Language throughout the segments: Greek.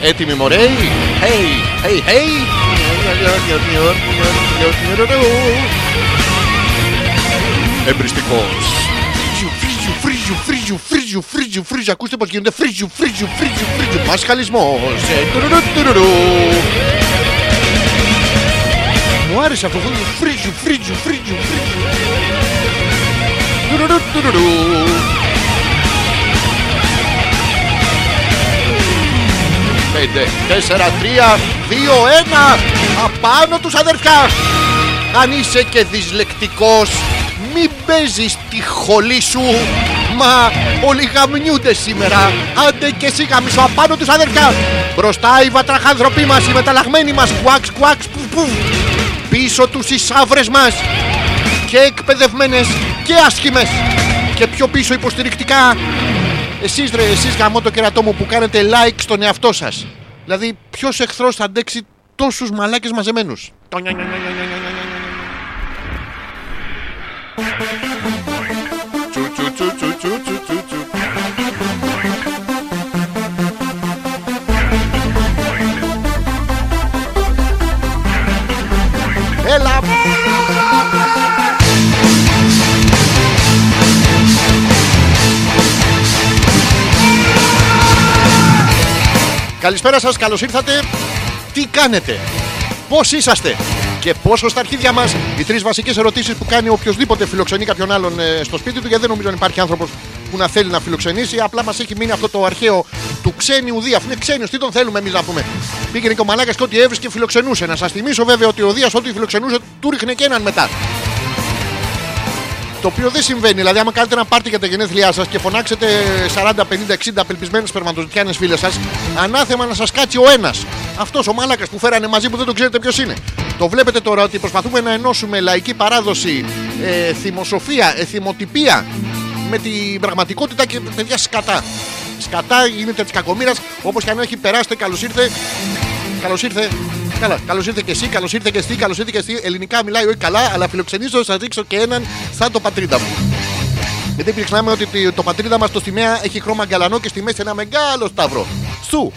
Είμαστε έτοιμοι μωρέι Hey, hey, hey Εμπριστικός Φρίζιου, φρίζιου, φρίζιου, φρίζιου, φρίζιου, φρίζιου Ακούστε πως γίνεται φρίζιου, φρίζιου, φρίζιου, φρίζιου Μασχαλισμός Ε, τουρουρου, τουρουρου. Μου άρεσε αυτό το φρίζιου, φρίζιου, φρίζιου, φρίζιου Τουρουρου, τουρουρου. Πέντε, τέσσερα, τρία, δύο, ένα. Απάνω τους αδερφιά. Αν είσαι και δυσλεκτικός Μην παίζεις τη χολή σου. Μα όλοι γαμνιούνται σήμερα. Άντε και εσύ γαμίσου απάνω τους αδερφιά. Μπροστά οι βατραχάνθρωποι μας Οι μεταλλαγμένοι μας. Κουάξ κουάξ πουφ πουφ Πίσω τους οι σαύρες μας. Και εκπαιδευμένες και άσχημες. Και πιο πίσω υποστηρικτικά εσείς ρε, εσείς γαμώ το κερατό μου που κάνετε like στον εαυτό σας. Δηλαδή ποιος εχθρός θα αντέξει τόσους μαλάκες μαζεμένους; Καλησπέρα σας, καλώς ήρθατε. Τι κάνετε, πώς είσαστε; Και πόσο στα αρχίδια μας; Οι τρεις βασικές ερωτήσεις που κάνει οποιοδήποτε φιλοξενεί κάποιον άλλον ε, στο σπίτι του Γιατί δεν νομίζω να υπάρχει άνθρωπος που να θέλει να φιλοξενήσει. Απλά μας έχει μείνει αυτό το αρχαίο του ξένιου Δία Αφού είναι ξένιος, τι τον θέλουμε εμείς να πούμε; Πήγαινε και ο Μαλάκας και ό,τι έβρισκε φιλοξενούσε. Να σας θυμίσω βέβαια ότι ο Δίας ό,τι φιλοξενούσε του ρίχνε και έναν μετά το οποίο δεν συμβαίνει. Δηλαδή, άμα κάνετε ένα πάρτι για τα γενέθλιά σας και φωνάξετε 40, 50, 60 απελπισμένε περματοζητιάνε φίλες σας, ανάθεμα να σας κάτσει ο ένας. Αυτός ο μάλακας που φέρανε μαζί που δεν το ξέρετε ποιος είναι. Το βλέπετε τώρα ότι προσπαθούμε να ενώσουμε λαϊκή παράδοση, ε, θυμοσοφία, εθιμοτυπία με την πραγματικότητα και παιδιά σκατά. Σκατά γίνεται της κακομοίρας όπως και αν έχει περάσετε. Καλώς ήρθε. Καλώς ήρθε. Καλά, καλώς ήρθε και εσύ, καλώς ήρθε και εσύ, καλώς ήρθε και εσύ. Ελληνικά μιλάει όχι καλά, αλλά φιλοξενήσω, θα δείξω και έναν σαν το πατρίδα μου. Γιατί μην ξεχνάμε ότι το πατρίδα μας το σημαία έχει χρώμα γκαλανό και στη μέση ένα μεγάλο σταυρό. Σου.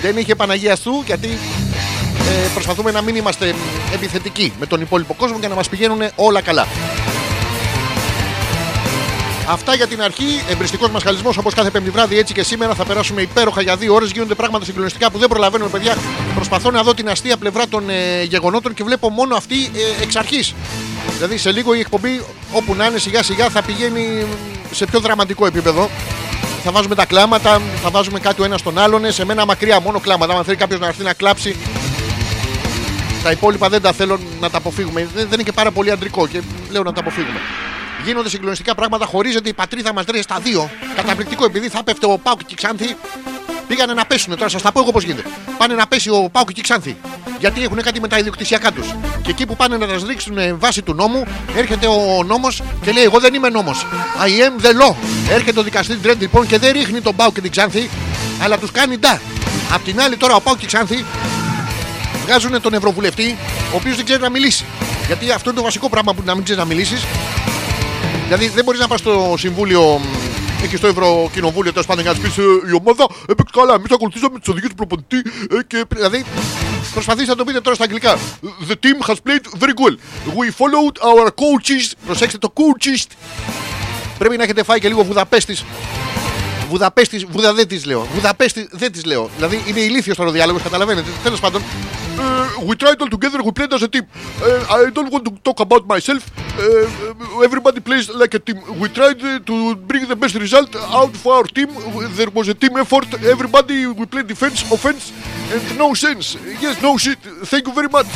Δεν είχε Παναγία σου γιατί ε, προσπαθούμε να μην είμαστε επιθετικοί με τον υπόλοιπο κόσμο για να μας πηγαίνουν όλα καλά. Αυτά για την αρχή. Εμπριστικός μασχαλισμός όπως κάθε πέμπτη βράδυ, έτσι και σήμερα θα περάσουμε υπέροχα για δύο ώρες. Γίνονται πράγματα συγκλονιστικά που δεν προλαβαίνουμε, παιδιά. Προσπαθώ να δω την αστεία πλευρά των ε, γεγονότων και βλέπω μόνο αυτή ε, εξ αρχής. Δηλαδή σε λίγο η εκπομπή, όπου να είναι σιγά σιγά, θα πηγαίνει σε πιο δραματικό επίπεδο. Θα βάζουμε τα κλάματα, θα βάζουμε κάτι ο ένας στον άλλον. Σε μένα μακριά μόνο κλάματα. Αν θέλει κάποιος να έρθει να κλάψει, τα υπόλοιπα δεν τα θέλω να τα αποφύγουμε. Δεν, δεν είναι και πάρα πολύ αντρικό και λέω να τα αποφύγουμε. Γίνονται συγκλονιστικά πράγματα. Χωρίζεται η πατρίδα μας τρέχει στα δύο. Καταπληκτικό επειδή θα πέφτει ο Πάουκ και η Ξάνθη. Πήγανε να πέσουν. Τώρα σας τα πω εγώ πώς γίνεται. Πάνε να πέσει ο Πάουκ και η Ξάνθη. Γιατί έχουν κάτι με τα ιδιοκτησιακά τους. Και εκεί που πάνε να τα ρίξουν βάση του νόμου, έρχεται ο νόμος και λέει: Εγώ δεν είμαι νόμος. I am the law. Έρχεται ο δικαστής Ντρέντ λοιπόν και δεν ρίχνει τον Πάουκ και την Ξάνθη, αλλά τους κάνει ντα. Απ' την άλλη τώρα ο Πάουκ και η Ξάνθη βγάζουν τον Ευρωβουλευτή, ο οποίος δεν ξέρει να μιλήσει. Γιατί αυτό είναι το βασικό πράγμα που να μην ξέρεις να μιλήσεις. Δηλαδή δεν μπορείς να πας στο συμβούλιο μ, εκεί στο Ευρωκοινοβούλιο τέλος πάντων για να τους πεις η ομάδα έπαιξε καλά. Εμείς ακολουθήσαμε τις οδηγίες του προπονητή ε, και δηλαδή προσπαθήστε να το πείτε τώρα στα αγγλικά. The team has played very well. We followed our coaches. Προσέξτε το coaches. Πρέπει να έχετε φάει και λίγο Βουδαπέστης. Βουδαπέστης, Βουδα δεν της λέω. Βουδαπέστη δεν της λέω. Δηλαδή είναι ηλίθιος τώρα ο διάλογος, καταλαβαίνετε. Τέλος πάντων, uh, we tried all together, we played as a team. Uh, I don't want to talk about myself. Uh, everybody plays like a team. We tried uh, to bring the best result out for our team. There was a team effort. Everybody, we played defense, offense, and no sense. Yes, no shit. Thank you very much.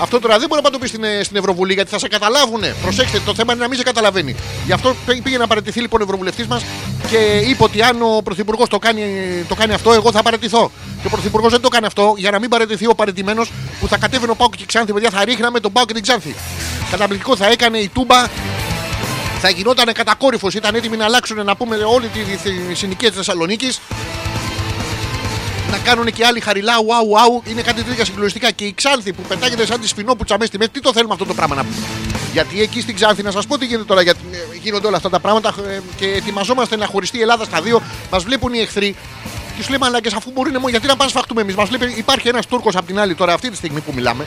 Αυτό τώρα δεν μπορεί να το πει στην, ε, στην Ευρωβουλή γιατί θα σε καταλάβουνε. Προσέξτε, το θέμα είναι να μην σε καταλαβαίνει. Γι' αυτό πέ- πήγε να παραιτηθεί λοιπόν ο Ευρωβουλευτής μας και είπε ότι αν ο Πρωθυπουργός το κάνει, το κάνει αυτό, εγώ θα παραιτηθώ. Και ο Πρωθυπουργός δεν το κάνει αυτό για να μην παραιτηθεί ο παραιτημένο που θα κατέβαινε ο Πάουκ και η Ξάνθη. Παιδιά θα ρίχναμε τον Πάουκ και την Ξάνθη. Καταπληκτικό θα έκανε η Τούμπα. Θα γινόταν κατακόρυφος. Ήταν έτοιμοι να αλλάξουν να πούμε όλη τη, τη συνοικία της Θεσσαλονίκης να κάνουν και άλλοι χαριλά, ουάου, ουάου. Είναι κάτι τέτοια συγκλονιστικά. Και η Ξάνθη που πετάγεται σαν τη σφινόπουτσα μέσα στη μέση, τι το θέλουμε αυτό το πράγμα να πούμε. Γιατί εκεί στην Ξάνθη, να σας πω τι γίνεται τώρα, γιατί ε, γίνονται όλα αυτά τα πράγματα ε, και ετοιμαζόμαστε να χωριστεί η Ελλάδα στα δύο. Μας βλέπουν οι εχθροί Και σου λέει μαλάκες, αφού μπορεί να γιατί να πάνε σφαχτούμε εμείς. Μας λέει υπάρχει ένας Τούρκος από την άλλη τώρα, αυτή τη στιγμή που μιλάμε.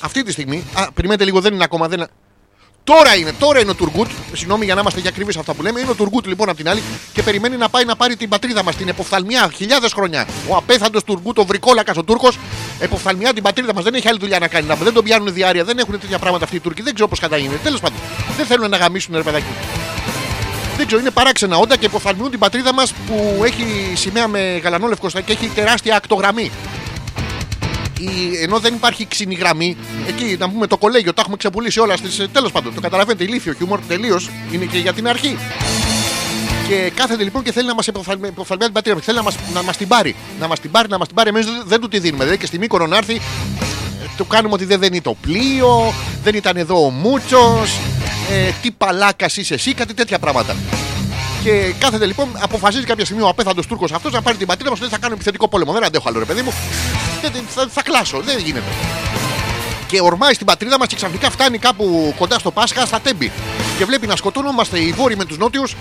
Αυτή τη στιγμή. Α, περιμένετε λίγο, δεν είναι ακόμα. Δεν... είναι- Τώρα είναι, τώρα είναι ο Τουργκούτ. Συγγνώμη για να είμαστε για ακριβείς αυτά που λέμε. Είναι ο Τουργκούτ λοιπόν από την άλλη και περιμένει να πάει να πάρει την πατρίδα μας, την εποφθαλμιά, χιλιάδες χρόνια. Ο απέθαντος Τουργκούτ, ο βρικόλακας ο Τούρκος, εποφθαλμιά την πατρίδα μας. Δεν έχει άλλη δουλειά να κάνει. Δεν τον πιάνουν διάρκεια, δεν έχουν τέτοια πράγματα αυτοί οι Τούρκοι. Δεν ξέρω πώς κατά είναι. Τέλος πάντων, δεν θέλουν να γαμίσουν ρε παιδάκι. Δεν ξέρω, είναι παράξενα όντα και υποφθαλμιούν την πατρίδα μας που έχει σημαία με γαλανόλευκο και έχει τεράστια ακτογραμμή. Η- ενώ δεν υπάρχει ξινή γραμμή, εκεί να πούμε το κολέγιο, τα έχουμε ξεπουλήσει όλα στις. Τέλος πάντων, το καταλαβαίνετε, ηλίθιο χιούμορ τελείως είναι και για την αρχή. Και κάθεται λοιπόν και θέλει να μας υποφθαλμιά την πατρίδα μα. Θέλει να μας να μας την πάρει. Να μας την πάρει, να μας την πάρει. Εμείς δεν, δεν του τη δίνουμε. Δηλαδή και στη Μύκονο να έρθει, ε, του κάνουμε ότι δεν, δεν είναι το πλοίο, δεν ήταν εδώ ο Μούτσος, ε, τι παλάκας είσαι εσύ, κάτι τέτοια πράγματα. Και κάθεται λοιπόν, αποφασίζει κάποια στιγμή ο απέθαντος Τούρκος αυτός να πάρει την πατρίδα μας και θα κάνω επιθετικό πόλεμο. Δεν αντέχω άλλο, ρε παιδί μου. Δεν, δεν- θα, θα κλάσω, δεν γίνεται. Και ορμάει στην πατρίδα μας και ξαφνικά φτάνει κάπου κοντά στο Πάσχα, στα Τέμπη. Και βλέπει να σκοτώνομαστε οι βόρειοι με τους νότιους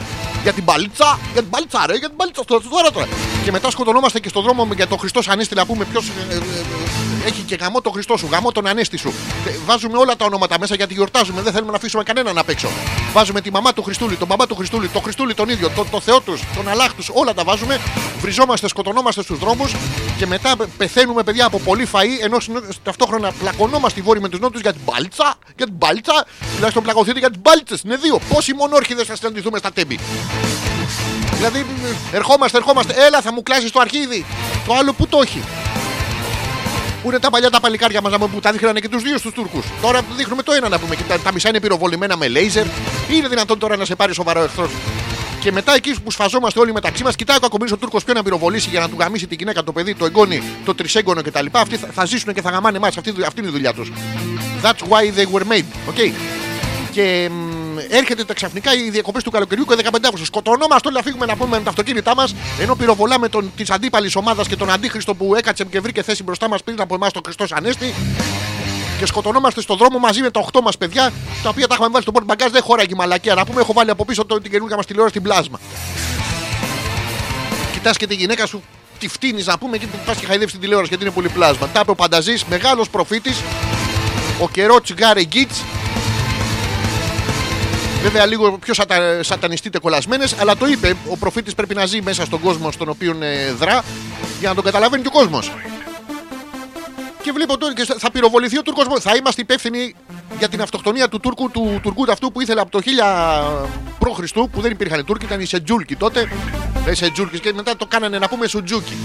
για την παλίτσα. Για την παλίτσα, ρε, για την παλίτσα. Στο, τώρα, τώρα. Και μετά σκοτωνόμαστε και στον δρόμο για τον Χριστό Ανέστη να πούμε ποιος έχει και γαμό τον Χριστό σου, γαμό τον Ανέστη σου. Ε, Βάζουμε όλα τα ονόματα μέσα γιατί γιορτάζουμε. Δεν θέλουμε να αφήσουμε κανέναν απ' έξω. Βάζουμε τη μαμά του Χριστούλη, τον μπαμπά του Χριστούλη, τον Χριστούλη τον ίδιο, τον το Θεό τους, τον Αλάχ τους, όλα τα βάζουμε. Βριζόμαστε, σκοτωνόμαστε στους δρόμους και μετά πεθαίνουμε παιδιά από πολύ φαΐ ενώ συνο- ταυτόχρονα πλακωνόμαστε οι βόρειοι με τους νότιου για την μπάλτσα. Για την μπάλτσα, τουλάχιστον πλακωθείτε για τις μπάλτσες. Είναι δύο. Πόσοι μονόρχιδες θα συναντηθούμε στα τέμπη; Δηλαδή, ερχόμαστε, ερχόμαστε. Έλα, θα μου κλάσεις το αρχίδι. Το άλλο που το έχει. Πού είναι τα παλιά τα παλικάρια μας που τα δείχνανε και τους δύο στους Τούρκους. Τώρα δείχνουμε το ένα να πούμε και τα, τα μισά είναι πυροβολημένα με λέιζερ. Είναι δυνατόν τώρα να σε πάρει σοβαρό εχθρός. Και μετά εκεί που σφαζόμαστε όλοι μεταξύ μας, κοιτάει ο κακομίρι ο Τούρκος ποιο να πυροβολήσει για να του γαμίσει τη γυναίκα, το παιδί, το εγγόνι, το τρισέγγωνο κτλ. Αυτοί θα, θα ζήσουν και θα γαμάνε εμάς. Αυτή, αυτή είναι η δουλειά τους. That's why they were made. Okay; Και μ, έρχεται τα ξαφνικά οι διακοπές του καλοκαιριού και 15 Αύγουστο. Σκοτωνόμαστε όλοι να φύγουμε να πούμε με τα αυτοκίνητά μας, ενώ πυροβολάμε της αντίπαλης ομάδας και τον αντίχριστο που έκατσε και βρήκε θέση μπροστά μας πριν από εμάς τον Χριστό Ανέστη. Και σκοτωνόμαστε στον δρόμο μαζί με τα 8 μας παιδιά, τα οποία τα έχουμε βάλει στο πόρτ μπαγκάζ. Δεν χωράει η μαλακία. Να πούμε, έχω βάλει από πίσω το, την καινούργια μας τηλεόραση στην πλάσμα. Κοιτάς και τη γυναίκα σου, τη φτύνεις να πούμε και πας και χαϊδεύεις την τηλεόραση γιατί είναι πολύ πλάσμα. Τα είπε ο Πανταζής, μεγάλος προφήτης, ο καιρό τσιγάρε γκίτς. Βέβαια, λίγο πιο σατα, σατανιστείτε κολλασμένες, αλλά το είπε. Ο προφήτης πρέπει να ζει μέσα στον κόσμο στον οποίο ε, δρά για να τον καταλαβαίνει και ο κόσμος. Και βλέπω τώρα και θα πυροβοληθεί ο Τούρκος. Θα είμαστε υπεύθυνοι για την αυτοκτονία του Τούρκου, του Τουρκούτ αυτού που ήθελε από το 1000 π.Χ. που δεν υπήρχαν Τούρκοι, ήταν οι Σετζούλκοι τότε. Δεν Σετζούλκοι και μετά το κάνανε να πούμε Σουτζούκι.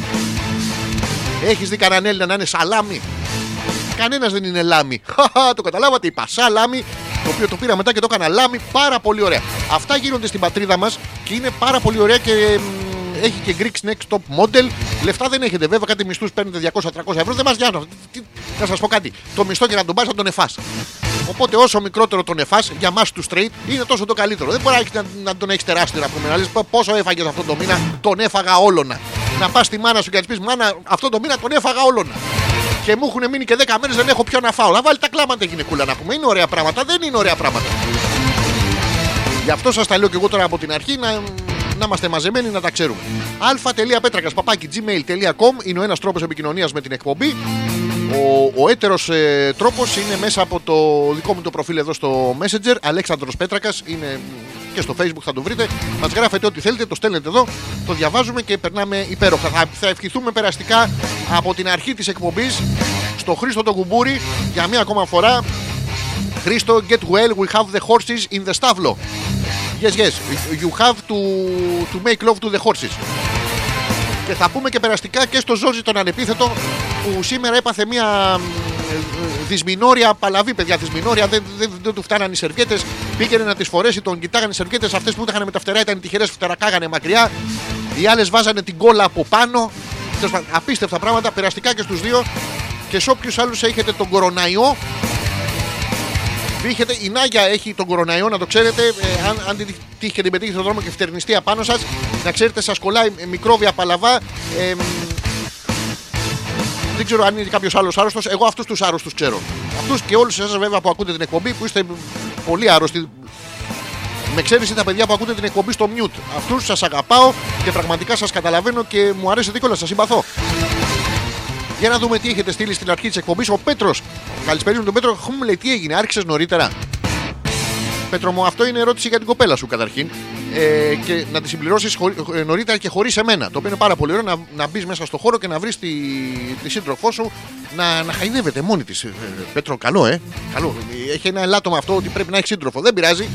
Έχεις δει κανέναν Έλληνα να είναι σαλάμι; Κανένας δεν είναι λάμι. Χαχα, το καταλάβατε, είπα σαλάμι. Το οποίο το πήρα μετά και το έκανα λάμι. Πάρα πολύ ωραία. Αυτά γίνονται στην πατρίδα μας και είναι πάρα πολύ ωραία και μ, έχει και Greeks Next Top Model. Λεφτά δεν έχετε βέβαια, κάτι μισθούς παίρνετε 200-300 ευρώ. Δεν μας νοιάζουν. Τι- Να σας πω κάτι. Το μισθό και να τον πάρεις θα τον εφάς. Οπότε όσο μικρότερο τον εφάς για μας τους straight είναι τόσο το καλύτερο. Δεν μπορεί να, έχεις να, να τον έχεις τεράστιο να πούμε. Να λες, πόσο έφαγες αυτό το μήνα, τον έφαγα όλονα. Να πας στη μάνα σου και να της πεις Μάνα, αυτό το μήνα τον έφαγα όλονα. Και μου έχουν μείνει και 10 μέρες δεν έχω ποιο να φάω. Να βάλει τα κλάματα γυναικούλα να πούμε. Είναι ωραία πράγματα, δεν είναι ωραία πράγματα. Γι' αυτό σας τα λέω και εγώ τώρα από την αρχή να, να είμαστε μαζεμένοι να τα ξέρουμε. αλφα.πέτρακας παπάκι gmail.com είναι ο ένας τρόπος επικοινωνίας με την εκπομπή. Ο, ο έτερος ε, τρόπος είναι μέσα από το δικό μου το προφίλ εδώ στο Messenger. Αλέξανδρος Πέτρακας είναι και στο Facebook θα το βρείτε. Μας γράφετε ό,τι θέλετε, το στέλνετε εδώ, το διαβάζουμε και περνάμε υπέροχα. Θα, θα ευχηθούμε περαστικά από την αρχή της εκπομπής στο Χρήστο τον Κουμπούρη για μία ακόμα φορά. Χρήστο, get well, we have the horses in the stable. Yes, yes, you have to, to make love to the horses. Και θα πούμε και περαστικά και στο Ζόζι τον ανεπίθετο που σήμερα έπαθε μια ε, ε, δυσμηνόρια παλαβή, παιδιά. Δυσμηνόρια δεν, δεν, δεν του φτάναν οι σερκέτες. Πήγαινε να τις φορέσει, τον κοιτάγανε οι σερκέτες. Αυτές που είχαν με τα φτερά ήταν τυχερές, φτερακάγανε μακριά. Οι άλλες βάζανε την κόλλα από πάνω. Τέλος πάντων, Απίστευτα πράγματα, περαστικά και στους δύο. Και σε όποιους άλλους έχετε τον κοροναϊό, Βήχετε, η Νάγια έχει τον κοροναϊό, να το ξέρετε. Ε, αν, αν την τύχει και την πετύχει στον δρόμο και φτερνιστεί απάνω σας, να ξέρετε, σας κολλάει μικρόβια παλαβά. Ε, μ, δεν ξέρω αν είναι κάποιος άλλος άρρωστος. Εγώ αυτούς τους άρρωστους ξέρω. Αυτούς και όλους εσάς βέβαια που ακούτε την εκπομπή που είστε πολύ άρρωστοι Με εξαίρεση τα παιδιά που ακούτε την εκπομπή στο mute. Αυτούς σας αγαπάω και πραγματικά σας καταλαβαίνω και μου αρέσει δίκολα, σας συμπαθώ. Για να δούμε τι έχετε στείλει στην αρχή της εκπομπής. Ο Πέτρος. Καλησπέρα τον Πέτρο. Χμ, λέει τι έγινε, άρχισες νωρίτερα. Πέτρο μου, αυτό είναι ερώτηση για την κοπέλα σου καταρχήν. Ε, και να τη συμπληρώσεις νωρίτερα και χωρίς εμένα. Το οποίο είναι πάρα πολύ ωραίο να, να μπεις μέσα στο χώρο και να βρεις τη, τη σύντροφό σου να, να χαϊδεύεται μόνη της. Ε, Πέτρο, καλό, ε. Καλό. Έχει ένα ελάττωμα αυτό ότι πρέπει να έχει σύντροφο. Δεν πειράζει.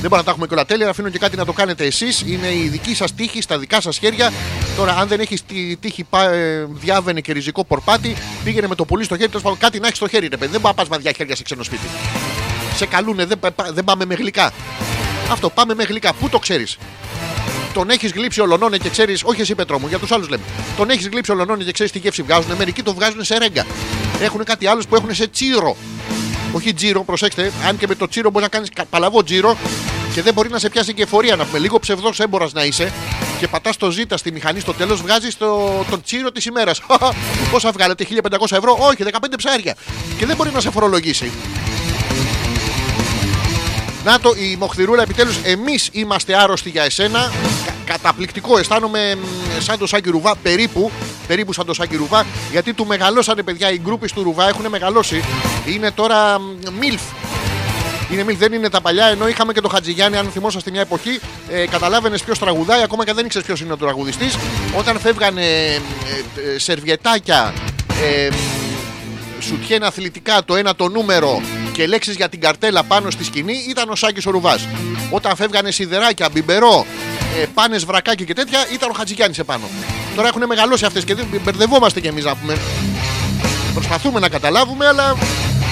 Δεν μπορούμε να τα έχουμε και όλα τέλεια. Αφήνω και κάτι να το κάνετε εσείς. Είναι η δική σας τύχη στα δικά σας χέρια. Τώρα, αν δεν έχεις τη τύχη πά, ε, διάβαινε και ριζικό πορπάτι, πήγαινε με το πουλί στο χέρι. Τέλος πάντων, κάτι να έχεις στο χέρι, ρε παιδί. Δεν μπορεί να πας βαδιά χέρια σε ξένο σπίτι. Σε καλούνε, δεν, πα- δεν πάμε με γλυκά. Αυτό, πάμε με γλυκά. Πού το ξέρεις; Τον έχεις γλύψει ολονόνε και ξέρεις, όχι εσύ Πετρό μου, για τους άλλους λέμε. Τον έχεις γλύψει ολονόνε και ξέρεις τι γεύση βγάζουν. Μερικοί το βγάζουν σε ρέγγα. Έχουν κάτι άλλο που έχουν σε τσίρο. Όχι τζίρο, προσέξτε. Αν και με το τσίρο μπορείς να κάνεις παλαβό τζίρο και δεν μπορεί να σε πιάσει και εφορία. Να πούμε λίγο ψευδός έμπορας να είσαι και πατάς το ζήτα στη μηχανή στο τέλος, βγάζεις το, τον τσίρο της ημέρας. Πόσα βγάλετε, 1500 ευρώ, όχι, 15 ψάρια. Και δεν μπορεί να σε φορολογήσει. Να το, η Μοχθηρούλα επιτέλους, εμείς είμαστε άρρωστοι για εσένα. Κα- καταπληκτικό, αισθάνομαι μ, σαν το Σάκη Ρουβά, περίπου, περίπου σαν το Σάκη Ρουβά, γιατί του μεγαλώσανε παιδιά, οι groupies του Ρουβά έχουν μεγαλώσει. Είναι τώρα μ, μιλφ. Είναι μιλφ, δεν είναι τα παλιά, ενώ είχαμε και το Χατζηγιάννη, αν θυμόσαστε μια εποχή, ε, καταλάβαινες ποιος τραγουδάει, ακόμα και αν δεν ήξερες ποιος είναι ο τραγουδιστής. Όταν φεύγανε ε, ε, σερβιετάκια, ε, σουτιέν αθλητικά το ένα το νούμερο και λέξεις για την καρτέλα πάνω στη σκηνή ήταν ο Σάκης ο Ρουβάς. Όταν φεύγανε σιδεράκια, μπιμπερό, ε, πάνες βρακάκι και τέτοια ήταν ο Χατζικιάνης επάνω. Τώρα έχουν μεγαλώσει αυτές και δεν μπερδευόμαστε κι εμείς να πούμε. Προσπαθούμε να καταλάβουμε αλλά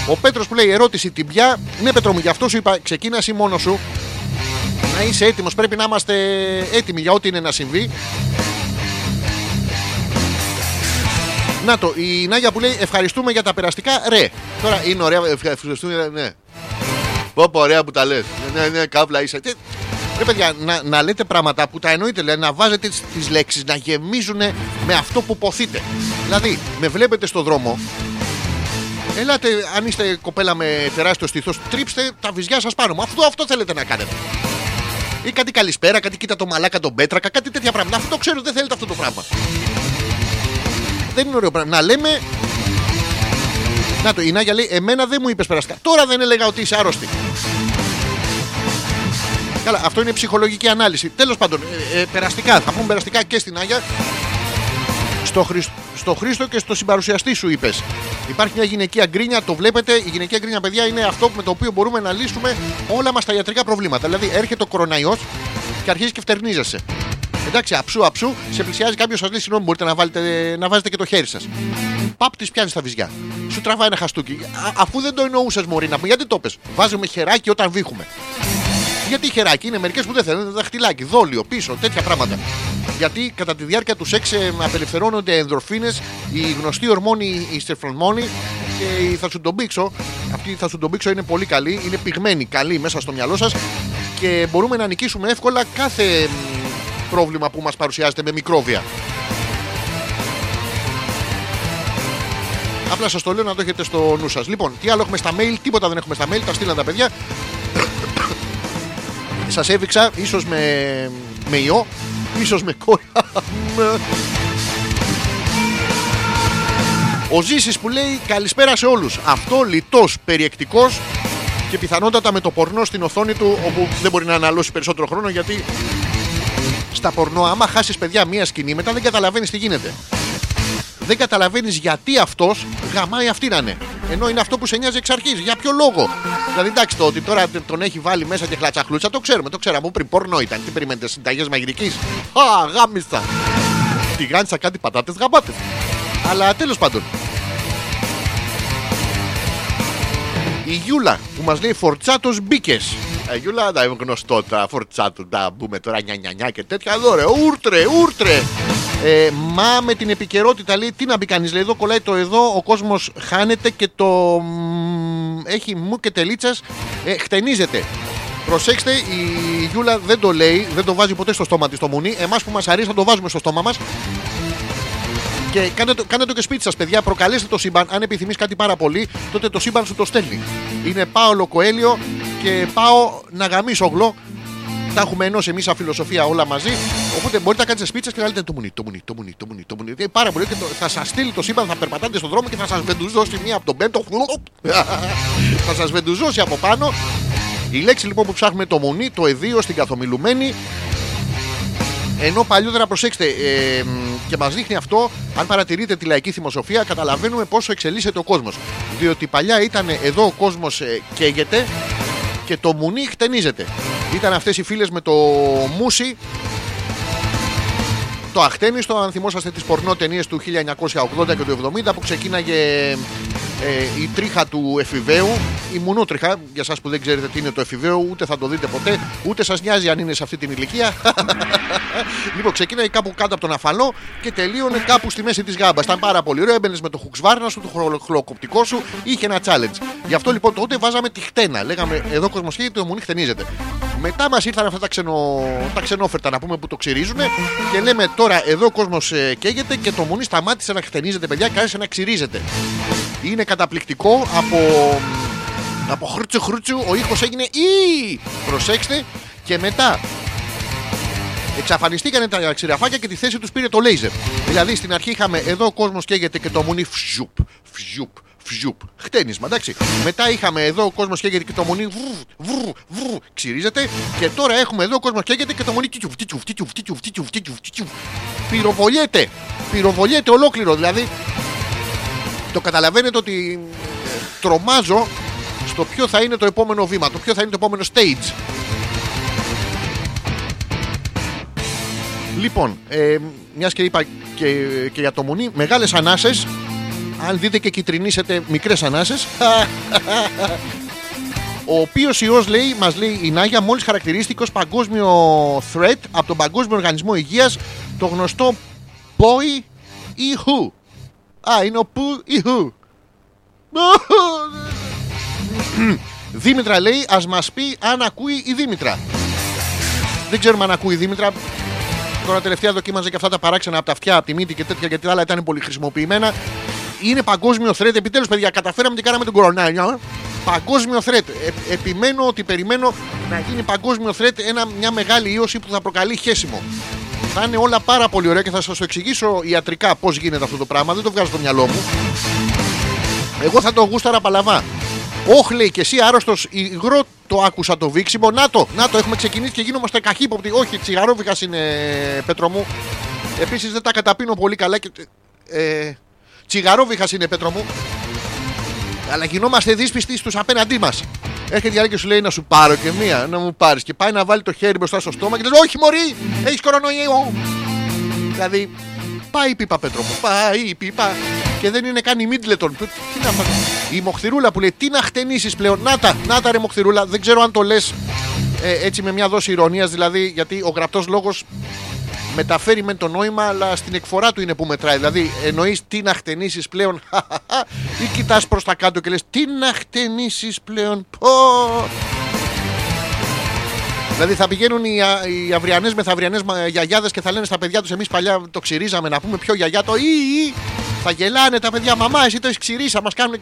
ο Πέτρος που λέει ερώτηση την πια. Ναι Πέτρο μου γι' αυτό σου είπα ξεκίνα εσύ μόνος σου. Να είσαι έτοιμος πρέπει να είμαστε έτοιμοι για ό,τι είναι να συμβεί. Να το, η Νάγια που λέει ευχαριστούμε για τα περαστικά. Ρε, τώρα είναι ωραία. ευχα- Ευχαριστούμε, ναι. Πω, πω, ωραία που τα λες. Ναι, ναι, καύλα είσαι. Τι- Ρε παιδιά, να, να λέτε πράγματα που τα εννοείτε, δηλαδή, να βάζετε τις, τις λέξεις να γεμίζουν με αυτό που ποθείτε. Δηλαδή, με βλέπετε στο δρόμο, ελάτε, αν είστε κοπέλα με τεράστιο στήθος, τρίψτε τα βυζιά σας πάνω μου. Αυτό, αυτό θέλετε να κάνετε. Ή κάτι καλησπέρα, κάτι κοίτα το μαλάκα τον πέτρακα, κάτι τέτοια πράγματα. Αυτό το ξέρω, δεν θέλετε αυτό το πράγμα. Δεν είναι ωραίο πράγμα. Να λέμε. Να το, η Νάγια λέει: Εμένα δεν μου είπες περαστικά. Τώρα δεν έλεγα ότι είσαι άρρωστη. Καλά, αυτό είναι ψυχολογική ανάλυση. Τέλος πάντων, ε, ε, περαστικά. Θα πούμε περαστικά και στην Άγια. Στο, Χριστ- στο Χρήστο και στο συμπαρουσιαστή σου είπες. Υπάρχει μια γυναικεία γκρίνια, το βλέπετε. Η γυναικεία γκρίνια, παιδιά, είναι αυτό με το οποίο μπορούμε να λύσουμε όλα μας τα ιατρικά προβλήματα. Δηλαδή, έρχεται ο κοροναϊός και αρχίζει και φτερνίζεσαι. Εντάξει, αψού, αψού, σε πλησιάζει κάποιος, σα λέει συγγνώμη, μπορείτε να, βάλετε, να βάζετε και το χέρι σας. Παπ, της πιάνεις στα βυζιά. Σου τραβάει ένα χαστούκι. Α, αφού δεν το εννοούσες, Μωρή, να πούμε, γιατί το πες; Βάζουμε χεράκι όταν βήχουμε. Γιατί χεράκι, είναι μερικές που δεν θέλουν, δαχτυλάκι, δόλιο, πίσω, τέτοια πράγματα. Γιατί κατά τη διάρκεια του σεξ ε, απελευθερώνονται ενδορφίνε, η γνωστή ορμόνη, η στερφρονμόνη και η θα σου τον πήξω. Αυτή η θα σου τον πήξω είναι πολύ καλή, είναι πυγμένη, καλή μέσα στο μυαλό σας και μπορούμε να νικήσουμε εύκολα κάθε μ, πρόβλημα που μας παρουσιάζεται με μικρόβια. Απλά σας το λέω να το έχετε στο νου σας. Λοιπόν, τι άλλο έχουμε στα mail, τίποτα δεν έχουμε στα mail, τα στείλαν τα παιδιά. Σας έδειξα, ίσως με, με ιό, ίσως με κόλλα. Ο Ζήσης που λέει καλησπέρα σε όλους. Αυτό λιτός, περιεκτικός και πιθανότατα με το πορνό στην οθόνη του όπου δεν μπορεί να αναλώσει περισσότερο χρόνο γιατί στα πορνό, άμα χάσεις παιδιά μία σκηνή, μετά δεν καταλαβαίνεις τι γίνεται. Δεν καταλαβαίνεις γιατί αυτός γαμάει αυτή να είναι. Ενώ είναι αυτό που σε νοιάζει εξ αρχής. Για ποιο λόγο; Δηλαδή, εντάξει, το ότι τώρα τον έχει βάλει μέσα και χλατσαχλούτσα, το ξέρουμε, το ξέραμε. Πριν πορνό ήταν. Τι περιμένετε, συνταγές μαγειρικής; Α, γάμιστα. Τηγάνισα κάτι πατάτες γαμπάτες. Αλλά τέλος πάντων. Η Γιούλα που μας λέει Φορτσάτος μπήκες. Ε, Γιούλα, να είμαι γνωστό τα Φορτσάτο, να μπούμε τώρα νια νια νια και τέτοια. Εδώ ρε, ούρτρε, ούρτρε. Ε, μα με την επικαιρότητα λέει τι να μπει κανείς. Λέει εδώ κολλάει το εδώ, ο κόσμος χάνεται και το μ, έχει μου και τελίτσας ε, χτενίζεται. Προσέξτε, η Γιούλα δεν το λέει, δεν το βάζει ποτέ στο στόμα της το μουνί. Εμάς που μας αρέσει θα το βάζουμε στο στόμα μας. Και κάντε το, κάντε το και σπίτι σας, παιδιά. Προκαλέστε το σύμπαν. Αν επιθυμείς κάτι πάρα πολύ, τότε το σύμπαν σου το στέλνει. Είναι Πάολο Κοέλιο και πάω να γαμίσω γλω Τα έχουμε ενώσει εμείς σαν φιλοσοφία όλα μαζί. Οπότε μπορείτε να κάνετε σπίτσες και να λέτε το μουνί, το μουνί, το μουνί, το μουνί. Το μουνί. Είναι πάρα πολύ και το, θα σας στείλει το σύμπαν, θα περπατάτε στον δρόμο και θα σας βεντουζώσει μία από τον πέντο. θα σας βεντουζώσει από πάνω. Η λέξη λοιπόν που ψάχνουμε το μουνί, το εδίο στην καθομιλουμένη. Ενώ παλιότερα, προσέξτε, ε, και μας δείχνει αυτό, αν παρατηρείτε τη λαϊκή θυμοσοφία, καταλαβαίνουμε πόσο εξελίσσεται ο κόσμος. Διότι παλιά ήταν εδώ ο κόσμος ε, καίγεται και το μουνί χτενίζεται. Ήταν αυτές οι φίλες με το μουσι. Το αχτένιστο, αν θυμόσαστε τις πορνό ταινίες του 1980 και του 70 που ξεκίναγε ε, η τρίχα του εφηβαίου, η μουνότριχα, για εσά που δεν ξέρετε τι είναι το εφηβαίο, ούτε θα το δείτε ποτέ, ούτε σας νοιάζει αν είναι σε αυτή την ηλικία. λοιπόν, ξεκίναγε κάπου κάτω από τον αφαλό και τελείωνε κάπου στη μέση της γάμπας. Ήταν πάρα πολύ ωραίο, έμπαινες με το χουξβάρνα σου, το χλωκοπτικό σου, είχε ένα challenge. Γι' αυτό λοιπόν τότε βάζαμε τη χτένα. Λέγαμε εδώ κοσμοσχέδιο το μουνί χτενίζεται. Μετά μας ήρθαν αυτά τα, ξενο... τα ξενόφερτα να πούμε που το ξυρίζουν και λέμε τώρα εδώ ο κόσμος ε, καίγεται και το μουνί σταμάτησε να χτενίζεται, παιδιά, και να ξυρίζεται. Είναι καταπληκτικό από, από χρούτσου χρούτσου ο ήχος έγινε ή προσέξτε και μετά εξαφανιστήκαν τα ξηραφάκια και τη θέση τους πήρε το λέιζερ. Δηλαδή στην αρχή είχαμε εδώ ο κόσμος καίγεται και το μουνί φζουπ, φζουπ, φζουπ. Χτένισμα, εντάξει. Μετά είχαμε εδώ ο κόσμος καίγεται και το μουνί βρου, βρου, βρου, ξυρίζεται. Και τώρα έχουμε εδώ ο κόσμος καίγεται και το μουνί τιτσουφ, τιτσουφ, τιτσουφ, τιτσουφ, τιτσουφ, τιτσουφ, τιτσουφ. Πυροβολιέται. Πυροβολιέται ολόκληρο. Δηλαδή το καταλαβαίνετε ότι ε, τρομάζω στο ποιο θα είναι το επόμενο βήμα, το ποιο θα είναι το επόμενο stage. Λοιπόν, ε, μιας και είπα και, και για το μουνί, μεγάλες ανάσες αν δείτε και κυτρινίσετε μικρές ανάσες ο οποίος ιός λέει, μας λέει η Νάγια, μόλις χαρακτηρίστηκε ως παγκόσμιο threat από τον Παγκόσμιο Οργανισμό Υγείας, το γνωστό Boy ή Who. Α, είναι ο Που ή Χου. Δήμητρα λέει, ας μας πει αν ακούει η Δήμητρα. Δεν ξέρουμε αν ακούει η Δήμητρα. Τώρα τελευταία δοκίμαζε και αυτά τα παράξενα από τα αυτιά, από τη μύτη και τέτοια, γιατί τα άλλα ήταν πολύ χρησιμοποιημένα. Είναι παγκόσμιο threat. Επιτέλους, παιδιά, καταφέραμε και κάναμε τον κορονάνιο. Παγκόσμιο threat. Ε, επιμένω ότι περιμένω να γίνει παγκόσμιο threat ένα, μια μεγάλη ίωση που θα προκαλεί χέσιμο. Θα είναι όλα πάρα πολύ ωραία και θα σας το εξηγήσω ιατρικά πώς γίνεται αυτό το πράγμα. Δεν το βγάζω στο μυαλό μου. Εγώ θα το γούσταρα παλαβά. Όχι λέει και εσύ άρρωστος υγρό το άκουσα το βήξιμο. Να το, να το, έχουμε ξεκινήσει και γίνομαστε καχύποπτοι. Όχι, τσιγαρόβιχα είναι πέτρο μου. Επίσης δεν τα καταπίνω πολύ καλά και. Ε, τσιγαρόβιχα είναι πέτρο μου. Αλλά γινόμαστε δύσπιστοι στους απέναντί μας. Έρχεται η άλλη και σου λέει να σου πάρω και μία, να μου πάρεις. Και πάει να βάλει το χέρι μπροστά στο στόμα και λέει Όχι, Μωρή, έχεις κορονοϊό. Δηλαδή, πάει η πίπα Πέτρο μου, πάει η πίπα και δεν είναι καν η Μίτλετον. Τι να Η Μοχθηρούλα που λέει Τι να χτενίσεις πλέον. Να τα, να τα ρε Μοχθηρούλα. Δεν ξέρω αν το λες ε, έτσι με μια δόση ηρωνίας δηλαδή, γιατί ο γραπτός λόγος μεταφέρει με το νόημα, αλλά στην εκφορά του είναι που μετράει. Δηλαδή, εννοείς τι να χτενίσεις πλέον, ή κοιτάς προς τα κάτω και λες τι να χτενίσεις πλέον. Πω. Δηλαδή θα πηγαίνουν οι, οι αυριανές μεθαυριανές γιαγιάδες και θα λένε στα παιδιά τους: Εμείς παλιά το ξυρίζαμε να πούμε πιο γιαγιά το ή, ή. Θα γελάνε τα παιδιά, μαμά, εσύ το έχεις ξυρίσα, μας κάνουν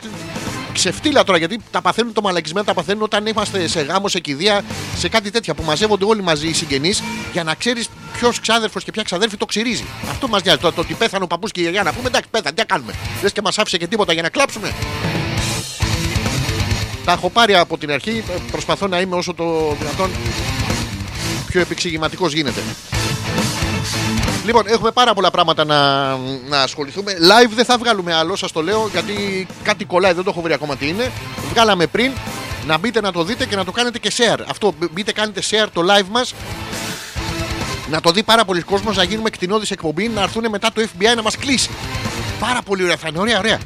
ξεφτύλα τώρα γιατί τα παθαίνουν το μαλακισμένα, τα παθαίνουν όταν είμαστε σε γάμο, σε κηδεία, σε κάτι τέτοια που μαζεύονται όλοι μαζί οι συγγενείς για να ξέρεις ποιος ξάδερφος και ποια ξαδέρφη το ξυρίζει. Αυτό μας νοιάζει. Το, το ότι πέθανε ο παππούς και η γιαγιά να πούμε εντάξει, πέθανε, τι κάνουμε. Λες και μας άφησε και τίποτα για να κλάψουμε. Τα έχω πάρει από την αρχή. Προσπαθώ να είμαι όσο το δυνατόν πιο επεξηγηματικός γίνεται. Λοιπόν, έχουμε πάρα πολλά πράγματα να, να ασχοληθούμε. Live δεν θα βγάλουμε άλλο, σας το λέω, γιατί κάτι κολλάει, δεν το έχω βρει ακόμα τι είναι. Βγάλαμε πριν. Να μπείτε να το δείτε και να το κάνετε και share. Αυτό μπείτε, κάνετε share το live μας. Να το δει πάρα πολλοί κόσμος, να γίνουμε κτηνώδη εκπομπή, να έρθουν μετά το FBI να μας κλείσει. Πάρα πολύ ωραία, θα είναι ωραία, ωραία.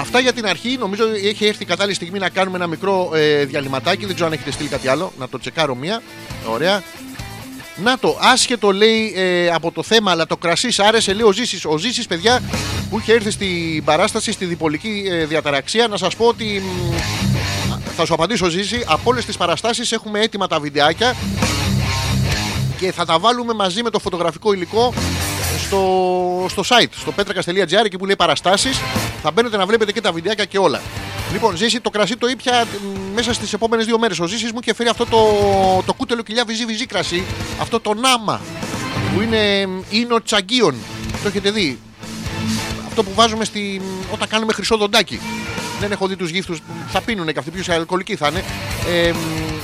Αυτά για την αρχή. Νομίζω έχει έρθει η κατάλληλη στιγμή να κάνουμε ένα μικρό ε, διαλυματάκι. Δεν ξέρω αν έχετε στείλει κάτι άλλο. Να το τσεκάρω μία. Ωραία. Να το, άσχετο λέει ε, από το θέμα, αλλά το κρασίς άρεσε, λέει ο Ζήσης. Ο Ζήσης, παιδιά, που είχε έρθει στην παράσταση, στη διπολική ε, διαταραξία, να σας πω ότι. θα σου απαντήσω, Ζήση. Από όλες τις παραστάσεις έχουμε έτοιμα τα βιντεάκια και θα τα βάλουμε μαζί με το φωτογραφικό υλικό στο, στο site, στο petrakas.gr εκεί που λέει παραστάσεις. Θα μπαίνετε να βλέπετε και τα βιντεάκια και όλα. Λοιπόν, ζήσει το κρασί το ήπια μ, μέσα στις επόμενες δύο μέρες. Ο Ζήσης μου είχε φέρει αυτό το, το κούτελο κοιλιά βυζί βυζί κρασί. Αυτό το νάμα που είναι ίνο τσαγκίων. Το έχετε δει; Αυτό που βάζουμε στη, όταν κάνουμε χρυσό δοντάκι. Δεν έχω δει τους γύφτους που θα πίνουν και αυτοί, πιο αλκοολικοί θα είναι. Ε, μ,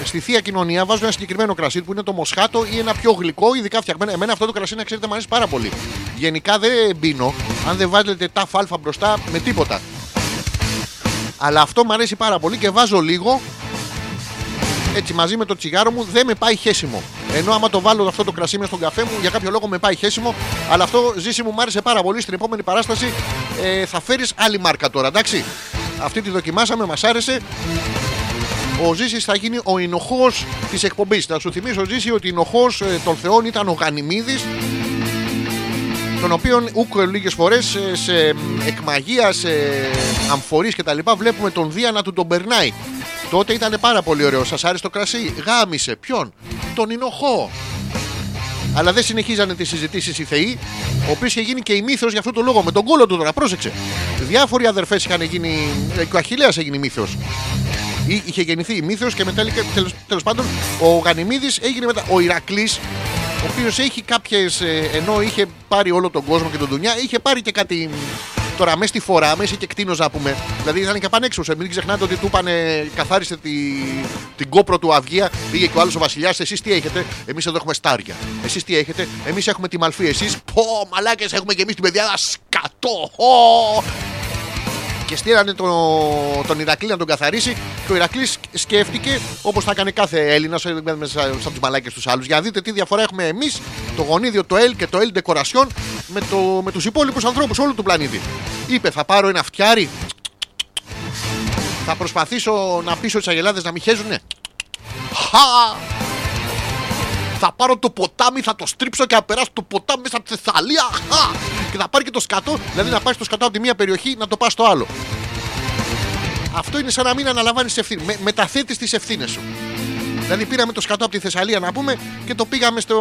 στη θεία κοινωνία βάζουν ένα συγκεκριμένο κρασί που είναι το μοσχάτο ή ένα πιο γλυκό, ειδικά φτιαγμένο. Εμένα αυτό το κρασί, να ξέρετε, μου αρέσει πάρα πολύ. Γενικά δεν πίνω αν δεν βάλετε τα αλφα μπροστά με τίποτα. Αλλά αυτό μου αρέσει πάρα πολύ και βάζω λίγο έτσι μαζί με το τσιγάρο μου δεν με πάει χέσιμο. Ενώ άμα το βάλω αυτό το κρασί μέσα στον καφέ μου για κάποιο λόγο με πάει χέσιμο. Αλλά αυτό ζήσει μου μ' άρεσε πάρα πολύ. Στην επόμενη παράσταση ε, θα φέρεις άλλη μάρκα τώρα, εντάξει. Αυτή τη δοκιμάσαμε, μας άρεσε. Ο Ζήσης θα γίνει ο ενοχός της εκπομπής. Θα σου θυμίσω, Ζήση, ότι ενοχός ε, των Θεών ήταν ο Γανιμίδης, τον οποίον ούκο λίγες φορές σε εκμαγεία, σε αμφορείς κτλ. βλέπουμε τον Δία να του τον περνάει. Τότε ήταν πάρα πολύ ωραίο. Σας άρεσε το κρασί; Γάμισε. Ποιον; Τον Ινοχό. Αλλά δεν συνεχίζανε τις συζητήσεις οι Θεοί, ο οποίος είχε γίνει και η μύθος για αυτό το λόγο. Με τον κόλο του τώρα, πρόσεξε. Διάφοροι αδερφές είχαν γίνει. ε, Και ο Αχηλέα έγινε μύθος. Είχε γεννηθεί η μύθος και μετά τέλος πάντων ο Γανιμίδης έγινε μετά. Ο Ηρακλής, ο οποίος έχει κάποιες. ενώ είχε πάρει όλο τον κόσμο και τον δουλειά, είχε πάρει και κάτι. Τώρα μέσα στη φορά, μέσα και κτίνος να πούμε. Δηλαδή ήταν και πανέξω. Μην ξεχνάτε ότι του είπανε, καθάρισε τη, την κόπρο του Αυγία. Πήγε και ο άλλος ο Βασιλιάς. Εσείς τι έχετε, εμείς εδώ έχουμε στάρια. Εσείς τι έχετε, εμείς έχουμε τη μαλφή. Εσείς, πω, μαλάκες, έχουμε και εμείς την παιδιά. Σκατό, Ω! Και στείλανε τον, τον Ηρακλή να τον καθαρίσει. Και ο Ηρακλής σκέφτηκε, όπως θα έκανε κάθε Έλληνας, σαν τους μαλάκες τους άλλους. Για να δείτε τι διαφορά έχουμε εμείς, το γονίδιο, το L και το L Decoration, με, το, με τους υπόλοιπους ανθρώπους όλου του πλανήτη. Είπε, θα πάρω ένα φτιάρι. Θα προσπαθήσω να πείσω τις αγελάδες να μην χέζουνε. Χα! Θα πάρω το ποτάμι, θα το στρίψω και θα περάσω το ποτάμι μέσα από τη Θεσσαλία. Χα! Και θα πάρει και το σκατό, δηλαδή να πάρει το σκατό από τη μία περιοχή να το πας στο άλλο. Αυτό είναι σαν να μην αναλαμβάνεις ευθύνη. Με, Μεταθέτεις τις ευθύνες σου. Δηλαδή πήραμε το σκατό από τη Θεσσαλία να πούμε και το πήγαμε στο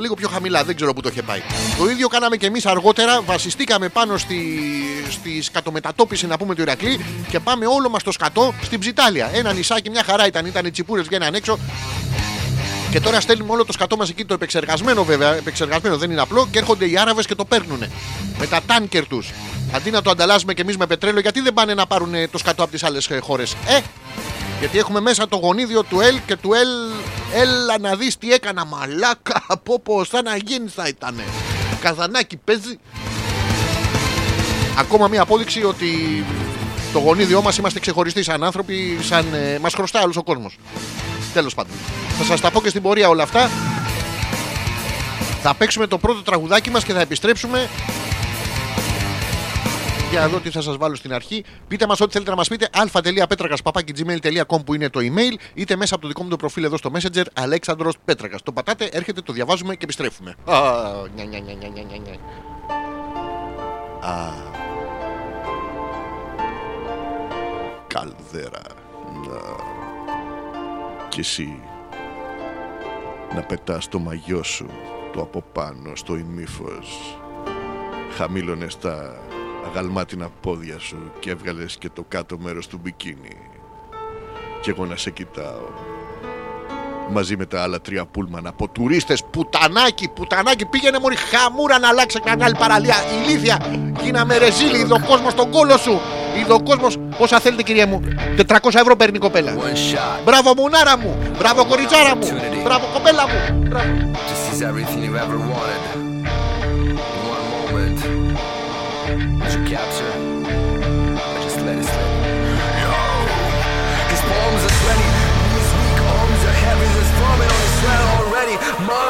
λίγο πιο χαμηλά. Δεν ξέρω που το είχε πάει. Το ίδιο κάναμε και εμείς αργότερα. Βασιστήκαμε πάνω στη, στη σκατομετατόπιση να πούμε του Ηρακλή και πάμε όλο μας το σκατό στην Ψιτάλια. Ένα νησάκι, μια χαρά ήταν. Ήταν τσιπούρες βγαίναν έξω. Και τώρα στέλνουμε όλο το σκατό μας εκεί, το επεξεργασμένο βέβαια, επεξεργασμένο δεν είναι απλό, και έρχονται οι Άραβες και το παίρνουν. Με τα τάνκερ τους. Αντί να το ανταλλάσσουμε κι εμείς με πετρέλαιο, γιατί δεν πάνε να πάρουν το σκατό από τις άλλες χώρες; Ε! Γιατί έχουμε μέσα το γονίδιο του Ελ και του Ελ. Έλα να δεις τι έκανα, μαλάκα. Από πως, σαν να γίνει θα ήταν. Καζανάκι παίζει. Ακόμα μία απόδειξη ότι το γονίδιό μας είμαστε ξεχωριστοί σαν άνθρωποι, σαν. Ε, μας χρωστά όλο ο κόσμος. Τέλος πάντων. Θα σας τα πω και στην πορεία όλα αυτά. Θα παίξουμε το πρώτο τραγουδάκι μας και θα επιστρέψουμε. Για να δω τι θα σας βάλω στην αρχή. Πείτε μας ό,τι θέλετε να μας πείτε. αλφα.πέτρακα.gmail.com που είναι το email, είτε μέσα από το δικό μου το προφίλ εδώ στο Messenger Αλέξανδρος Πέτρακας. Το πατάτε, έρχεται, το διαβάζουμε και επιστρέφουμε. Α, νια, νια, νια, νια, νια, νια, νια. Α. Καλδέρα. Να. Κι εσύ να πετάς το μαγιό σου το από πάνω στο ημίφος. Χαμήλωνες τα αγαλμάτινα πόδια σου και έβγαλες και το κάτω μέρος του μπικίνι. Και εγώ να σε κοιτάω μαζί με τα άλλα τρία πούλμαν. Από τουρίστες πουτανάκι, πουτανάκι πήγαινε μωρή χαμούρα να αλλάξει κανένα άλλη παραλία. Ηλίθεια, γίναμε ρεζίλι είδε ο κόσμος τον κόλο σου. Είδε ο κόσμος, πόσα θέλετε κυρία μου. 400 ευρώ παίρνει η κοπέλα. One shot. Μπράβο μουνάρα μου, μπράβο κοριτσάρα μου, μπράβο κοπέλα μου. Μπράβο. to seize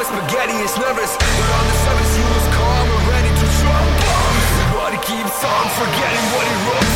spaghetti is nervous, but on the surface he was calm and ready to bombs. But he keeps on forgetting what he wrote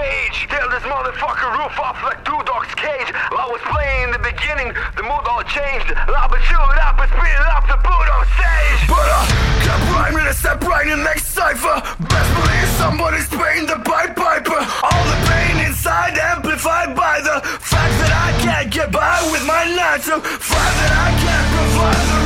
rage. Tear this motherfucker roof off like two dogs cage. While I was playing in the beginning, the mood all changed. Loud but chill up and spit it up the boot on stage. But I kept rhyming and step rhyming next cipher. Best believe somebody's paying the pipe piper. All the pain inside amplified by the fact that I can't get by with my natural. Fact that I can't provide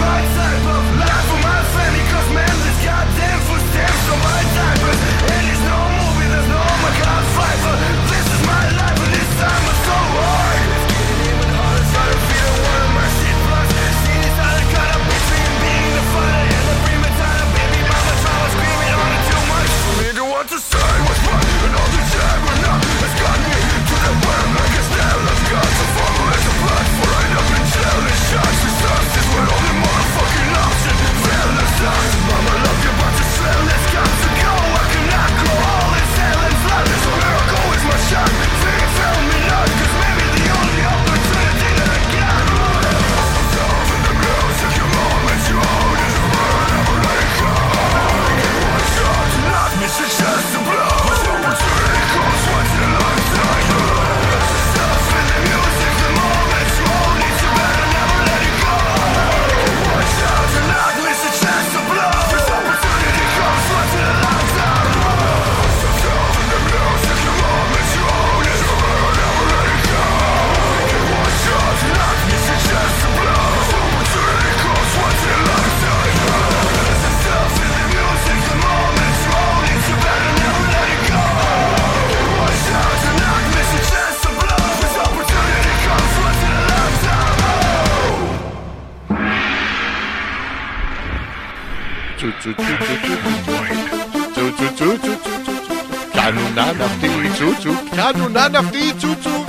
Κανονάν αυτή, τσούτσου, κανονάν αυτή, τσούτσου.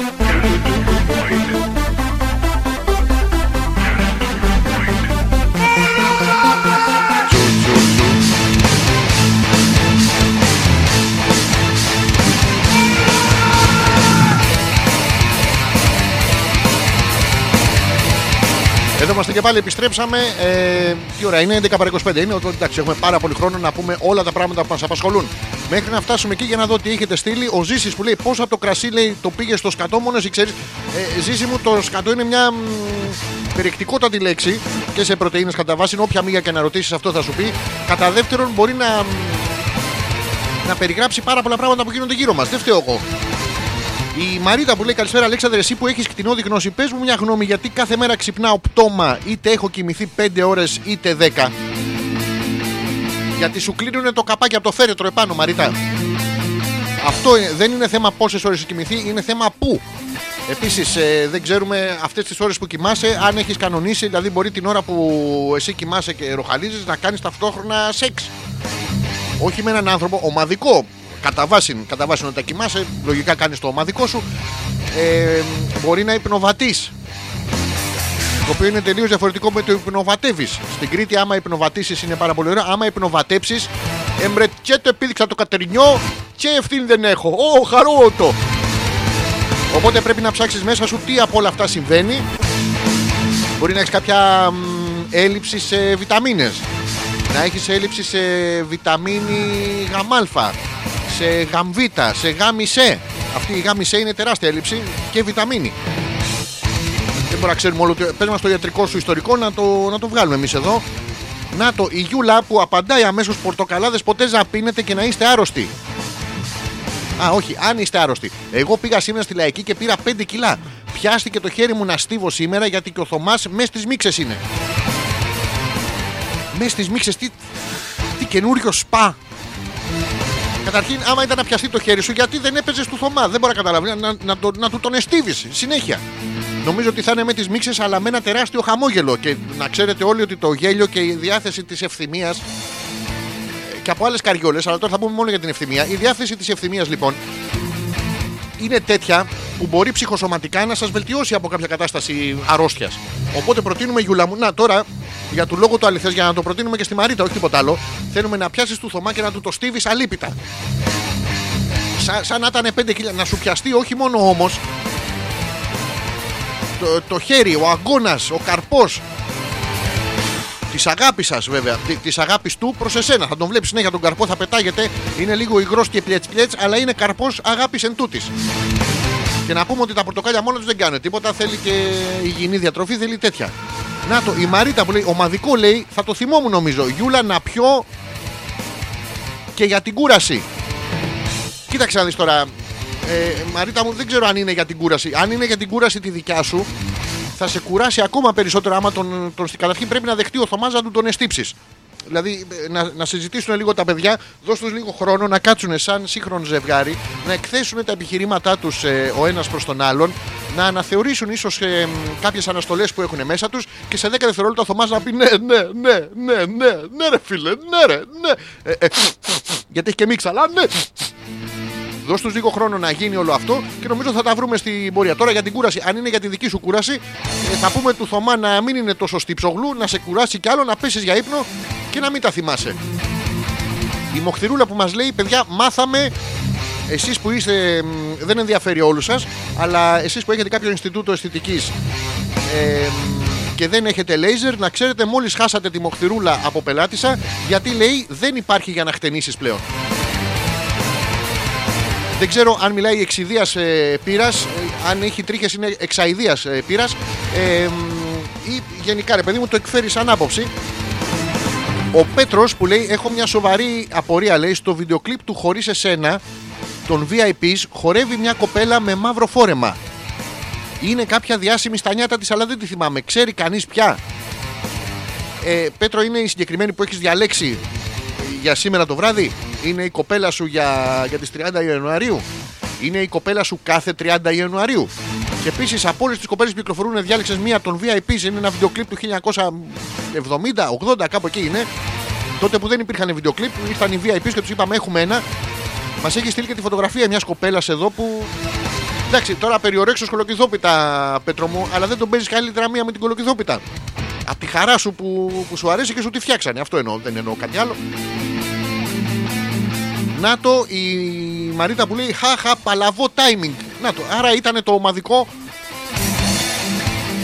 Εδώ είμαστε και πάλι, επιστρέψαμε. Ε, τι ώρα είναι, 11 παρα 25 είναι. Οπότε, εντάξει, έχουμε πάρα πολύ χρόνο να πούμε όλα τα πράγματα που μας απασχολούν. Μέχρι να φτάσουμε εκεί για να δω τι έχετε στείλει. Ο Ζήσης που λέει πόσο από το κρασί λέει το πήγε στο σκατό, μόνος εσύ ξέρεις. Ε, Ζήση μου, το σκατό είναι μια μ, περιεκτικότατη λέξη και σε πρωτενε κατά βάση. Όποια μίγα και να ρωτήσεις αυτό θα σου πει. Κατά δεύτερον, μπορεί να, μ, να περιγράψει πάρα πολλά πράγματα που γίνονται γύρω μας. Δεν φταίω εγώ. Η Μαρίτα που λέει καλησπέρα Αλέξανδρε, εσύ που έχεις κτηνόδη γνώση, πες μου μια γνώμη γιατί κάθε μέρα ξυπνάω πτώμα, είτε έχω κοιμηθεί 5 ώρες είτε 10. Γιατί σου κλείνουν το καπάκι από το φέρετρο επάνω, Μαρίτα. Αυτό είναι- δεν είναι θέμα πόσες ώρες έχει κοιμηθεί, είναι θέμα πού. Επίσης, δεν ξέρουμε αυτές τις ώρες που κοιμάσαι, αν έχεις κανονίσει, δηλαδή μπορεί την ώρα που εσύ κοιμάσαι και ροχαλίζεις να κάνεις ταυτόχρονα σεξ. Όχι με έναν άνθρωπο, ομαδικό. Κατά βάση, κατά βάση όταν κοιμάσαι, λογικά κάνεις το ομαδικό σου. Ε, μπορεί να υπνοβατείς. Το οποίο είναι τελείως διαφορετικό με το υπνοβατεύεις. Στην Κρήτη, άμα υπνοβατήσεις, είναι πάρα πολύ ωραίο. Άμα υπνοβατέψεις, εμπρετιέτο επίδειξα το κατερινιό και ευθύνη δεν έχω. Ω, χαρότο! Οπότε πρέπει να ψάξεις μέσα σου τι από όλα αυτά συμβαίνει. Μπορεί να έχεις κάποια μ, έλλειψη σε βιταμίνες να έχεις έλλειψη σε βιταμίνη γαμάλφα, σε γαμβίτα, σε γάμισε. Αυτή η γάμισε είναι τεράστια έλλειψη και βιταμίνη. Δεν μπορούμε να ξέρουμε όλο. το- Πες μας το ιατρικό σου ιστορικό να το, να το βγάλουμε εμείς εδώ. Να το, η Γιούλα που απαντάει αμέσως πορτοκαλάδες ποτέ να πίνετε και να είστε άρρωστοι. Α, όχι, αν είστε άρρωστοι. Εγώ πήγα σήμερα στη λαϊκή και πήρα 5 κιλά. Πιάστηκε το χέρι μου να στίβω σήμερα γιατί και ο Θωμάς μέσα στις μίξες είναι. Μέσα στις μίξες τι, τι καινούριο σπα. Καταρχήν, άμα ήταν να πιαστεί το χέρι σου, γιατί δεν έπαιζες του Θωμά. Δεν μπορώ να καταλάβω. Να, να, το- να του τον εστίβεις συνέχεια. Νομίζω ότι θα είναι με τις μίξες αλλά με ένα τεράστιο χαμόγελο. Και να ξέρετε όλοι ότι το γέλιο και η διάθεση της ευθυμίας και από άλλες καριόλες, αλλά τώρα θα πούμε μόνο για την ευθυμία. Η διάθεση της ευθυμίας λοιπόν είναι τέτοια που μπορεί ψυχοσωματικά να σας βελτιώσει από κάποια κατάσταση αρρώστιας. Οπότε προτείνουμε, Γιούλα μου, να τώρα για του λόγου του αληθές, για να το προτείνουμε και στη Μαρίτα, όχι τίποτα άλλο, θέλουμε να πιάσεις του Θωμά και να του το στίβεις αλίπητα. Σαν, σαν να ήταν 5 κιλά, να σου πιαστεί όχι μόνο όμως το, το χέρι, ο αγκώνα, ο καρπός, Της αγάπης σας, βέβαια. Τη αγάπης του προς εσένα. Θα τον βλέπεις συνέχεια τον καρπό, θα πετάγεται. Είναι λίγο υγρός και πλέτ πλέτ, αλλά είναι καρπός αγάπης εν τούτης. Και να πούμε ότι τα πορτοκάλια μόνο τους δεν κάνουν τίποτα. Θέλει και υγιεινή διατροφή, θέλει τέτοια. Να το, η Μαρίτα που λέει, ομαδικό λέει, θα το θυμόμουν νομίζω. Γιούλα να πιω και για την κούραση. Κοίταξε να δεις τώρα. Ε, Μαρίτα μου, δεν ξέρω αν είναι για την κούραση. Αν είναι για την κούραση τη δικιά σου, θα σε κουράσει ακόμα περισσότερο άμα τον, τον καταρχήν πρέπει να δεχτεί ο Θωμάς να του τον εστίψει. Δηλαδή ε, να, να συζητήσουν λίγο τα παιδιά, δώσ' τους λίγο χρόνο να κάτσουν σαν σύγχρονο ζευγάρι, να εκθέσουν τα επιχειρήματά του ο ένα προ τον άλλον, να αναθεωρήσουν ίσω ε, κάποιε αναστολέ που έχουν μέσα του και σε 10 δευτερόλεπτα ο Θωμάς να πει ναι, ναι, ναι, ναι, ναι, ναι, ρε φίλε, ναι, ρε, ναι. Ε, ε, γιατί έχει και μίξ, αλλά ναι. Δώσ' τους λίγο χρόνο να γίνει όλο αυτό και νομίζω θα τα βρούμε στην πορεία. Τώρα για την κούραση, αν είναι για τη δική σου κούραση, ε, θα πούμε του Θωμά να μην είναι τόσο στυψογλού, να σε κουράσει κι άλλο, να πέσεις για ύπνο και να μην τα θυμάσαι. Η Μοχθηρούλα που μας λέει, παιδιά, μάθαμε εσείς που είστε, μ, δεν ενδιαφέρει όλους σας, αλλά εσείς που έχετε κάποιο Ινστιτούτο Αισθητικής ε, μ, και δεν έχετε λέιζερ, να ξέρετε μόλις χάσατε τη Μοχθηρούλα από πελάτησα, γιατί λέει δεν υπάρχει για να χτενίσεις πλέον. Δεν ξέρω αν μιλάει εξιδίας ε, πύρα, αν έχει τρίχες είναι εξαειδίας ε, πύρα. Ε, μ, ή γενικά, ρε παιδί μου, το εκφέρει σαν άποψη. Ο Πέτρος που λέει: Έχω μια σοβαρή απορία, λέει, στο βίντεο κλιπ του Χωρίς Εσένα των VIPs χορεύει μια κοπέλα με μαύρο φόρεμα. Είναι κάποια διάσημη στα νιάτα της, αλλά δεν τη θυμάμαι. Ξέρει κανείς πια; Ε, Πέτρο, είναι η συγκεκριμένη που έχεις διαλέξει; Για σήμερα το βράδυ. Είναι η κοπέλα σου για, για τις 30 Ιανουαρίου. Είναι η κοπέλα σου κάθε 30 Ιανουαρίου. Και επίσης από όλες τις κοπέλες που κυκλοφορούν, διάλεξες μία των VIPs. Είναι ένα βίντεο κλιπ του 1970, 80, κάπου εκεί είναι. Τότε που δεν υπήρχαν βιντεοκλίπ, ήρθαν οι VIP και τους είπαμε: Έχουμε ένα. Μας έχει στείλει και τη φωτογραφία μιας κοπέλας εδώ που. Εντάξει, τώρα περιορέξω κολοκυθόπιτα, Πέτρο μου, αλλά δεν τον παίζεις καλύτερα μία με την κολοκυθόπιτα. Απ' τη χαρά σου που, που σου αρέσει και σου τη φτιάξανε. Αυτό εννοώ, δεν εννοώ κάτι άλλο. Να το η Μαρίτα που λέει Χαχα, παλαβό timing. Να το, άρα ήταν το ομαδικό.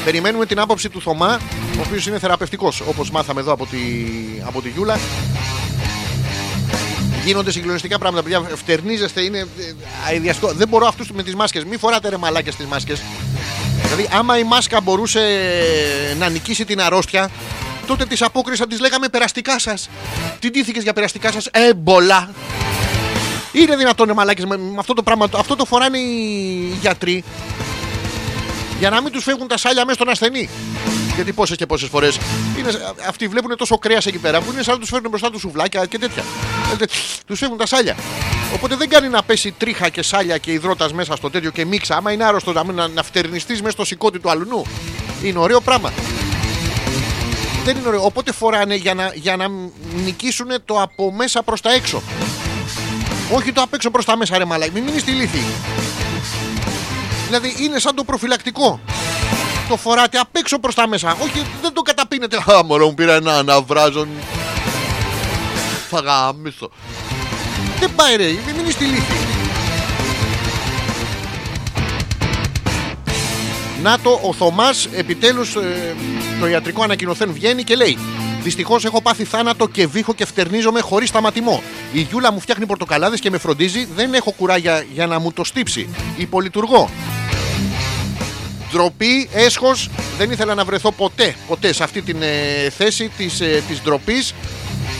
Περιμένουμε την άποψη του Θωμά, ο οποίος είναι θεραπευτικός, όπως μάθαμε εδώ από τη, από τη Γιούλα. Γίνονται συγκλονιστικά πράγματα, παιδιά. Φτερνίζεστε, είναι ε, αειδιαστικό. Δεν μπορώ αυτούς με τις μάσκες Μην φοράτε ρε μαλάκες τις μάσκες Δηλαδή, άμα η μάσκα μπορούσε να νικήσει την αρρώστια, τότε τις απόκρισα τις λέγαμε περαστικά σας. Τι ντύθηκες για περαστικά σας, Έμπολα. Είναι δυνατόν οι μαλάκες με, με αυτό το πράγμα. Αυτό το φοράνε οι γιατροί για να μην τους φεύγουν τα σάλια μέσα στον ασθενή. Γιατί πόσες και πόσες φορές αυτοί βλέπουν τόσο κρέας εκεί πέρα που είναι σαν να τους φέρνουν μπροστά τους σουβλάκια και τέτοια. Τους φεύγουν τα σάλια. Οπότε δεν κάνει να πέσει τρίχα και σάλια και υδρότας μέσα στο τέτοιο και μίξα. Άμα είναι άρρωστος να, να, να φτερνιστείς μέσα στο σηκώτη του αλουνού. Είναι ωραίο πράγμα. Δεν είναι ωραίο. Οπότε φοράνε για να, για να νικήσουν το από μέσα προς τα έξω. Όχι το απ' έξω προς τα μέσα, ρε μαλάκι. Μην μείνεις στη λύθη. Δηλαδή είναι σαν το προφυλακτικό. Το φοράτε απ' έξω προς τα μέσα. Όχι, δεν το καταπίνετε. Α, μωρό μου πήρα ένα αναβράζον. Φαγάμισο. Δεν πάει ρε, μην μείνει στη λήθη. Να το, ο Θωμάς επιτέλους ε, το ιατρικό ανακοινωθέν βγαίνει και λέει: Δυστυχώς έχω πάθει θάνατο και βήχω και φτερνίζομαι χωρίς σταματημό. Η Γιούλα μου φτιάχνει πορτοκαλάδες και με φροντίζει. Δεν έχω κουράγια για να μου το στύψει. Υπολειτουργώ. Ντροπή, έσχος, δεν ήθελα να βρεθώ ποτέ, ποτέ σε αυτή την ε, θέση της, ε, της ντροπής.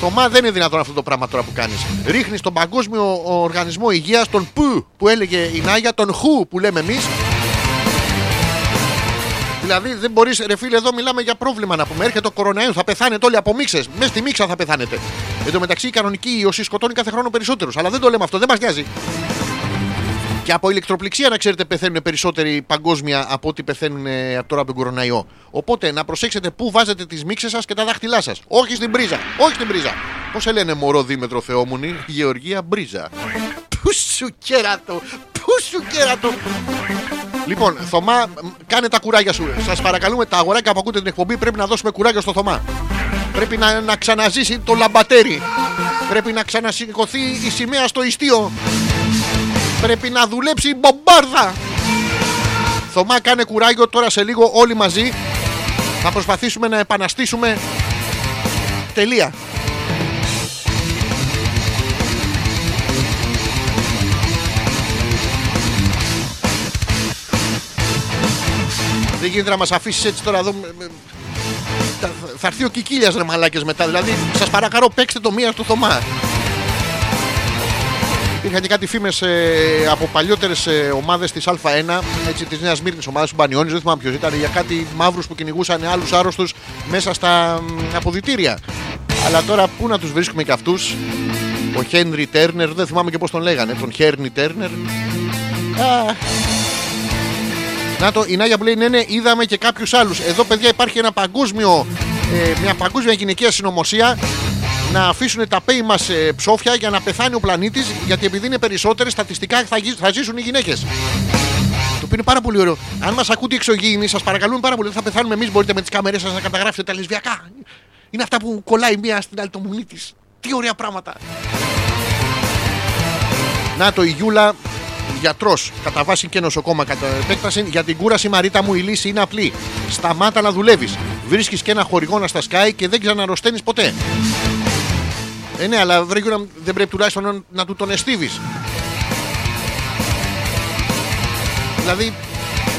Θωμά δεν είναι δυνατόν αυτό το πράγμα τώρα που κάνεις. Ρίχνεις τον Παγκόσμιο Οργανισμό Υγείας, τον ΠΟΥ που έλεγε η Νάγια, τον ΧΟΥ που λέμε εμείς. Δηλαδή δεν μπορείς, ρε φίλε, εδώ μιλάμε για πρόβλημα να πούμε. Έρχεται το κορονοϊός, θα πεθάνετε όλοι από μίξες. Μέσα στη μίξα θα πεθάνετε. Εν τω μεταξύ η κανονική ίωση σκοτώνει κάθε χρόνο περισσότερους. Αλλά δεν το λέμε αυτό, δεν μας νοιάζει. Και από ηλεκτροπληξία, να ξέρετε, πεθαίνουν περισσότεροι παγκόσμια από ό,τι πεθαίνουν ε, τώρα από τον κοροναϊό. Οπότε να προσέξετε πού βάζετε τις μίξες σας και τα δάχτυλά σας. Όχι στην πρίζα. Όχι στην πρίζα. Πώς σε λένε μωρό Δήμετρο Θεόμουνη, Γεωργία Μπρίζα. Πού σου κέρατο, πού σου κέρατο. Λοιπόν, Θωμά, κάνε τα κουράγια σου. Σας παρακαλούμε, τα αγοράκια που ακούτε την εκπομπή πρέπει να δώσουμε κουράγιο στο Θωμά. Πρέπει να, να ξαναζήσει το λαμπατέρι. Πρέπει να ξανασηκωθεί η σημαία στο ιστίο. Πρέπει να δουλέψει η μπομπάρδα. Θωμά κάνε κουράγιο τώρα σε λίγο όλοι μαζί. Θα προσπαθήσουμε να επαναστήσουμε. Τελεία. Δεν γίνεται να μας αφήσεις έτσι τώρα εδώ. Θα έρθει ο Κικίλιας ρε μαλάκες μετά. Δηλαδή, σας παρακαλώ, παίξτε το μία στο Θωμά. Υπήρχαν και κάτι φήμες ε, από παλιότερες ε, ομάδες της Α1, έτσι της Νέας Μύρνης ομάδας του Μπανιόνι, δεν θυμάμαι ποιος ήταν, για κάτι μαύρους που κυνηγούσαν άλλους άρρωστους μέσα στα αποδητήρια. Αλλά τώρα πού να τους βρίσκουμε και αυτούς; Ο Χένρι Τέρνερ, δεν θυμάμαι και πώς τον λέγανε. Τον Χέρνι Τέρνερ. Να το, η Νάγια που λέει ναι, ναι, είδαμε και κάποιους άλλους. Εδώ, παιδιά, υπάρχει ένα παγκόσμιο, ε, μια παγκόσμια γυναικεία συνωμοσία να αφήσουν τα πέη μας ε, ψόφια για να πεθάνει ο πλανήτης, γιατί επειδή είναι περισσότερες, στατιστικά θα, θα ζήσουν οι γυναίκες. Το οποίο είναι πάρα πολύ ωραίο. Αν μας ακούτε εξωγήινοι, σας παρακαλούμε πάρα πολύ. Θα πεθάνουμε εμείς. Μπορείτε με τις κάμερες σας να καταγράφετε τα λεσβιακά. Είναι αυτά που κολλάει μία στην άλλη το μουνί της. Τι ωραία πράγματα. Να το η Γιούλα γιατρός, κατά βάση και νοσοκόμα κατά επέκταση, για την κούραση Μαρίτα μου η λύση είναι απλή. Σταμάτα να δουλεύεις. Βρίσκεις και ένα χορηγό να στα σκάει και δεν ξαναρρωσταίνει ποτέ. Ε, ναι, αλλά βρε, δεν πρέπει τουλάχιστον να, να του τον εστίβεις. Δηλαδή,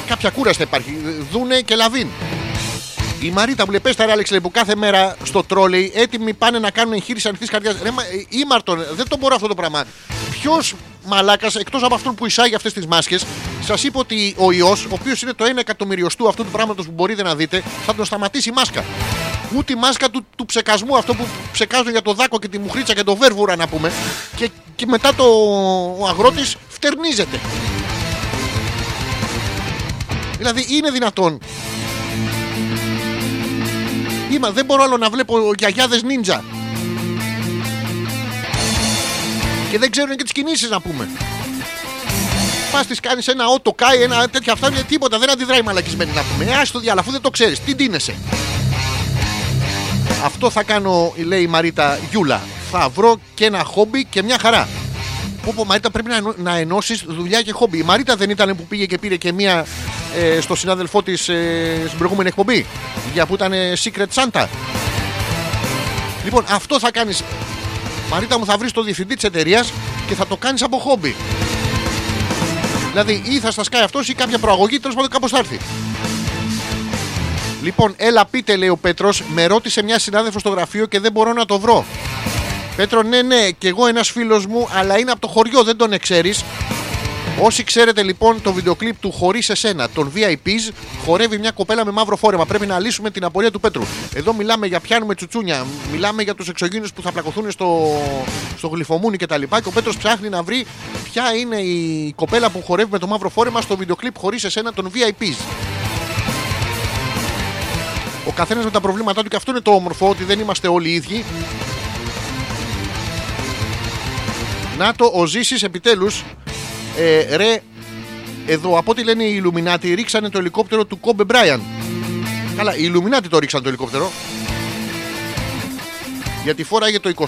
κάποια κούραση θα υπάρχει. Δούνε και λαβίν. Η Μαρίτα μου λέει: Πες τα Άλεξ που κάθε μέρα στο τρόλεϊ έτοιμοι πάνε να κάνουν εγχείρηση ανοιχτής καρδιάς. Ρε, μα, ε, ήμαρτον, δεν το μπορώ αυτό το πράγμα. Ποιος μαλάκας, εκτός από αυτόν που εισάγει αυτές τις μάσκες, σας είπε ότι ο ιός, ο οποίος είναι το 1 εκατομμυριοστού αυτού του πράγματος που μπορείτε να δείτε, θα τον σταματήσει η μάσκα. Ούτε η μάσκα του, του ψεκασμού, αυτό που ψεκάζουν για το δάκο και τη μουχρίτσα και το βέρβουρα να πούμε. Και, και μετά το, ο αγρότης φτερνίζεται. Δηλαδή είναι δυνατόν. Είμα, δεν μπορώ άλλο να βλέπω γιαγιάδες νίντζα. Και δεν ξέρουν και τις κινήσεις να πούμε. Πας τη κάνεις ένα ότο κάει, ένα τέτοια αυτά, είναι τίποτα. Δεν αντιδράει μαλακισμένη να πούμε. Ε, το διάλογο, αφού δεν το ξέρεις. Τι ντύνεσαι. Αυτό θα κάνω, λέει η Μαρίτα Γιούλα. Θα βρω και ένα χόμπι και μια χαρά. Πω πω Μαρίτα πρέπει να, ενω- να ενώσεις δουλειά και χόμπι. Η Μαρίτα δεν ήταν που πήγε και πήρε και μία ε, στο συνάδελφό της ε, στην προηγούμενη εκπομπή. Για που ήταν ε, Secret Santa. Λοιπόν, αυτό θα κάνεις. Μαρίτα μου θα βρεις το διευθυντή της εταιρείας και θα το κάνεις από χόμπι. Δηλαδή ή θα στα σκάει αυτός ή κάποια προαγωγή, τέλος πάντων κάπως θα έρθει. Λοιπόν, έλα πείτε, λέει ο Πέτρος, με ρώτησε μια συνάδελφο στο γραφείο και δεν μπορώ να το βρω. Πέτρο, ναι, ναι, και εγώ ένας φίλος μου, αλλά είναι από το χωριό, δεν τον ξέρει. Όσοι ξέρετε λοιπόν το βίντεο κλιπ του Χωρίς Εσένα, τον VIPs, χορεύει μια κοπέλα με μαύρο φόρεμα. Πρέπει να λύσουμε την απορία του Πέτρου. Εδώ μιλάμε για πιάνουμε τσουτσούνια, μιλάμε για τους εξωγήνου που θα πλακωθούν στο, στο γλυφομούνι κτλ. Και, και ο Πέτρος ψάχνει να βρει ποια είναι η κοπέλα που χορεύει με το μαύρο φόρεμα στο βίντεο κλιπ Χωρίς Εσένα, τον VIPs. Ο καθένας με τα προβλήματά του και αυτό είναι το όμορφο ότι δεν είμαστε όλοι οι ίδιοι. Να το, ο Ζήσης επιτέλους ε, ρε, εδώ από ό,τι λένε οι Ιλουμινάτοι ρίξανε το ελικόπτερο του Κόμπε Μπράιαν. Καλά, οι Ιλουμινάτοι το ρίξαν το ελικόπτερο. Γιατί φόραγε το 24.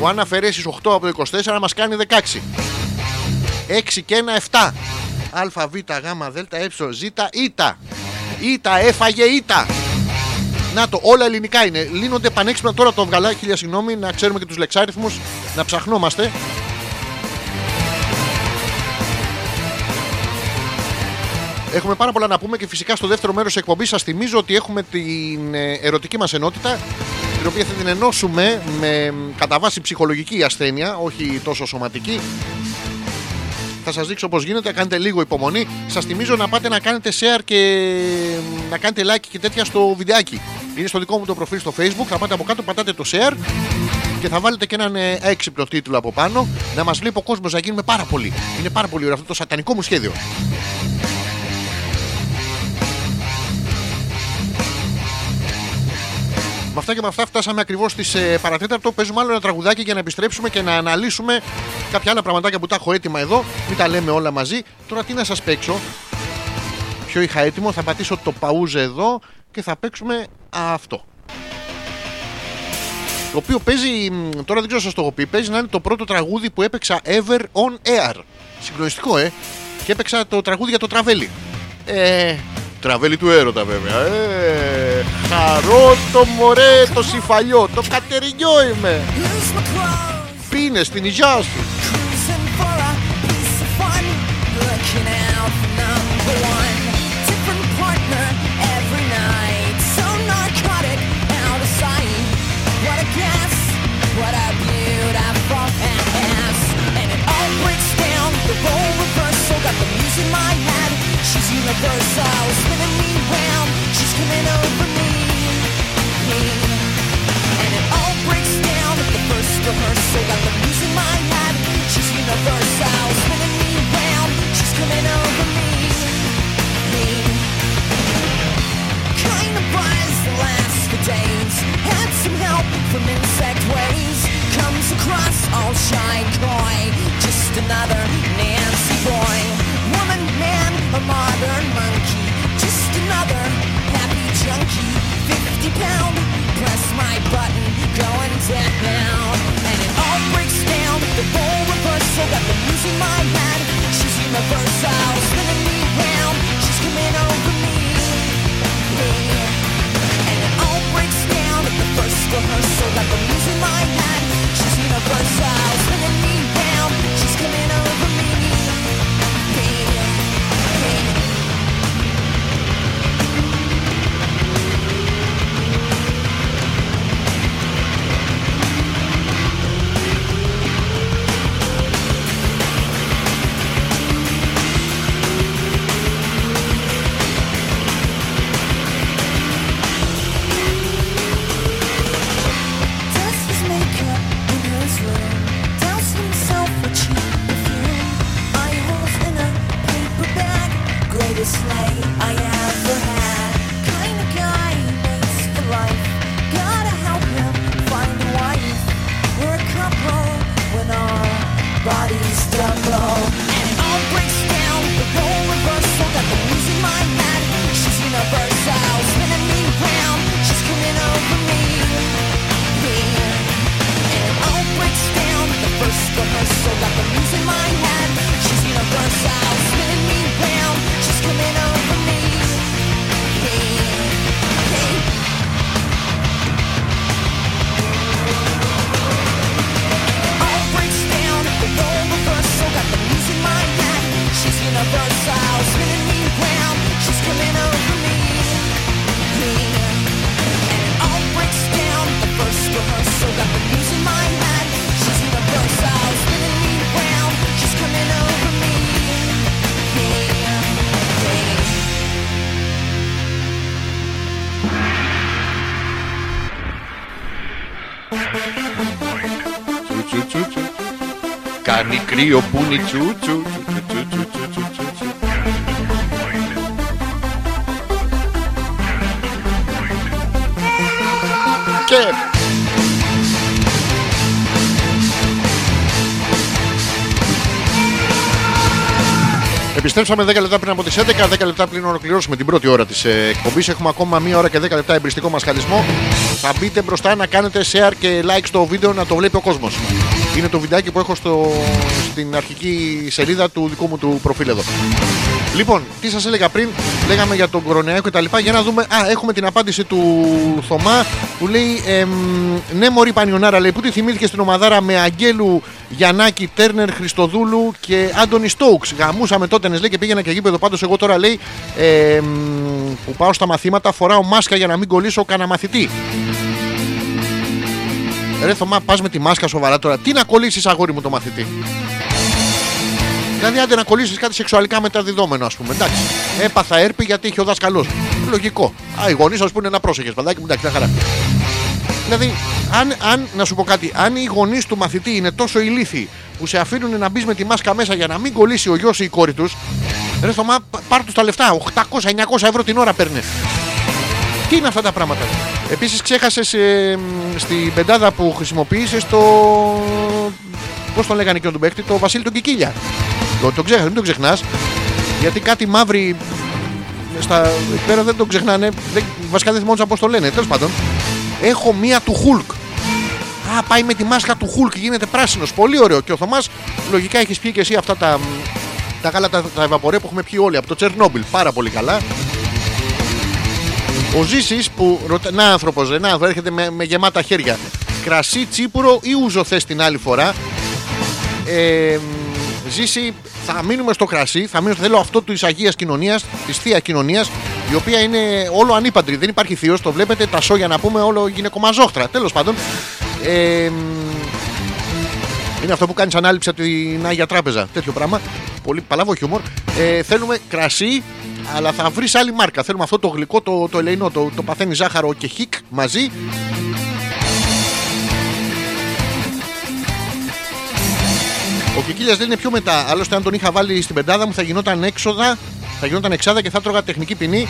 Ο αν αφαιρέσει 8 από το 24 μας κάνει 16. 6 και 1, 7. Α, Β, Γ, Δ, Ε, Ζ, Ήτα. Ήτα, έφαγε Ήτα. Να το, όλα ελληνικά είναι. Λύνονται πανέξυπνα τώρα το βγαλά, χίλια συγγνώμη, να ξέρουμε και τους λεξάριθμους, να ψαχνόμαστε. Έχουμε πάρα πολλά να πούμε και φυσικά στο δεύτερο μέρος της εκπομπής σας θυμίζω ότι έχουμε την ε, ερωτική μας ενότητα την οποία θα την ενώσουμε με μ, κατά βάση ψυχολογική ασθένεια, όχι τόσο σωματική. Θα σας δείξω πώς γίνεται, κάνετε λίγο υπομονή. Σας θυμίζω να πάτε να κάνετε share και μ, να κάνετε like και τέτοια στο βιντεάκι. Είναι στο δικό μου το προφίλ στο facebook, θα πάτε από κάτω, πατάτε το share και θα βάλετε και έναν ε, έξυπνο τίτλο από πάνω να μας βλέπει ο κόσμος να γίνουμε πάρα πολύ. Είναι πάρα πολύ ωραίο αυτό το σατανικό μου σχέδιο. Με αυτά και με αυτά φτάσαμε ακριβώς στις ε, παρατέταρτο. Παίζουμε άλλο ένα τραγουδάκι για να επιστρέψουμε και να αναλύσουμε κάποια άλλα πραγματάκια που τα έχω έτοιμα εδώ. Μην τα λέμε όλα μαζί. Τώρα τι να σας παίξω. Ποιο είχα έτοιμο, θα πατήσω το παούζε εδώ και θα παίξουμε αυτό. Το οποίο παίζει, μ, τώρα δεν ξέρω αν σας το έχω πει, παίζει να είναι το πρώτο τραγούδι που έπαιξα ever on air. Συγκλονιστικό, ε. Και έπαιξα το τραγούδι για το τραβέλι. Ε, τραβέλι του έρωτα βέβαια. Ε, χαρό το μωρέ το συφαλιό, το κατερινιό είμαι. Lose my clothes, Πίνε στην υγειά σου. cruising for a piece of fun, looking out for number one. Different partner every night, so narcotic, out of sight. What a guess, what a beautiful ass. And it all breaks down, the role reversal, got the muse in my head. She's universal, spinning me round, she's coming over me. me. And it all breaks down at the first rehearsal. Got the music in my head. She's universal, spinning me round. She's coming over me. Me. Kind of buzz that lasts for days. Had some help from insect ways. Comes across all shy, coy. Just another Nancy boy. A modern monkey. Just another happy junkie. 50 pound, press my button, going down. And it all breaks down. The role reversal, in my head. She's universal, τσου, τσου, τσου, τσου. Και Επιστρέψαμε 10 λεπτά πριν από τις 11, 10 λεπτά πριν ολοκληρώσουμε την πρώτη ώρα της εκπομπής. Έχουμε ακόμα μία ώρα και 10 λεπτά εμπριστικό μας χαλισμό. Θα μπείτε μπροστά να κάνετε share και like στο βίντεο να το βλέπει ο κόσμος. Είναι το βιντεάκι που έχω στο, στην αρχική σελίδα του δικού μου του προφίλ εδώ. Λοιπόν, τι σας έλεγα πριν, λέγαμε για τον κορονοϊό και τα λοιπά. Για να δούμε. Α, έχουμε την απάντηση του Θωμά που λέει εμ, Ναι, Μωρή Πανιονάρα, λέει που τη θυμήθηκε στην ομαδάρα με Αγγέλου Γιαννάκη, Τέρνερ, Χριστοδούλου και Άντωνι Στόουξ. Γαμούσαμε τότε, ναι, λέει και πήγαινα και γήπεδο. Πάντως, εγώ τώρα λέει εμ, που πάω στα μαθήματα φοράω μάσκα για να μην κολλήσω κανένα μαθητή. Ρε Θωμά, πας με τη μάσκα σοβαρά τώρα. Τι να κολλήσεις, αγόρι μου, το μαθητή; Δηλαδή, άντε να κολλήσεις κάτι σεξουαλικά μεταδιδόμενο, ας πούμε. Εντάξει. Έπαθα έρπη γιατί είχε ο δάσκαλο. Λογικό. Α, οι γονείς σα πούνε να πρόσεχες, παιδάκι μου, εντάξει, μια χαρά. Δηλαδή, αν, αν, να σου πω κάτι, αν οι γονείς του μαθητή είναι τόσο ηλίθιοι που σε αφήνουν να μπεις με τη μάσκα μέσα για να μην κολλήσει ο γιος ή η κόρη τους, ρε Θωμά, πάρ τους τα λεφτά. 800-900 ευρώ την ώρα παίρνεις. Τι είναι αυτά τα πράγματα. Επίσης, ξέχασες στην πεντάδα που χρησιμοποίησες το. Πώς τον λέγανε και τον παίκτη, το Βασίλη τον Κικίλια. Το, το ξέχασες, μην το ξεχνάς. Γιατί κάτι μαύροι στα εκεί πέρα δεν το ξεχνάνε. Δεν, βασικά δεν θυμόντουσαν πώς το λένε. Τέλος πάντων, έχω μία του Χουλκ. Α, πάει με τη μάσκα του Χουλκ, γίνεται πράσινος. Πολύ ωραίο. Και ο Θωμάς, λογικά έχεις πιει και εσύ αυτά τα, τα γάλα τα, τα ευαπορέ που έχουμε πιει όλοι από το Τσερνόμπιλ. Πάρα πολύ καλά. Ο Ζήσης που. ρωτα- Να άνθρωπος, ένα άνθρωπο έρχεται με, με γεμάτα χέρια. Κρασί, τσίπουρο ή ούζο θες την άλλη φορά; Ε, ζήσει, θα μείνουμε στο κρασί. Θα μείνω, θέλω αυτό της Αγίας Κοινωνίας, της Θεία Κοινωνίας, η οποία είναι όλο ανήπαντρη. Δεν υπάρχει θείος, το βλέπετε. Τα σόγια να πούμε, όλο γυναικομαζόχτρα. Τέλος πάντων. Ε, είναι αυτό που κάνεις ανάληψη από την Άγια Τράπεζα. Τέτοιο πράγμα. Πολύ παλαβό χιούμορ. Ε, θέλουμε κρασί, αλλά θα βρεις άλλη μάρκα. Θέλουμε αυτό το γλυκό, το, το ελεηνό, το, το παθαίνει ζάχαρο και χικ μαζί. Ο Κικίλιας δεν είναι πιο μετά. Άλλωστε, αν τον είχα βάλει στην πεντάδα μου, θα γινόταν έξοδα, θα γινόταν εξάδα και θα τρώγα τεχνική ποινή.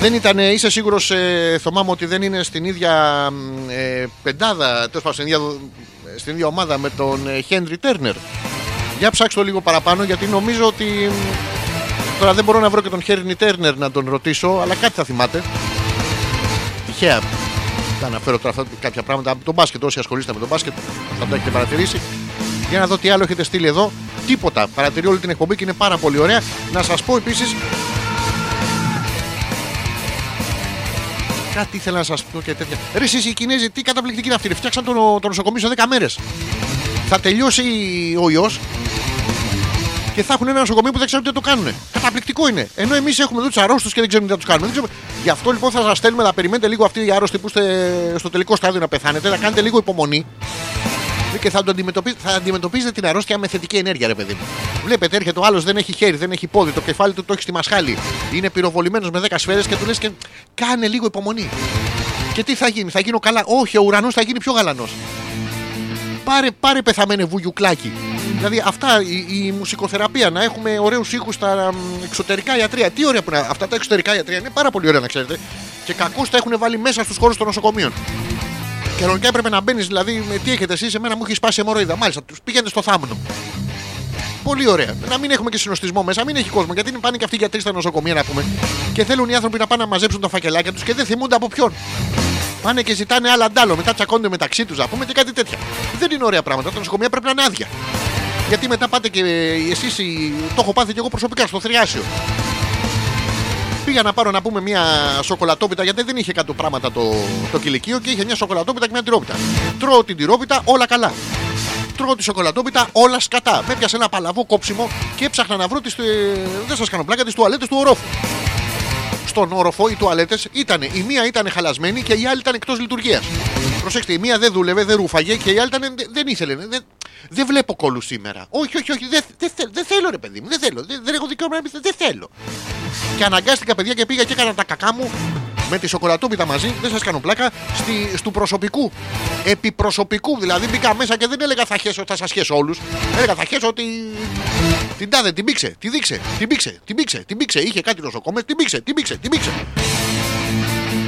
Δεν ήταν, είσαι σίγουρος, ε, Θωμά μου, ότι δεν είναι στην ίδια μ, ε, πεντάδα, τέλος πάντων στην ίδια, στην ίδια ομάδα με τον ε, Χένρι Τέρνερ; Για ψάξτε το λίγο παραπάνω, γιατί νομίζω ότι. μ, Τώρα δεν μπορώ να βρω και τον Χένρι Τέρνερ να τον ρωτήσω, αλλά κάτι θα θυμάται. Τυχαία θα αναφέρω τώρα αυτά κάποια πράγματα από τον μπάσκετ. Όσοι ασχολείστε με τον μπάσκετ θα το έχετε παρατηρήσει. Για να δω τι άλλο έχετε στείλει εδώ. Τίποτα. Παρατηρεί όλη την εκπομπή και είναι πάρα πολύ ωραία. Να σας πω επίσης. Κάτι ήθελα να σας πω και τέτοια. Ρε, εσείς οι Κινέζοι, τι καταπληκτικοί είναι αυτοί. ρε. Φτιάξαν το, το νοσοκομείο σε 10 μέρες. Θα τελειώσει ο ιός και θα έχουν ένα νοσοκομείο που δεν ξέρουν τι θα το κάνουν. Καταπληκτικό είναι. Ενώ εμείς έχουμε εδώ τους αρρώστους και δεν ξέρουμε τι θα τους κάνουμε. Δεν ξέρουμε. Γι' αυτό λοιπόν θα σας στέλνουμε να περιμένετε λίγο αυτοί οι άρρωστοι που είστε στο τελικό στάδιο να πεθάνετε, να κάνετε λίγο υπομονή. Και θα, το αντιμετωπίζετε, θα αντιμετωπίζετε την αρρώστια με θετική ενέργεια, ρε παιδί μου. Βλέπετε, έρχεται ο άλλος, δεν έχει χέρι, δεν έχει πόδι, το κεφάλι του το έχει στη μασχάλη. Είναι πυροβολημένος με 10 σφαίρες και του λες και κάνε λίγο υπομονή. Και τι θα γίνει, θα γίνω καλά; Όχι, ο ουρανός θα γίνει πιο γαλανός. Πάρε, πάρε πεθαμένε βουγιουκλάκι. Δηλαδή αυτά, η, η μουσικοθεραπεία, να έχουμε ωραίους ήχους στα μ, εξωτερικά ιατρία. Τι ωραία που είναι αυτά τα εξωτερικά ιατρία, είναι πάρα πολύ ωραία να ξέρετε. Και κακώς τα έχουν βάλει μέσα στους χώρους των νοσοκομείων. Και κανονικά έπρεπε να μπαίνεις, δηλαδή, με τι έχετε εσείς, εμένα μου έχει σπάσει αιμορροίδα. Μάλιστα, τους πήγαινε στο θάμνο. Πολύ ωραία. Να μην έχουμε και συνοστισμό μέσα, μην έχει κόσμο. Γιατί πάνε και αυτοί οι γιατροί στα νοσοκομεία να πούμε. Και θέλουν οι άνθρωποι να πάνε να μαζέψουν τα φακελάκια τους και δεν θυμούνται από ποιον. Πάνε και ζητάνε άλλα αντάλλο. Μετά τσακώνονται μεταξύ τους, να πούμε και κάτι τέτοια. Δεν είναι ωραία πράγματα. Τα νοσοκομεία πρέπει να είναι άδεια. Γιατί μετά πάτε και εσείς, το έχω πάθει και εγώ προσωπικά στο θριάσιο. Πήγα να πάρω να πούμε μια σοκολατόπιτα γιατί δεν είχε κάτω πράγματα το, το κηλικείο και είχε μια σοκολατόπιτα και μια τυρόπιτα. Τρώω την τυρόπιτα, όλα καλά. Τρώω τη σοκολατόπιτα, όλα σκατά. Με έπιασε ένα παλαβό κόψιμο και έψαχνα να βρω τις, ε, δεν σας κάνω πλάκα, τις τουαλέτες του ορόφου. Στον όροφο οι τουαλέτες ήταν, η μία ήταν χαλασμένη και η άλλη ήταν εκτός λειτουργίας. Προσέξτε, η μία δεν δούλευε, δεν ρούφαγε και η άλλη ήταν, δεν- δεν ήθελε. Δεν, δεν βλέπω κόλλους σήμερα. Όχι, όχι, όχι, δεν, δεν, θέλ- δεν θέλω ρε παιδί μου, δεν θέλω. Δεν, δεν έχω δικαίωμα να μην θε- δεν θέλω. Και αναγκάστηκα παιδιά και πήγα και έκανα τα κακά μου με τη σοκολατόπιτα μαζί, δεν σας κάνω πλάκα, στη, του προσωπικού. Επιπροσωπικού δηλαδή μπήκα μέσα και δεν έλεγα θα χέσω, θα σας χέσω όλους. Έλεγα θα χέσω ότι. Την τάδε, την πήξε, την δείξε, την πήξε, την πήξε, την πήξε. Είχε κάτι νοσοκόμε, την πήξε, την πήξε, την πήξε.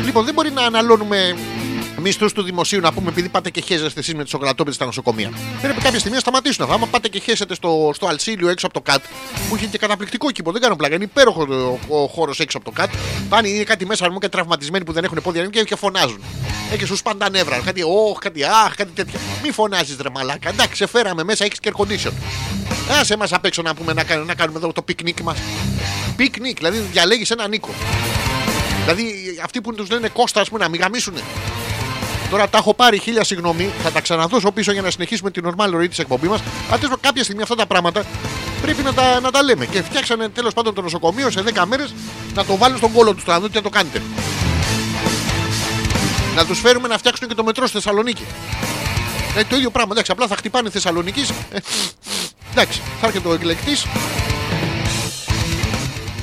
Λοιπόν, δεν μπορεί να αναλώνουμε μισθούς του δημοσίου να πούμε επειδή πάτε και χέζεστε εσείς με τι σοκολατόπιτε στα νοσοκομεία. Πρέπει κάποια στιγμή να σταματήσουν αυτά. Άμα πάτε και χέσετε στο, στο Αλσίλιο έξω από το ΚΑΤ, που είχε και καταπληκτικό κήπο, δεν κάνω πλάκα. Είναι υπέροχο ο, ο χώρος έξω από το ΚΑΤ. Πάνε είναι κάτι μέσα μου και τραυματισμένοι που δεν έχουν πόδια και, και φωνάζουν. Ε, και σου σπάνε τα νεύρα. Κάτι, όχ, κάτι, αχ, κάτι τέτοια. Μη φωνάζεις ρε μαλάκα. Εντάξει, σε φέραμε μέσα, έχεις και air condition. Άσε μας απ' έξω να, πούμε, να, κάνουμε, να κάνουμε εδώ το πικνίκ μας. Πικνίκ, δηλαδή διαλέγεις έναν Νίκο. Δηλαδή αυτοί που τους λένε Κώστα, ας πούμε, να μην γαμίσουνε. Τώρα τα έχω πάρει χίλια συγγνώμη, θα τα ξαναδώσω πίσω για να συνεχίσουμε την normal ροή της εκπομπής μας. Αν κάποια στιγμή αυτά τα πράγματα πρέπει να τα, να τα λέμε. Και φτιάξανε τέλος πάντων το νοσοκομείο σε 10 μέρες να το βάλουν στον κόλο τους, να δουν τι θα το κάνετε. Να τους φέρουμε να φτιάξουν και το μετρό στη Θεσσαλονίκη. Ε, το ίδιο πράγμα, εντάξει, απλά θα χτυπάνε Θεσσαλονίκης. Ε, εντάξει, θα έρχεται ο εκλεκτής.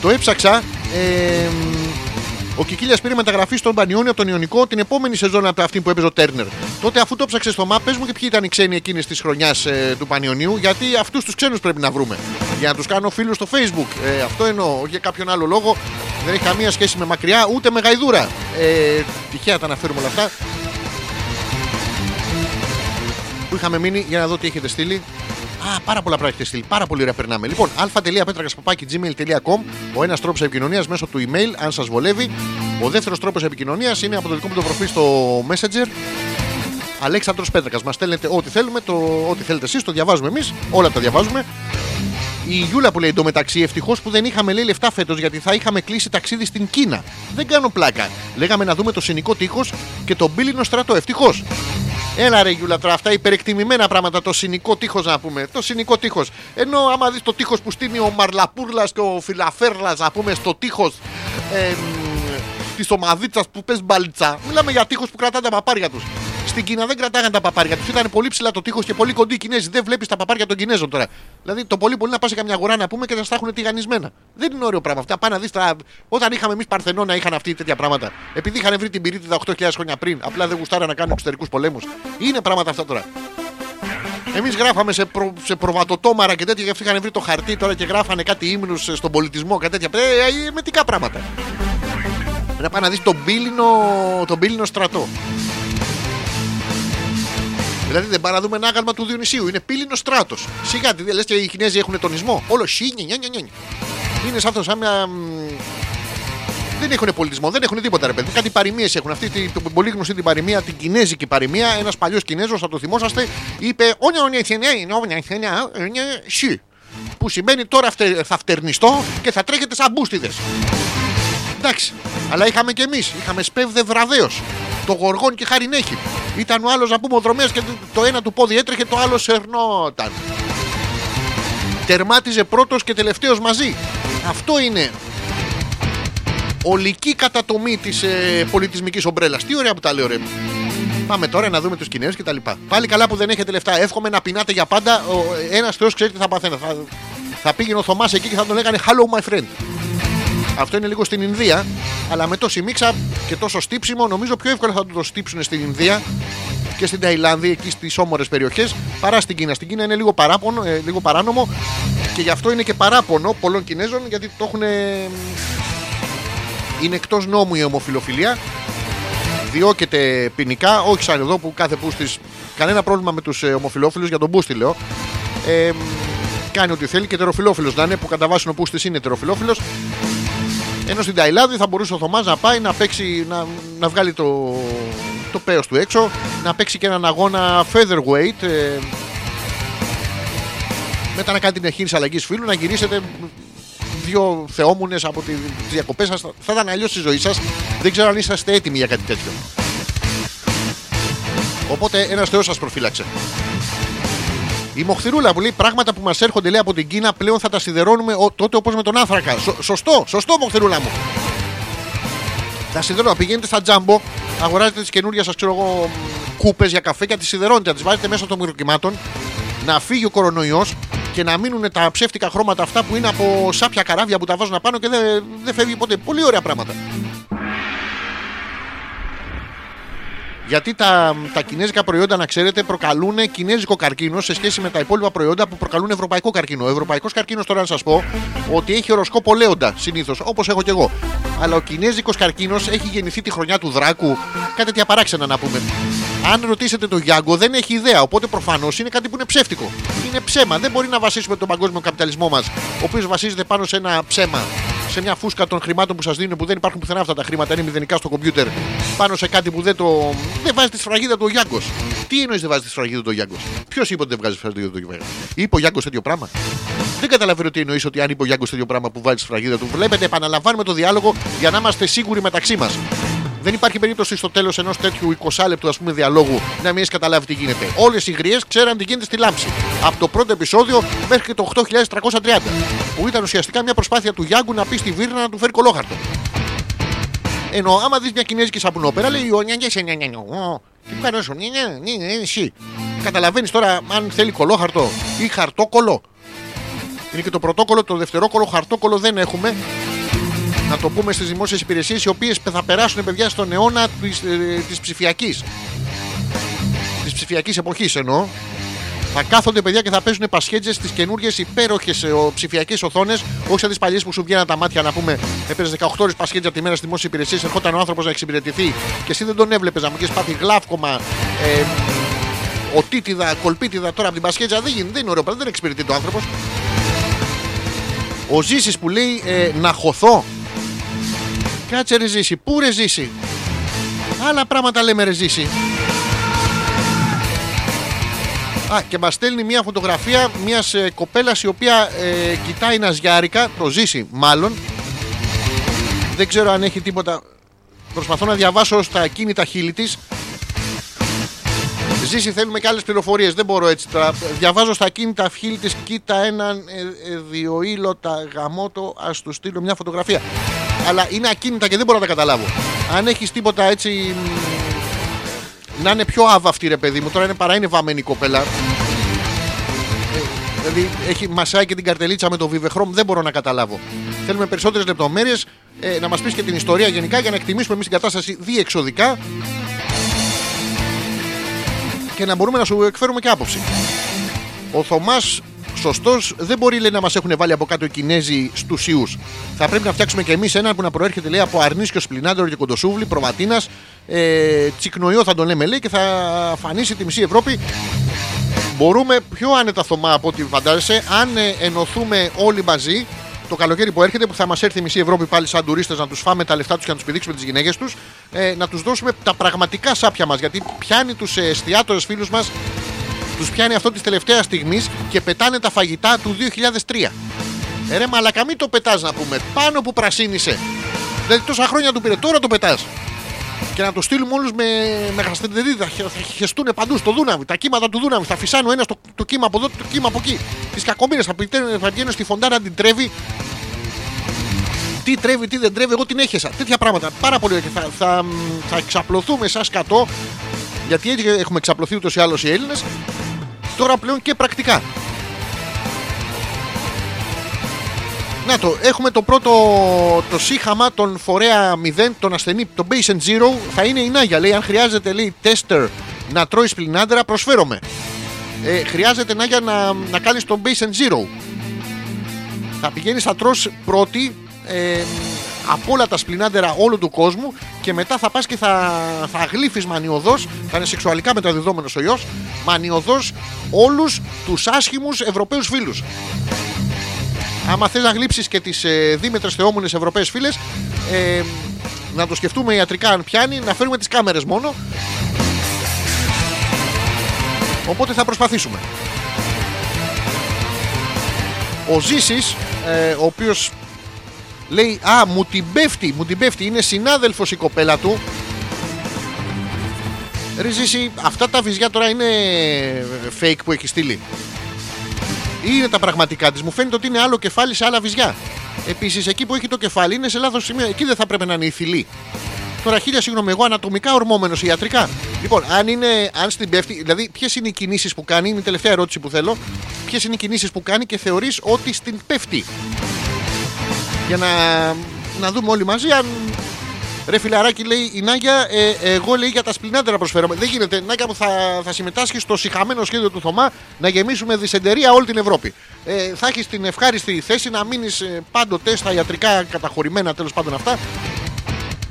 Το έψαξα. Ε, ο Κικίλιας πήρε μεταγραφή στον Πανιόνιο από τον Ιωνικό την επόμενη σεζόν από αυτή που έπαιζε ο Τέρνερ. Τότε αφού το ψάξε στο ΜΑΠ, πες μου και ποιοι ήταν οι ξένοι εκείνη της χρονιάς ε, του Πανιωνίου, γιατί αυτούς τους ξένους πρέπει να βρούμε. Για να τους κάνω φίλους στο Facebook. Ε, αυτό εννοώ, όχι για κάποιον άλλο λόγο. Δεν έχει καμία σχέση με μακριά ούτε με γαϊδούρα. Ε, τυχαία τα αναφέρουμε όλα αυτά. Που είχαμε μείνει για να δω τι έχετε στείλει. Α, πάρα πολλά πράγματα έχετε στείλει. Πάρα πολύ ωραία περνάμε. Λοιπόν, α.πέτρακα.gmail.com Ο ένας τρόπος επικοινωνίας μέσω του email, αν σας βολεύει. Ο δεύτερος τρόπος επικοινωνίας είναι από το δικό μου το προφίλ στο Messenger. Αλέξανδρος Πέτρακας. Μας στέλνετε ό,τι θέλουμε, το, ό,τι θέλετε εσείς, το διαβάζουμε εμείς. Όλα τα διαβάζουμε. Η Γιούλα που λέει εντωμεταξύ, ευτυχώς που δεν είχαμε λέει λεφτά φέτος γιατί θα είχαμε κλείσει ταξίδι στην Κίνα. Δεν κάνω πλάκα. Λέγαμε να δούμε το συνικό τείχος και τον πύληνο στρατό. Ευτυχώς. Έλα ρε Γιούλα τώρα αυτά υπερεκτιμημένα πράγματα. Το συνικό τείχος να πούμε. Το συνικό τείχος. Ενώ άμα δεις το τείχος που στείνει ο Μαρλαπούρλας και ο Φιλαφέρλας να πούμε στο τείχος ε, της ομαδίτσας που πες μπαλίτσα. Μιλάμε για τείχος που κρατάνε τα παπάρια τους. Στην Κίνα δεν κρατάγαν τα παπάρια τους. Ήταν πολύ ψηλά το τείχος και πολύ κοντοί οι Κινέζοι. Δεν βλέπεις τα παπάρια των Κινέζων τώρα. Δηλαδή το πολύ πολύ να πας σε καμιά αγορά να πούμε και να στα έχουν τηγανισμένα. Δεν είναι ωραίο πράγμα αυτά. Πάνε να δεις τα... Όταν είχαμε εμείς Παρθενώνα είχαν αυτοί τέτοια πράγματα. Επειδή είχαν βρει την πυρίτιδα 8.000 χρόνια πριν, απλά δεν γουστάρα να κάνουν εξωτερικούς πολέμους. Είναι πράγματα αυτά τώρα. Εμείς γράφαμε σε, προ, σε προβατοτόμαρα και τέτοια γιατί είχαν βρει το χαρτί τώρα και γράφανε κάτι ύμνους στον πολιτισμό και τέτοια. Ε, ε, μετικά πράγματα. Να πάει να δεις τον πύληνο, τον πύληνο στρατό. Δηλαδή δεν πάμε να δούμε ένα άγαλμα του Διονυσίου. Είναι πύληνος στράτος. Σιγά, τι λες και οι Κινέζοι έχουν τονισμό. Όλο σι, νια, νια, νια. Είναι σαν αυτό, σαν μια. Δεν έχουν πολιτισμό, δεν έχουν τίποτα ρε παιδί. Κάτι παροιμίες έχουν. Αυτή την το πολύ γνωστή την παροιμία, την κινέζικη παροιμία. Ένας παλιός Κινέζος, θα το θυμόσαστε, είπε σι. Που σημαίνει τώρα θα φτερνιστώ και θα τρέχετε σαν μπούστιδες. Εντάξει. Αλλά είχαμε και εμείς. Είχαμε σπέβδε βραδέω. Το γοργόν και χαρινέχη. Ήταν ο άλλος να πούμε ο δρομέας και το ένα του πόδι έτρεχε, το άλλο σερνόταν. Τερμάτιζε πρώτος και τελευταίος μαζί. Αυτό είναι ολική κατατομή της ε, πολιτισμικής ομπρέλας. Τι ωραία που τα λέω ρε. Πάμε τώρα να δούμε τους Κινέζους και τα λοιπά. Πάλι καλά που δεν έχετε λεφτά. Εύχομαι να πεινάτε για πάντα. Ένας Θεός ξέρει τι θα παθαίνει. Θα, θα πήγαινε ο Θωμάς εκεί και θα τον έκανε Hello my friend. Αυτό είναι λίγο στην Ινδία. Αλλά με τόση μίξα και τόσο στύψιμο, νομίζω πιο εύκολα θα το στύψουν στην Ινδία και στην Ταϊλάνδη, εκεί στις όμορες περιοχές, παρά στην Κίνα. Στην Κίνα είναι λίγο, παράπονο, ε, λίγο παράνομο και γι' αυτό είναι και παράπονο πολλών Κινέζων γιατί το έχουν. Είναι εκτός νόμου η ομοφιλοφιλία. Διώκεται ποινικά, όχι σαν εδώ που κάθε πούστη. Κανένα πρόβλημα με τους ε, ομοφιλόφιλους για τον πούστη λέω. Ε, κάνει ό,τι θέλει και τεροφιλόφιλος να είναι που κατά βάση ο πούστη είναι τεροφιλόφιλος. Ενώ στην Ταϊλάνδη θα μπορούσε ο Θωμάς να πάει να παίξει, να, να βγάλει το, το πέος του έξω, να παίξει και έναν αγώνα featherweight. Ε, μετά να κάνει την εγχείρηση αλλαγής φίλου, να γυρίσετε δύο θεόμουνες από τις διακοπές σας. Θα ήταν αλλιώς η ζωή σας. Δεν ξέρω αν είσαστε έτοιμοι για κάτι τέτοιο. Οπότε ένας θεός σας προφύλαξε. Η Μοχθηρούλα που λέει πράγματα που μας έρχονται λέει, από την Κίνα πλέον θα τα σιδερώνουμε ο, τότε όπως με τον άνθρακα. Σω, σωστό, σωστό Μοχθηρούλα μου. Τα σιδερώνω. Πηγαίνετε στα τζάμπο, αγοράζετε τις καινούργια σα ξέρω εγώ κούπες για καφέ και τις σιδερώνετε. Να τις βάλετε μέσα των μυροκυμάτων να φύγει ο κορονοϊός και να μείνουν τα ψεύτικα χρώματα αυτά που είναι από σάπια καράβια που τα βάζουν πάνω και δεν, δεν φεύγει ποτέ. Πολύ ωραία πράγματα. Γιατί τα, τα κινέζικα προϊόντα, να ξέρετε, προκαλούν κινέζικο καρκίνο σε σχέση με τα υπόλοιπα προϊόντα που προκαλούν ευρωπαϊκό καρκίνο. Ο ευρωπαϊκός καρκίνος, τώρα να σας πω, ότι έχει οροσκόπο λέοντα συνήθως, όπως έχω κι εγώ. Αλλά ο κινέζικος καρκίνος έχει γεννηθεί τη χρονιά του Δράκου. Κάτι τέτοια παράξενα να πούμε. Αν ρωτήσετε τον Γιάνγκο, δεν έχει ιδέα. Οπότε προφανώς είναι κάτι που είναι ψεύτικο. Είναι ψέμα. Δεν μπορεί να βασίσουμε τον παγκόσμιο καπιταλισμό μας, ο οποίος βασίζεται πάνω σε ένα ψέμα. Σε μια φούσκα των χρημάτων που σας δίνουν που δεν υπάρχουν πουθενά αυτά τα χρήματα, είναι μηδενικά στο κομπιούτερ. Πάνω σε κάτι που δεν το. Δεν βάζει τη σφραγίδα του ο Γιάνγκο. Τι εννοείς δεν βάζει τη σφραγίδα του ο Γιάνγκο. Ποιος είπε ότι δεν βγάζει τη σφραγίδα του Γιάνγκο. Είπε ο Γιάνγκο τέτοιο πράγμα; Δεν καταλαβαίνω τι εννοείς ότι αν είπε ο Γιάνγκο τέτοιο πράγμα που βάζει τη σφραγίδα του. Βλέπετε, επαναλαμβάνουμε το διάλογο για να είμαστε σίγουροι μεταξύ μας. Δεν υπάρχει περίπτωση στο τέλος ενός τέτοιου 20 λεπτού ας πούμε, διαλόγου να μην έχεις καταλάβει τι γίνεται. Όλες οι γριές ξέραν τι γίνεται στη λάμψη. Από το πρώτο επεισόδιο μέχρι και το 8330. Που ήταν ουσιαστικά μια προσπάθεια του Γιάνγκου να πει στη Βίρνα να του φέρει κολόχαρτο. Ενώ άμα δεις μια κινέζικη σαπουνόπερα, λέει ο νιάνια σε νιάνια. Τι μου κάνεις όσο, νιάνια, νιάνια, εσύ. Καταλαβαίνεις τώρα αν θέλει κολόχαρτο ή χαρτόκολο. Είναι και το πρωτόκολλο, το δευτερόκολλο, χαρτόκολλο δεν έχουμε. Να το πούμε στις δημόσιες υπηρεσίες, οι οποίες θα περάσουν, παιδιά, στον αιώνα της της ψηφιακής. Της ψηφιακής εποχής εννοώ. Θα κάθονται παιδιά και θα παίζουν πασχέτζες στι καινούργιες υπέροχες ψηφιακές οθόνες. Όχι σαν τις παλιές που σου βγαίναν τα μάτια να πούμε έπαιζε 18 ώρες πασχέτζα τη μέρα στη δημόσια υπηρεσία. Ερχόταν ο άνθρωπος να εξυπηρετηθεί και εσύ δεν τον έβλεπες να μου έχει πάθει γλάφκομα. Ε, οτίτιδα, κολπίτιδα τώρα από την πασχέτζα δεν γίνεται, δεν είναι ωραίο, πράγμα, δεν εξυπηρετεί το άνθρωπος. Ο Ζήσης που λέει ε, να χωθώ. Κάτσε ρε Ζήση, πού ρε Ζήση; Άλλα πράγματα λέμε ρε Ζήση. Α, και μας στέλνει μια φωτογραφία μιας ε, κοπέλας η οποία ε, κοιτάει ναζιάρικα, το ζήσει μάλλον. Δεν ξέρω αν έχει τίποτα. Προσπαθώ να διαβάσω στα κίνητα χείλη της. Ζήσει, θέλουμε και άλλες πληροφορίες. Δεν μπορώ έτσι τώρα. Διαβάζω στα κίνητα χείλη της. Κοίτα έναν ε, ε, διοήλωτα γαμότο. Α του στείλω μια φωτογραφία. Αλλά είναι ακίνητα και δεν μπορώ να τα καταλάβω. Αν έχεις τίποτα έτσι μ, να είναι πιο άβαυτη ρε παιδί μου. Τώρα είναι παρά είναι βαμμένη η κοπέλα. Ε, δηλαδή έχει μασάει και την καρτελίτσα με το Vive Chrome. Δεν μπορώ να καταλάβω. Θέλουμε περισσότερες λεπτομέρειες. Ε, να μας πεις και την ιστορία γενικά για να εκτιμήσουμε εμείς την κατάσταση διεξοδικά και να μπορούμε να σου εκφέρουμε και άποψη. Ο Θωμάς, σωστός, δεν μπορεί λέει, να μας έχουν βάλει από κάτω οι Κινέζοι στους ιούς. Θα πρέπει να φτιάξουμε και εμείς έναν που να προέρχεται λέει, από αρνίσκιο σπλινάντερο και κοντοσούβλη, προβατίνας. Ε, τσικνοϊό θα τον λέμε λέει και θα φανίσει τη μισή Ευρώπη. Μπορούμε πιο άνετα Θωμά από ό,τι φαντάζεσαι αν ε, ενωθούμε όλοι μαζί το καλοκαίρι που έρχεται, που θα μας έρθει η μισή Ευρώπη πάλι σαν τουρίστες να τους φάμε τα λεφτά τους και να τους πηδήξουμε τις γυναίκες τους, ε, να τους δώσουμε τα πραγματικά σάπια μας. Γιατί πιάνει τους εστιατόρες φίλους μας, τους πιάνει αυτό της τελευταίας στιγμής και πετάνε τα φαγητά του 2003. Ε, ρε μαλακα μην το πετάς να πούμε. Πάνω που πρασίνησε. Δηλαδή τόσα χρόνια του πήρε, τώρα το πετάς. Και να το στείλουμε όλους με, με γαστρεντερίδα. Θα χεστούν παντού στο Δούναβι. Τα κύματα του Δούναβι. Θα φυσάνουν ένα το, το κύμα από εδώ, το κύμα από εκεί. Τις κακομήρε θα, πηγαίνουν- θα βγαίνουν στη φωντάρα να την τρέβει. Τι τρέβει, τι δεν τρέβει, εγώ την έχεσα. Τέτοια πράγματα. Πάρα πολύ ωραία. Και θα, θα, θα εξαπλωθούμε σαν σκατό. Γιατί έτσι έχουμε εξαπλωθεί ούτως ή άλλως οι Έλληνες. Τώρα πλέον και πρακτικά. Να το, έχουμε το πρώτο το σύγχαμα, τον φορέα 0, τον ασθενή, τον patient zero. Θα είναι η Νάγια. Λέει, αν χρειάζεται, λέει, τέστερ να τρώει σπλινάντερα, προσφέρομαι. Ε, χρειάζεται, Νάγια, να, να κάνεις τον patient zero. Θα πηγαίνεις, θα τρως πρώτη ε, από όλα τα σπλινάντερα όλου του κόσμου και μετά θα πας και θα, θα γλύφεις μανιωδώς, θα είναι σεξουαλικά μεταδιδόμενος ο ιός, μανιωδώς όλους τους άσχημους Ευρωπαίους φίλους. Άμα θες να γλύψεις και τις ε, δίμετρες θεόμουνες Ευρωπαίες φίλες, ε, να το σκεφτούμε ιατρικά αν πιάνει, να φέρουμε τις κάμερες μόνο. Οπότε θα προσπαθήσουμε. Ο Ζήσης, ε, ο οποίος λέει «Α, μου την πέφτει, μου την πέφτει, είναι συνάδελφος η κοπέλα του». Ρε Ζήση, αυτά τα βυζιά τώρα είναι fake που έχει στείλει ή είναι τα πραγματικά της. Μου φαίνεται ότι είναι άλλο κεφάλι σε άλλα βυζιά. Επίσης, εκεί που έχει το κεφάλι είναι σε λάθος σημείο. Εκεί δεν θα πρέπει να είναι η θηλή. Τώρα, χίλια συγγνώμη, εγώ ανατομικά ορμόμενος ιατρικά. Λοιπόν, αν, είναι, αν στην πέφτει, δηλαδή, ποιες είναι οι κινήσεις που κάνει, είναι η τελευταία ερώτηση που θέλω. Ποιες είναι οι κινήσεις που κάνει και θεωρείς ότι στην πέφτει. Για να, να δούμε όλοι μαζί αν Ρε φιλαράκι, λέει η Νάγια, ε, εγώ λέει για τα σπλινάτερα προσφέρομαι. Δεν γίνεται. Νάγια μου θα, θα συμμετάσχει στο συχαμένο σχέδιο του Θωμά να γεμίσουμε δυσεντερία όλη την Ευρώπη. Ε, θα έχεις την ευχάριστη θέση να μείνεις πάντοτε στα ιατρικά καταχωρημένα τέλος πάντων αυτά.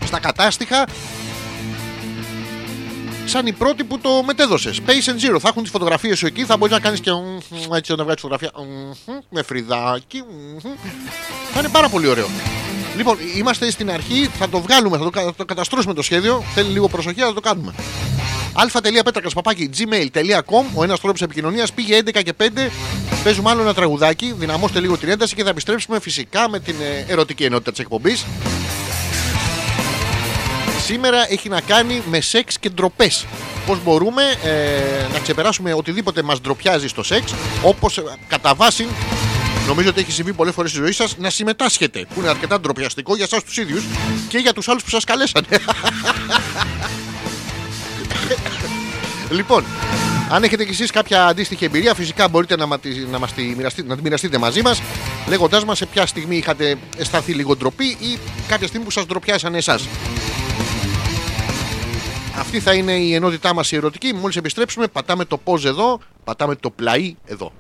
Στα κατάστοιχα σαν οι πρώτοι που το μετέδωσες. Space and Zero. Θα έχουν τις φωτογραφίες σου εκεί, θα μπορείς να κάνεις και. μμμ, Έτσι να βγάλεις φωτογραφία. μμμ, Με φρυδάκι. μμμ. Θα είναι πάρα πολύ ωραίο. Λοιπόν, είμαστε στην αρχή, θα το βγάλουμε, θα το, κα- θα το καταστρώσουμε το σχέδιο. Θέλει λίγο προσοχή, αλλά θα το κάνουμε. αλφα.πέτρακα παπάκι gmail.com Ο ένας τρόπος επικοινωνίας πήγε 11 και 5. Παίζουμε άλλο ένα τραγουδάκι. Δυναμώστε λίγο την ένταση και θα επιστρέψουμε φυσικά με την ε, ερωτική ενότητα της εκπομπής. Σήμερα έχει να κάνει με σεξ και ντροπές. Πώς μπορούμε ε, να ξεπεράσουμε οτιδήποτε μας ντροπιάζει στο σεξ, όπως κατά βάση νομίζω ότι έχει συμβεί πολλές φορές στη ζωή σας να συμμετάσχετε. Που είναι αρκετά ντροπιαστικό για εσά τους ίδιους και για τους άλλους που σας καλέσανε. λοιπόν, αν έχετε κι εσείς κάποια αντίστοιχη εμπειρία, φυσικά μπορείτε να, μα, τη- να, μας τη μοιραστείτε, να τη μοιραστείτε μαζί μας, λέγοντάς μας σε ποια στιγμή είχατε αισθανθεί λίγο ντροπή ή κάποια στιγμή που σας ντροπιάσανε εσάς. Αυτή θα είναι η ενότητά μας η ερωτική. Μόλις επιστρέψουμε, πατάμε το pause εδώ, πατάμε το πλαί εδώ.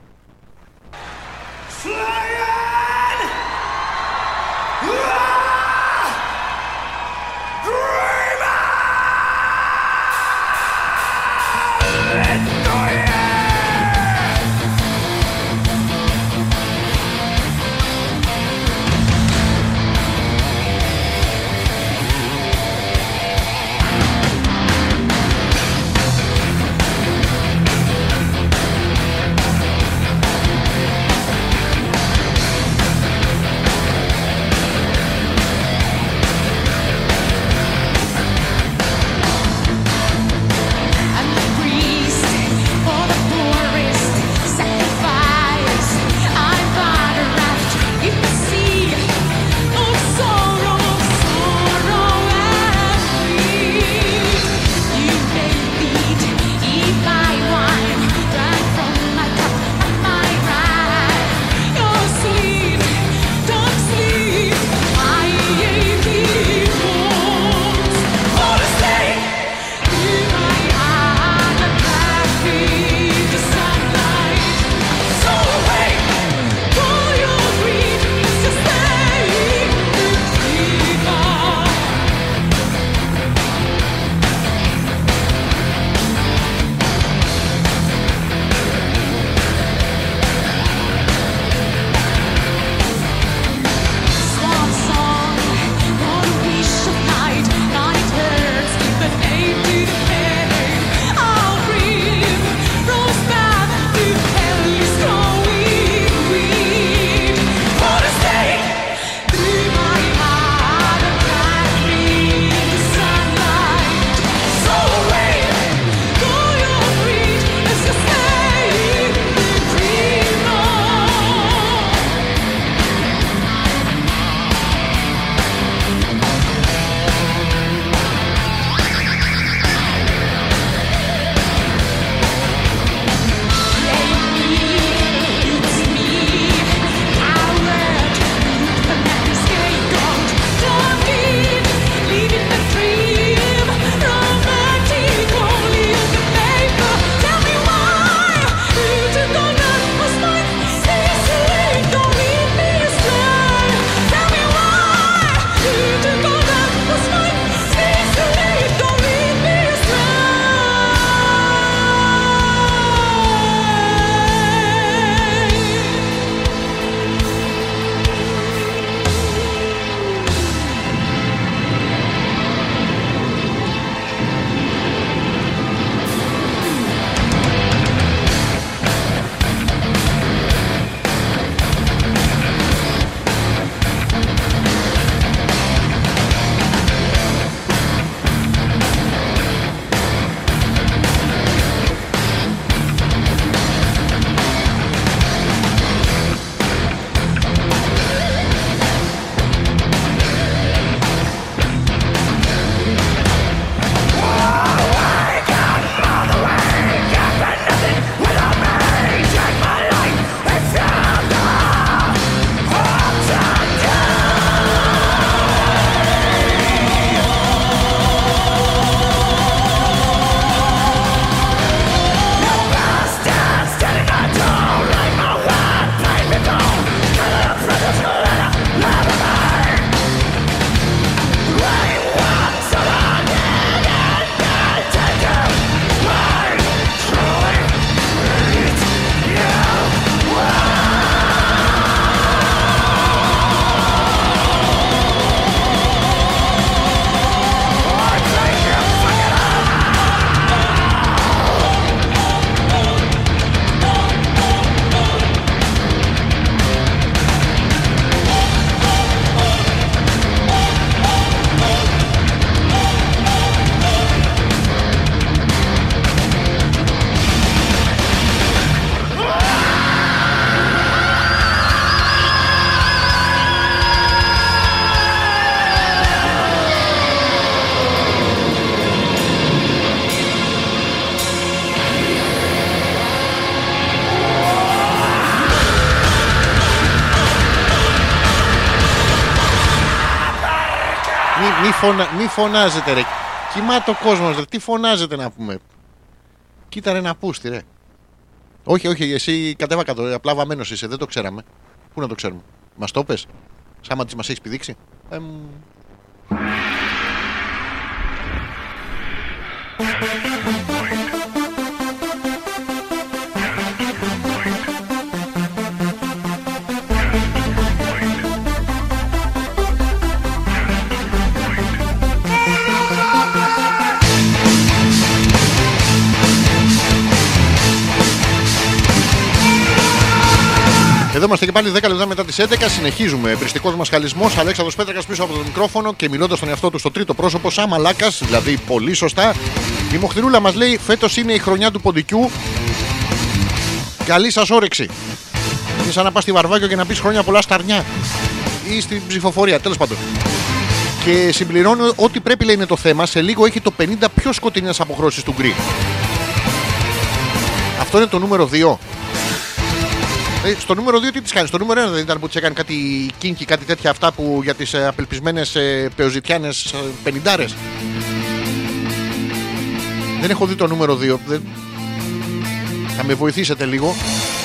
Φωνα... μη φωνάζετε, ρε. Κοιμάται ο κόσμο, ρε. Τι φωνάζετε να πούμε. Κοίτα ρε να πούστη, ρε. Όχι, όχι, εσύ κατέβα κάτω. ε, Απλά βαμμένος είσαι, δεν το ξέραμε. Πού να το ξέρουμε. Μας το πες. Σάμα τη μας έχεις πηδήξει. Ε, μ, Εδώ είμαστε και πάλι 10 λεπτά μετά τις 11. Συνεχίζουμε. Εμπριστικό μας χαλισμός. Αλέξανδρος Πέτρακας πίσω από το μικρόφωνο και μιλώντας στον εαυτό του στο τρίτο πρόσωπο, σαν μαλάκα, δηλαδή πολύ σωστά. Η Μοχθηρούλα μας λέει: Φέτος είναι η χρονιά του ποντικού. Καλή σας όρεξη. Είναι σαν να πας στη Βαρβάκιο και να πεις χρόνια πολλά στα αρνιά. Ή στην ψηφοφορία, τέλος πάντων. Και συμπληρώνω ότι πρέπει λέει είναι το θέμα. Σε λίγο έχει το 50 πιο σκοτεινές αποχρώσεις του γκρι. Αυτό είναι το νούμερο 2. Ε, στο νούμερο 2 τι της κάνεις, στο νούμερο 1 δεν ήταν που της έκανε κάτι κίνκι, κάτι τέτοια αυτά που για τις ε, απελπισμένες ε, πεοζητιάνες πενιντάρες; Δεν έχω δει το νούμερο 2. Δεν... Θα με βοηθήσετε λίγο.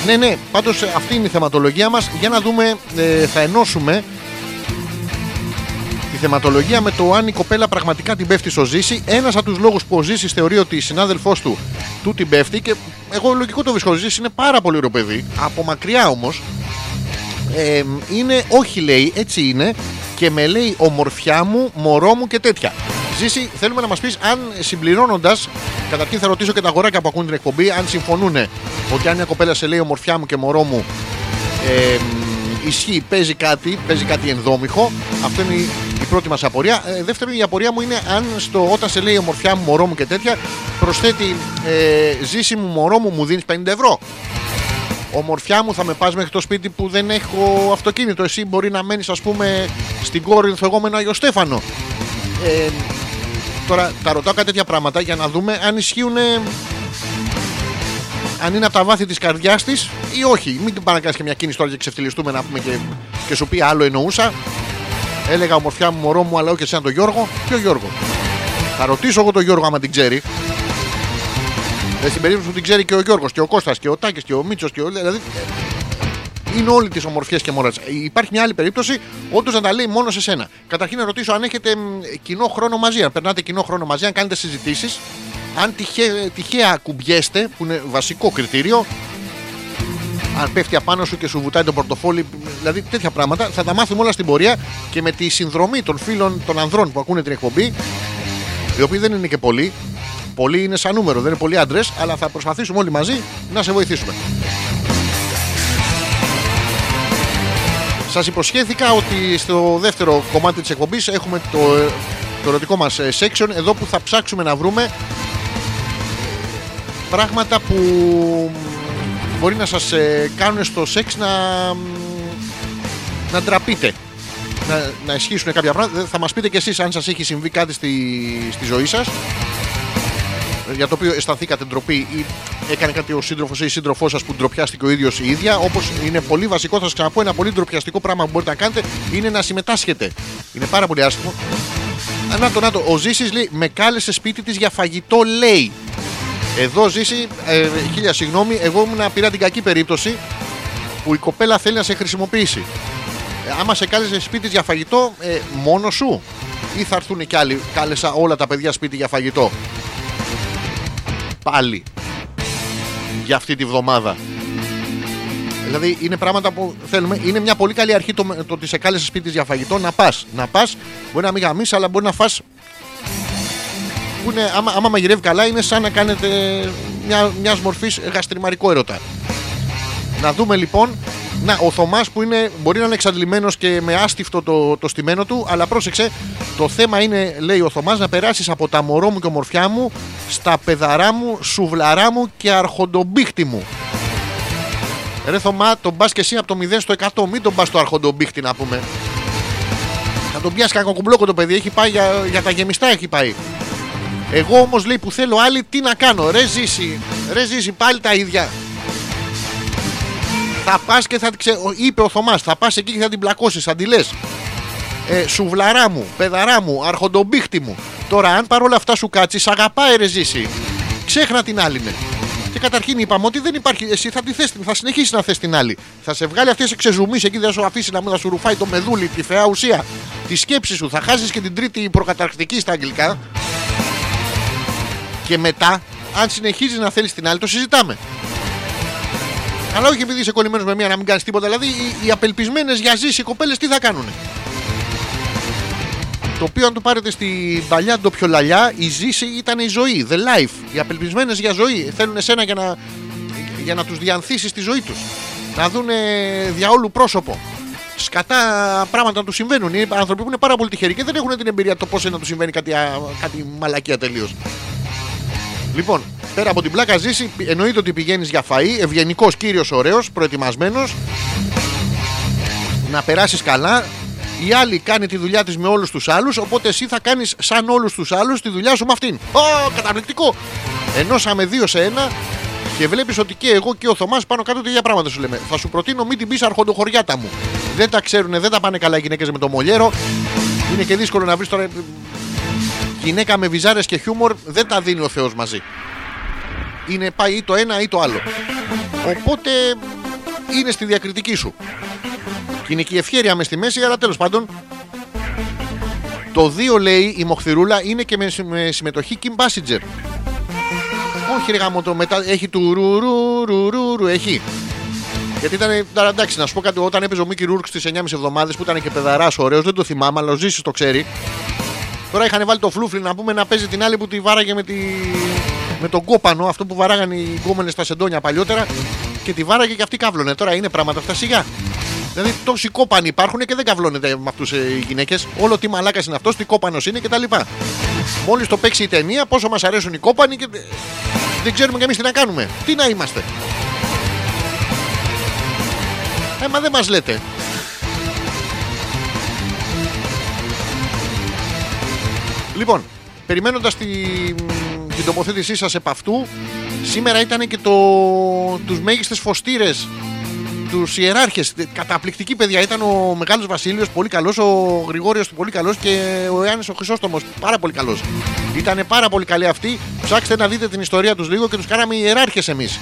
Ναι, ναι, πάντως αυτή είναι η θεματολογία μας. Για να δούμε, ε, θα ενώσουμε τη θεματολογία με το αν η κοπέλα πραγματικά την πέφτει στο Ζήση. Ένας από τους λόγους που ο Ζήσης θεωρεί ότι η συνάδελφός του του την πέφτει και εγώ λογικό το βρίσκω. Ο Ζήσης είναι πάρα πολύ ωραίο παιδί. Από μακριά όμως. Ε, είναι, όχι λέει, έτσι είναι και με λέει ομορφιά μου, μωρό μου και τέτοια. Ζήση, θέλουμε να μας πεις αν συμπληρώνοντας, καταρχήν θα ρωτήσω και τα αγοράκια που ακούν την εκπομπή, αν συμφωνούν ότι αν μια κοπέλα σε λέει ομορφιά μου και μωρό μου, ε, ισχύει, παίζει κάτι, παίζει κάτι ενδόμηχο. Αυτό είναι η, η πρώτη μας απορία. Ε, δεύτερον, η απορία μου είναι αν στο, όταν σε λέει ομορφιά μου, μωρό μου και τέτοια, προσθέτει ε, ζήση μου, μωρό μου, μου δίνεις 50 ευρώ. Ομορφιά μου θα με πας μέχρι το σπίτι που δεν έχω αυτοκίνητο. Εσύ μπορεί να μένεις ας πούμε στην Κόρινθο εγώ με ένα Άγιο Στέφανο. Ε, τώρα τα ρωτάω κάτι τέτοια πράγματα για να δούμε αν ισχύουν αν είναι από τα βάθη της καρδιάς της ή όχι. Μην την πάνε να κάνεις και μια κίνηση τώρα και ξεφτυλιστούμε να πούμε και, και σου πει άλλο εννοούσα. Έλεγα ομορφιά μου, μωρό μου, αλλά όχι εσένα τον Γιώργο. Ποιο Γιώργος. Θα ρωτήσω εγώ τον Γιώργο άμα την ξέρει. Ε, στην περίπτωση που την ξέρει και ο Γιώργος και ο Κώστας και ο Τάκης και ο Μίτσος και ο. Δηλαδή. ε, Είναι όλοι τις ομορφιές και μόρε. Υπάρχει μια άλλη περίπτωση, όντως να τα λέει μόνο σε σένα. Καταρχήν να ρωτήσω αν έχετε μ, κοινό χρόνο μαζί, αν περνάτε κοινό χρόνο μαζί, αν κάνετε συζητήσεις, αν τυχαία, τυχαία κουμπιέστε, που είναι βασικό κριτήριο, αν πέφτει απάνω σου και σου βουτάει το πορτοφόλι, δηλαδή τέτοια πράγματα, θα τα μάθουμε όλα στην πορεία και με τη συνδρομή των φίλων των ανδρών που ακούνε την εκπομπή, οι οποίοι δεν είναι και πολλοί, πολλοί είναι σαν νούμερο, δεν είναι πολλοί άντρες, αλλά θα προσπαθήσουμε όλοι μαζί να σε βοηθήσουμε. Σας υποσχέθηκα ότι στο δεύτερο κομμάτι της εκπομπής έχουμε το, το ερωτικό μας ε, section εδώ που θα ψάξουμε να βρούμε πράγματα που μπορεί να σας ε, κάνουν στο σεξ να, να ντραπείτε. Να, να ισχύσουν κάποια πράγματα. Θα μας πείτε κι εσείς αν σας έχει συμβεί κάτι στη, στη ζωή σας για το οποίο αισθανθήκατε ντροπή ή έκανε κάτι ο σύντροφος ή η σύντροφός σας που ντροπιάστηκε ο ίδιος η ίδια. Όπως είναι πολύ βασικό, θα σας ξαναπώ, ένα πολύ ντροπιαστικό πράγμα που μπορείτε να κάνετε είναι να συμμετάσχετε. Είναι πάρα πολύ άσχημο. Α, Να το, να το. Ο Ζήσης λέει: Με κάλεσε σπίτι της για φαγητό, λέει. Εδώ Ζήση, ε, χίλια συγγνώμη, εγώ ήμουν πήρα την κακή περίπτωση που η κοπέλα θέλει να σε χρησιμοποιήσει. Ε, άμα σε κάλεσε σπίτι της για φαγητό, ε, μόνο σου ή θα έρθουν κι άλλοι. Κάλεσα όλα τα παιδιά σπίτι για φαγητό. Πάλι. Για αυτή τη βδομάδα. Δηλαδή είναι πράγματα που θέλουμε. Είναι μια πολύ καλή αρχή το, το ότι σε κάλεσε σπίτι της για φαγητό να πας. Να πας, μπορεί να μην γαμίσεις, αλλά μπορεί να φας που είναι, άμα, άμα μαγειρεύει καλά, είναι σαν να κάνετε μια μιας μορφής γαστριμαρικό έρωτα. Να δούμε λοιπόν. Να, ο Θωμάς που είναι, μπορεί να είναι εξαντλημένος και με άστιφτο το, το στημένο του, αλλά πρόσεξε, το θέμα είναι, λέει ο Θωμάς, να περάσεις από τα μωρό μου και ομορφιά μου στα πεδαρά μου, σουβλαρά μου και αρχοντομπίχτη μου. Ρε Θωμά, τον πας και εσύ από το 0 στο 100, μην τον πας στο αρχοντομπίχτη να πούμε. Θα τον πιάσεις κακοκουμπλόκο το παιδί, έχει πάει για, για τα γεμιστά έχει πάει. Εγώ όμως λέει που θέλω άλλη, τι να κάνω. Ρε ζήσει, ρε ζήσει πάλι τα ίδια. Θα πας και θα την ξε... ο- Είπε ο Θωμάς, θα πας εκεί και θα την πλακώσεις, θα τη λες. ε, σουβλαρά μου, παιδαρά μου, αρχοντομπίχτη μου. Τώρα, αν παρόλα αυτά σου κάτσεις, σ' αγαπάει ρε ζήσει. Ξέχνα την άλλη με. Και καταρχήν είπαμε ότι δεν υπάρχει. Εσύ θα, τη θες, θα συνεχίσεις να θες την άλλη. Θα σε βγάλει αυτή σε ξεζουμί εκεί, δεν θα σου αφήσει να, μην- να σου ρουφάει το μεδούλι, τη θεά ουσία. Τη σκέψη σου. Θα χάσεις και την τρίτη προκαταρκτική στα αγγλικά. Και μετά, αν συνεχίζεις να θέλεις την άλλη, το συζητάμε. Αλλά όχι επειδή είσαι κολλημένος με μία να μην κάνεις τίποτα. Δηλαδή, οι, οι απελπισμένες για ζήσει κοπέλες τι θα κάνουν. Το οποίο, αν το πάρετε στην παλιά ντοπιολαλιά, η ζήση ήταν η ζωή, the life. Οι απελπισμένες για ζωή. Θέλουν εσένα για να, για να τους διανθίσει τη ζωή τους. Να δουν διαόλου πρόσωπο. Σκατά πράγματα να του συμβαίνουν. Είναι άνθρωποι που είναι πάρα πολύ τυχεροί και δεν έχουν την εμπειρία το πώς να του συμβαίνει κάτι, α, κάτι μαλακία τελείως. Λοιπόν, πέρα από την πλάκα ζήσει, εννοείται ότι πηγαίνεις για φαΐ, ευγενικός κύριος, ωραίος, προετοιμασμένος. Να περάσεις καλά. Η άλλη κάνει τη δουλειά της με όλους τους άλλους, οπότε εσύ θα κάνεις σαν όλους τους άλλους τη δουλειά σου με αυτήν. Ω, καταπληκτικό! Ενώσαμε δύο σε ένα και βλέπεις ότι και εγώ και ο Θωμάς πάνω κάτω τέτοια πράγματα σου λέμε. Θα σου προτείνω μην την πεις αρχοντοχωριάτα μου. Δεν τα ξέρουν, δεν τα πάνε καλά οι γυναίκες με το μολιέρο. Είναι και δύσκολο να βρεις τώρα. Γυναίκα με βυζάρες και χιούμορ δεν τα δίνει ο Θεός μαζί. Είναι πάει ή το ένα ή το άλλο. Οπότε είναι στη διακριτική σου. Και είναι και η ευχέρεια μες στη μέση, αλλά τέλος πάντων. Το 2 λέει η Μοχθηρούλα είναι και με, συμ- με συμμετοχή Kim Basinger. Όχι ρε γάμο το μετά έχει του ρου ρου ρου ρου ρου έχει. Γιατί ήταν, τώρα εντάξει, να σου πω κάτι, όταν έπαιζε ο Μίκη Ρούρκ στις 9,5 εβδομάδες που ήταν και παιδαρά ωραίος, δεν το θυμάμαι, αλλά ο Ζήσης το ξέρει. Τώρα είχαν βάλει το φλούφλι να πούμε να παίζει την άλλη που τη βάραγε με, τη... με τον κόπανο, αυτό που βαράγαν οι γκόμενες στα σεντόνια παλιότερα και τη βάραγε και αυτή κάβλωνε. Τώρα είναι πράγματα αυτά σιγά. Δηλαδή τόσοι κόπανοι υπάρχουν και δεν καυλώνεται με αυτούς οι γυναίκες. Όλο τι μαλάκας είναι αυτός, τι κόπανος είναι κτλ. Μόλις το παίξει η ταινία, πόσο μας αρέσουν οι κόπανοι και δεν ξέρουμε κι εμείς τι να κάνουμε. Τι να είμαστε. Ε, μα δεν μας λέτε. Λοιπόν, περιμένοντας τη, την τοποθέτησή σας επ' αυτού, σήμερα ήταν και το, τους μέγιστες φωστήρες τους ιεράρχες. Καταπληκτική παιδιά. Ήταν ο Μεγάλος Βασίλειος, πολύ καλός. Ο Γρηγόριος, πολύ καλός. Και ο Ιάννη ο Χρυσόστομος, πάρα πολύ καλός. Ήταν πάρα πολύ καλοί αυτοί. Ψάξτε να δείτε την ιστορία τους λίγο και τους κάναμε ιεράρχες εμείς.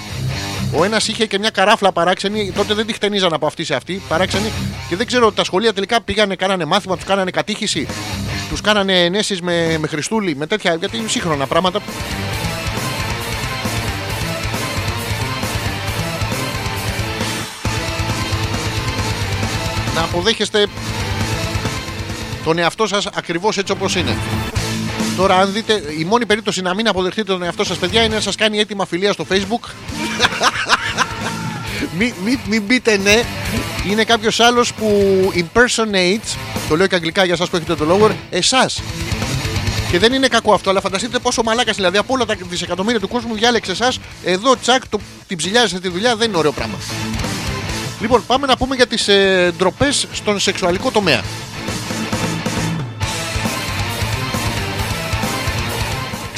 Ο ένας είχε και μια καράφλα παράξενη. Τότε δεν τη χτενίζαν από αυτή σε αυτή. Παράξενη. Και δεν ξέρω, τα σχολεία τελικά πήγανε, κάνανε μάθημα, τους κάνανε κατήχηση. Τους κάνανε ενέσεις με, με Χριστούλη, με τέτοια. Γιατί είναι σύγχρονα πράγματα. να αποδέχεστε τον εαυτό σας ακριβώς έτσι όπως είναι. Τώρα, αν δείτε, η μόνη περίπτωση να μην αποδεχτείτε τον εαυτό σας, παιδιά, είναι να σας κάνει έτοιμα φιλία στο facebook. μην, μην, μην πείτε ναι. Είναι κάποιος άλλος που impersonates, το λέω και αγγλικά για σας που έχετε το λόγο, εσάς. Και δεν είναι κακό αυτό, αλλά φανταστείτε πόσο μαλάκας δηλαδή από όλα τα δισεκατομμύρια του κόσμου διάλεξε εσάς. Εδώ τσακ, το, την ψηλιάζετε τη δουλειά δεν είναι ωραίο πράγμα. Λοιπόν, πάμε να πούμε για τις ε, ντροπές στον σεξουαλικό τομέα.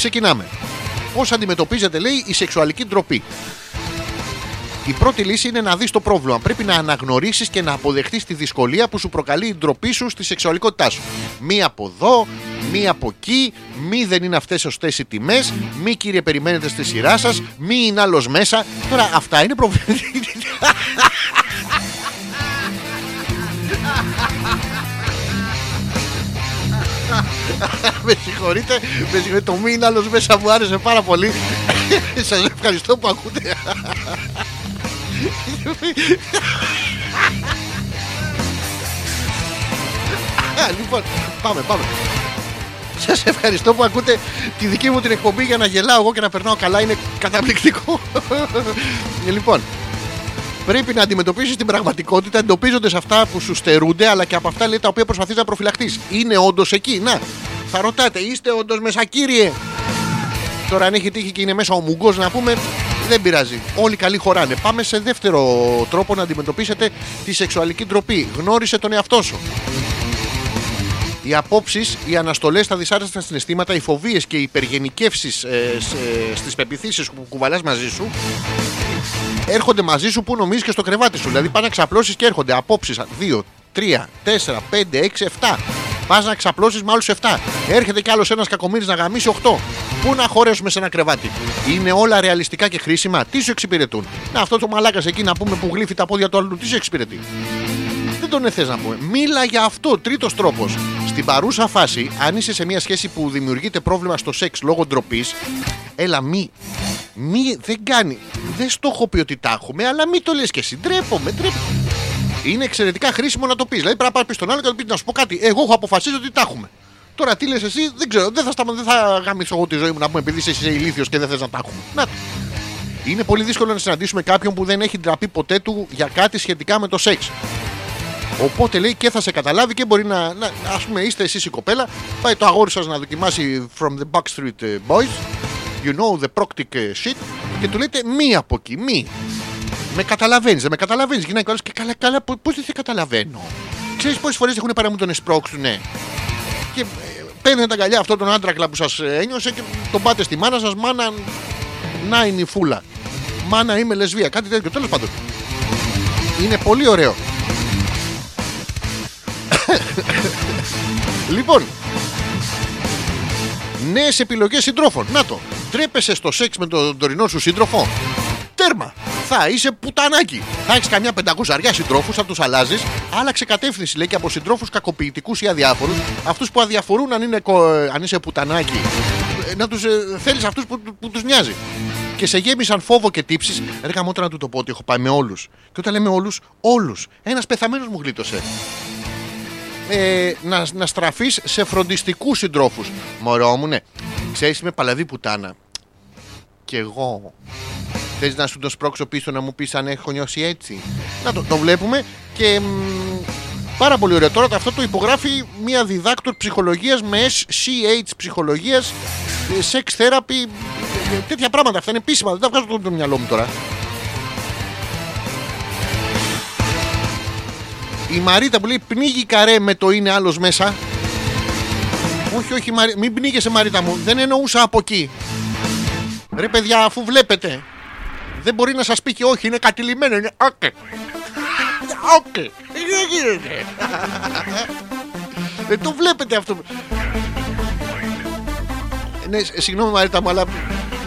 Ξεκινάμε. Πώς αντιμετωπίζεται, λέει, η σεξουαλική ντροπή. Η πρώτη λύση είναι να δεις το πρόβλημα. Πρέπει να αναγνωρίσεις και να αποδεχτείς τη δυσκολία που σου προκαλεί η ντροπή σου στη σεξουαλικότητά σου. Μη από εδώ, μη από εκεί, μη δεν είναι αυτές σωστές οι τιμές, μη κύριε περιμένετε στη σειρά σας, μη είναι άλλος μέσα. Τώρα αυτά είναι προβλήματα. με συγχωρείτε, με συγχωρείτε, το μη είναι άλλος μέσα μου άρεσε πάρα πολύ. Σας ευχαριστώ που ακούτε. Α, λοιπόν, πάμε, πάμε. Σας ευχαριστώ που ακούτε τη δική μου την εκπομπή για να γελάω εγώ και να περνάω καλά. Είναι καταπληκτικό. Ε, λοιπόν, πρέπει να αντιμετωπίσεις την πραγματικότητα εντοπίζοντας αυτά που σου στερούνται, αλλά και από αυτά λέει, τα οποία προσπαθείς να προφυλαχτεί. Είναι όντως εκεί; Να, θα ρωτάτε, είστε όντως μέσα, κύριε; Τώρα, αν έχει τύχει και είναι μέσα ο Μουγκός, να πούμε, δεν πειράζει. Όλοι καλοί χωράνε. Πάμε σε δεύτερο τρόπο να αντιμετωπίσετε τη σεξουαλική ντροπή. Γνώρισε τον εαυτό σου. Οι απόψεις, οι αναστολές, τα δυσάρεστα συναισθήματα, οι φοβίες και οι υπεργενικεύσεις ε, στις πεπιθήσει που κουβαλάς μαζί σου έρχονται μαζί σου που νομίζεις και στο κρεβάτι σου. Δηλαδή πάνε να ξαπλώσεις και έρχονται απόψεις. Δύο, 3, 4, 5, 6, 7. Πας να ξαπλώσεις με άλλους 7. Έρχεται κι άλλος ένας κακομίρι να γαμίσει 8. Πού να χωρέσουμε σε ένα κρεβάτι. Είναι όλα ρεαλιστικά και χρήσιμα. Τι σου εξυπηρετούν; Να αυτό το μαλάκας εκεί να πούμε που γλύφει τα πόδια του άλλου, τι σου εξυπηρετεί; Δεν τον θε να πούμε. Μίλα για αυτό. Τρίτος τρόπος. Στην παρούσα φάση, αν είσαι σε μια σχέση που δημιουργείται πρόβλημα στο σεξ λόγω ντροπής, έλα μη. Μη δεν κάνει. Δεν στο έχω πει ότι τα έχουμε, αλλά μη το λες και εσύ. Ντρέπομαι, ντρέπομαι. Είναι εξαιρετικά χρήσιμο να το πεις. Δηλαδή πρέπει να πει στον άλλο και να του πεις να σου πω κάτι. Εγώ έχω αποφασίσει ότι τα έχουμε. Τώρα τι λες εσύ, δεν ξέρω. Δεν θα, σταμα... δεν θα γαμίσω εγώ τη ζωή μου να πούμε επειδή είσαι, είσαι ηλίθιος και δεν θες να τα έχουμε. Να το. Είναι πολύ δύσκολο να συναντήσουμε κάποιον που δεν έχει ντραπεί ποτέ του για κάτι σχετικά με το σεξ. Οπότε λέει και θα σε καταλάβει και μπορεί να. να ας πούμε, είστε εσείς η κοπέλα, πάει το αγόρι σας να δοκιμάσει from the Backstreet ε, Boys, you know the proctic ε, shit, και του λέτε μη από εκεί, μη. Με καταλαβαίνεις, δεν με καταλαβαίνεις. Γυναίκα, και καλά, καλά, πώ δεν σε καταλαβαίνω. Ξέρεις πόσες φορές έχουν πάρει να μου τον εσπρώξουν, ναι. Και ε, παίρνετε τα αγκαλιά αυτόν τον άντρακλα που σας ένιωσε και τον πάτε στη μάνα σας, μάνα. Να είναι η φούλα. Μάνα είμαι λεσβία, κάτι τέτοιο. Τέλος πάντων. Είναι πολύ ωραίο. λοιπόν, νέες επιλογές συντρόφων. Να το. Τρέπεσαι στο σεξ με τον τωρινό σου σύντροφο; Τέρμα. Θα είσαι πουτανάκι. Θα έχεις καμιά πεντακοσαριά συντρόφους, θα τους αλλάζεις. Άλλαξε κατεύθυνση λέει και από συντρόφους κακοποιητικούς ή αδιάφορους. Αυτούς που αδιαφορούν αν, είναι, κο- ε, αν είσαι πουτανάκι. ε, Να τους ε, θέλεις αυτούς που, που τους νοιάζει. Και σε γέμισαν φόβο και τύψεις. Ρε γαμώτα να του το πω ότι έχω πάει με όλους. Και όταν λέμε όλους, όλους. Ένας πεθαμένος μου γλίτωσε ε, να, να στραφείς σε φροντιστικούς συντρόφους. Μωρό μου, ναι. Ξέρεις είμαι παλαβή πουτάνα. Κι εγώ. Θες να σου το σπρώξω πίσω να μου πεις αν έχω νιώσει έτσι; Να το, το βλέπουμε και μ, πάρα πολύ ωραίο. Τώρα αυτό το υπογράφει μια διδάκτορ ψυχολογίας με SCH ψυχολογίας, ε, sex therapy, ε, τέτοια πράγματα. Αυτά είναι επίσημα. Δεν τα βγάζω από το μυαλό μου τώρα. Η Μαρίτα που λέει πνίγει καρέ με το είναι άλλος μέσα. Όχι, όχι, Μαρί... μην πνίγεσαι Μαρίτα μου. Δεν εννοούσα από εκεί. Ρε παιδιά, αφού βλέπετε. Δεν μπορεί να σας πει και όχι, είναι κατηλημένο. Είναι όκε. Όκε. Δεν γίνεται. Δεν το βλέπετε αυτό. Ναι, σ- συγγνώμη Μαρίτα μου, αλλά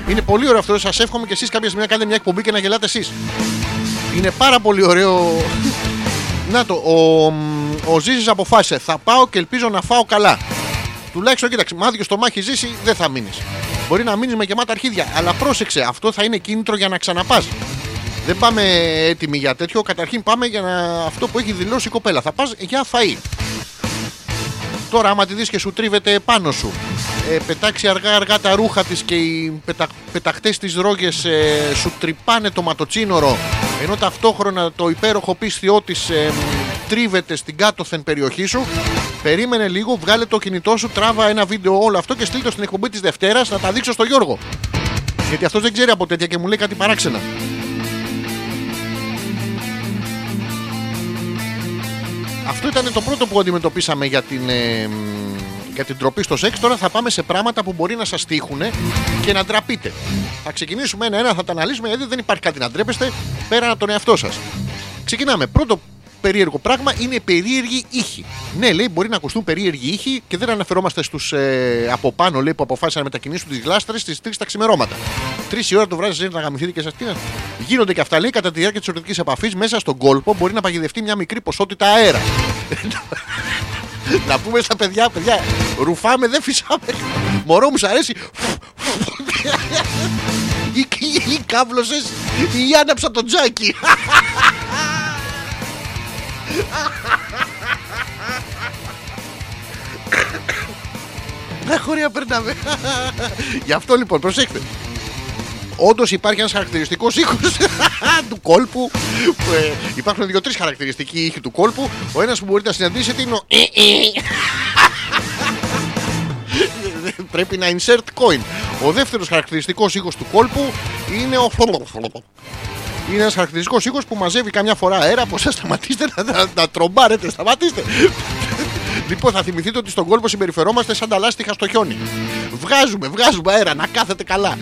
είναι πολύ ωραίο αυτό. Σας εύχομαι και εσείς κάποια στιγμή να κάνετε μια εκπομπή και να γελάτε εσείς. Είναι πάρα πολύ ωραίο να το, ο, ο Ζήσης αποφάσισε. Θα πάω και ελπίζω να φάω καλά. Τουλάχιστον κοίταξε, μάδιο στο μάχη ζήσει δεν θα μείνεις. Μπορεί να μείνεις με γεμάτα αρχίδια. Αλλά πρόσεξε, αυτό θα είναι κίνητρο για να ξαναπάς. Δεν πάμε έτοιμοι για τέτοιο. Καταρχήν πάμε για να... αυτό που έχει δηλώσει η κοπέλα. Θα πας για φαΐ. Τώρα, άμα τη δεις και σου τρίβεται πάνω σου, ε, πετάξει αργά-αργά τα ρούχα της και οι πετα... πεταχτές της ρόγες ε, σου τρυπάνε το ματοτσίνορο, ενώ ταυτόχρονα το υπέροχο πίστιό της ε, μ, τρίβεται στην κάτωθεν περιοχή σου, περίμενε λίγο, βγάλε το κινητό σου, τράβα ένα βίντεο όλο αυτό και στείλ το στην εκπομπή της Δευτέρας να τα δείξω στο Γιώργο. Γιατί αυτός δεν ξέρει από τέτοια και μου λέει κάτι παράξενα. Αυτό ήταν το πρώτο που αντιμετωπίσαμε για την, ε, μ, για την τροπή στο σεξ. Τώρα θα πάμε σε πράγματα που μπορεί να σας τύχουν και να ντραπείτε. Θα ξεκινήσουμε ένα-ένα, θα τα αναλύσουμε γιατί δεν υπάρχει κάτι να ντρέπεστε πέραν από τον εαυτό σας. Ξεκινάμε. Πρώτο περίεργο πράγμα είναι περίεργοι ήχοι. Ναι, λέει, μπορεί να ακουστούν περίεργοι ήχοι και δεν αναφερόμαστε στους ε, από πάνω λέει, που αποφάσισαν να μετακινήσουν τις γλάστρες στις 3 τα ξημερώματα. Τρεις η ώρα το βράδυ ζείτε να γαμηθείτε και σας τι να- Γίνονται και αυτά λέει κατά τη διάρκεια της ερωτικής επαφής μέσα στον κόλπο μπορεί να παγιδευτεί μια μικρή ποσότητα αέρα. να πούμε στα παιδιά, παιδιά, ρουφάμε, δεν φυσάμε. Μωρό μου, σ' αρέσει. ή, ή, ή κάβλωσες ή άναψα το τζάκι. Αχ, ωραία, περνάμε. Γι' αυτό λοιπόν, προσέξτε. Όντως υπάρχει ένας χαρακτηριστικός ήχος του κόλπου. που, ε, υπάρχουν δύο-τρεις χαρακτηριστικοί ήχοι του κόλπου. Ο ένας που μπορείτε να συναντήσετε είναι ο. «Ε, Πρέπει να insert coin. Ο δεύτερος χαρακτηριστικός ήχος του κόλπου είναι ο. Είναι ένας χαρακτηριστικός ήχος που μαζεύει καμιά φορά αέρα. Πώ θα σταματήσετε να, να, να τρομπάρετε, σταματήστε. Λοιπόν, θα θυμηθείτε ότι στον κόλπο συμπεριφερόμαστε σαν τα λάστιχα στο χιόνι. Βγάζουμε, βγάζουμε αέρα, να κάθετε καλά.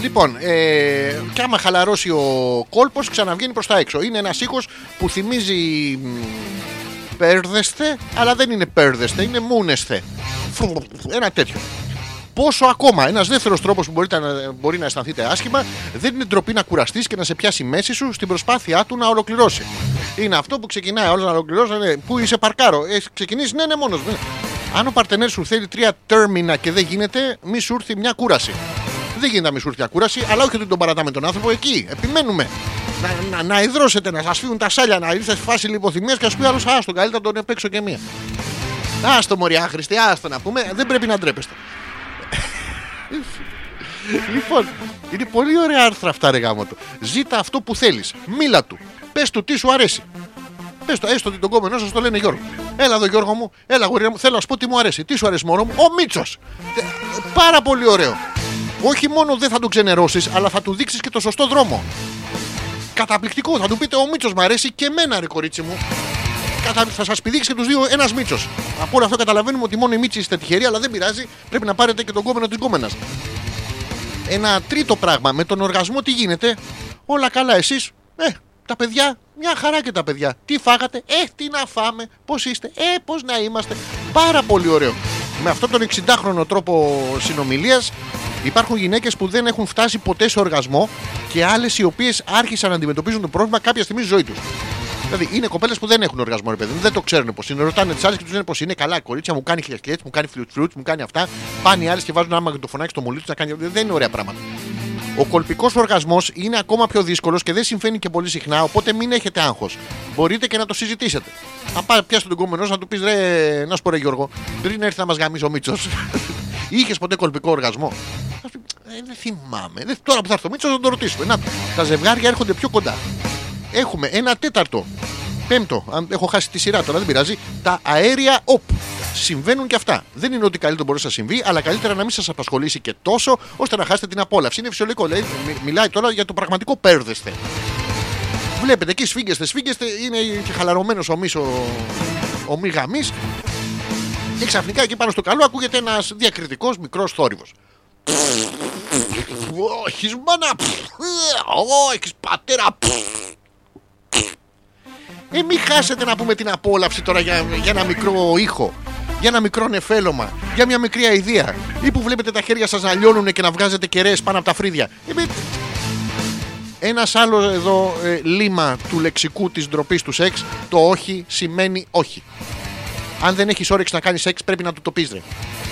Λοιπόν, ε, και άμα χαλαρώσει ο κόλπος, ξαναβγαίνει προς τα έξω. Είναι ένας ήχος που θυμίζει μ, πέρδεστε, αλλά δεν είναι πέρδεστε, είναι μούνεσθε. Φου, Ένα τέτοιο. Πόσο ακόμα, ένας δεύτερος τρόπος που μπορείτε να, μπορεί να αισθανθείτε άσχημα, δεν είναι ντροπή να κουραστείς και να σε πιάσει η μέση σου στην προσπάθειά του να ολοκληρώσει. Είναι αυτό που ξεκινάει όλος να ολοκληρώσει, να λέει, Πού είσαι παρκάρο, έχει ξεκινήσεις, ναι, ναι, μόνος. Αν ο παρτενέρ σου θέλει τρία τέρμινα και δεν γίνεται, μη σου έρθει μια κούραση. Δεν γίνεται να μη σου έρθει μια κούραση, αλλά όχι ότι τον παρατάμε τον άνθρωπο εκεί. Επιμένουμε. Να, να, να ιδρώσετε, να σας φύγουν τα σάλια, να είστε σε φάση λιποθυμίας και α πει άλλος, άστο, καλύτερα τον παίξω και μία. Άστο, Μωριά Χριστί, άστο να πούμε, δεν πρέπει να ντρέπεστε. Λοιπόν, είναι πολύ ωραία άρθρα αυτά, ρε γάμο του. Ζήτα αυτό που θέλεις. Μίλα του. Πες του τι σου αρέσει. Πες το, έστω ότι τον κόμενό σας το λένε Γιώργο. Έλα εδώ, Γιώργο μου, έλα, γοριά μου, θέλω να σου πω τι μου αρέσει. Τι σου αρέσει, μόνο μου, ο Μίτσος. Πάρα πολύ ωραίο. Όχι μόνο δεν θα τον ξενερώσεις, αλλά θα του δείξεις και το σωστό δρόμο. Καταπληκτικό. Θα του πείτε: Ο Μίτσος μου αρέσει και εμένα, ρε κορίτσι μου. Κατα... Θα σας πηδήξει και τους δύο ένας Μίτσος. Από όλο αυτό καταλαβαίνουμε ότι μόνο οι Μίτσοι είστε τυχεροί, αλλά δεν πειράζει. Πρέπει να πάρετε και τον κόμενο της κόμενα. Ένα τρίτο πράγμα. Με τον οργασμό τι γίνεται; Όλα καλά, εσείς; Ε, τα παιδιά, μια χαρά και τα παιδιά. Τι φάγατε, Ε, τι να φάμε, πώς είστε, Ε, πώς να είμαστε; Πάρα πολύ ωραίο. Με αυτόν τον 60χρονο τρόπο συνομιλίας υπάρχουν γυναίκες που δεν έχουν φτάσει ποτέ σε οργασμό και άλλες οι οποίες άρχισαν να αντιμετωπίζουν το πρόβλημα κάποια στιγμή στη ζωή τους. Δηλαδή είναι κοπέλες που δεν έχουν οργασμό, ρε παιδί μου, δεν το ξέρουν πώς είναι. Ρωτάνε τις άλλε και τους λένε πώς είναι. Καλά, κορίτσια μου κάνει χιλιαστιέ, μου κάνει φλουτ φλουτ, μου κάνει αυτά. Πάνε οι άλλες και βάζουν ένα μαγνητοφωνάκι στο μολύβι τους να κάνει. Δεν είναι ωραία πράγματα. Ο κολπικός οργασμός είναι ακόμα πιο δύσκολος και δεν συμβαίνει και πολύ συχνά, οπότε μην έχετε άγχος. Μπορείτε και να το συζητήσετε. Θα πάει πιάσει τον κόμενό να του πεις ρε, να σου πω ρε Γιώργο, πριν έρθει να μας γαμίσει ο Μίτσος. Είχες ποτέ κολπικό οργασμό; Θα σου πει, «Ε, δεν θυμάμαι. Δεν- τώρα που θα έρθει ο Μίτσος θα τον ρωτήσουμε. Να, τα ζευγάρια έρχονται πιο κοντά. Έχουμε ένα τέταρτο. Πέμπτο, αν έχω χάσει τη σειρά τώρα, δεν πειράζει. Τα αέρια οπ. Συμβαίνουν και αυτά. Δεν είναι ότι καλύτερο μπορεί να συμβεί, αλλά καλύτερα να μην σας απασχολήσει και τόσο, ώστε να χάσετε την απόλαυση. Είναι φυσιολογικό. Λέει, μι- μιλάει τώρα για το πραγματικό πέρδεστε. Βλέπετε εκεί σφίγγεστε, σφίγγεστε, είναι και χαλαρωμένος ο μης ο, ο μη γαμής. Και ξαφνικά εκεί πάνω στο καλό ακούγεται ένας διακριτικός μικρός θόρυβος. Όχι, μάνα. Όχι, πατέρα. Ε, μην χάσετε να πούμε την απόλαυση τώρα για, για ένα μικρό ήχο. Για ένα μικρό νεφέλωμα. Για μια μικρή αηδία. Ή που βλέπετε τα χέρια σας να λιώνουν και να βγάζετε κεραίες πάνω από τα φρύδια. Ε, με- ένας άλλος εδώ ε, λίμα του λεξικού της ντροπής του σεξ. Το όχι σημαίνει όχι. Αν δεν έχεις όρεξη να κάνεις σεξ, πρέπει να του το πεις ρε.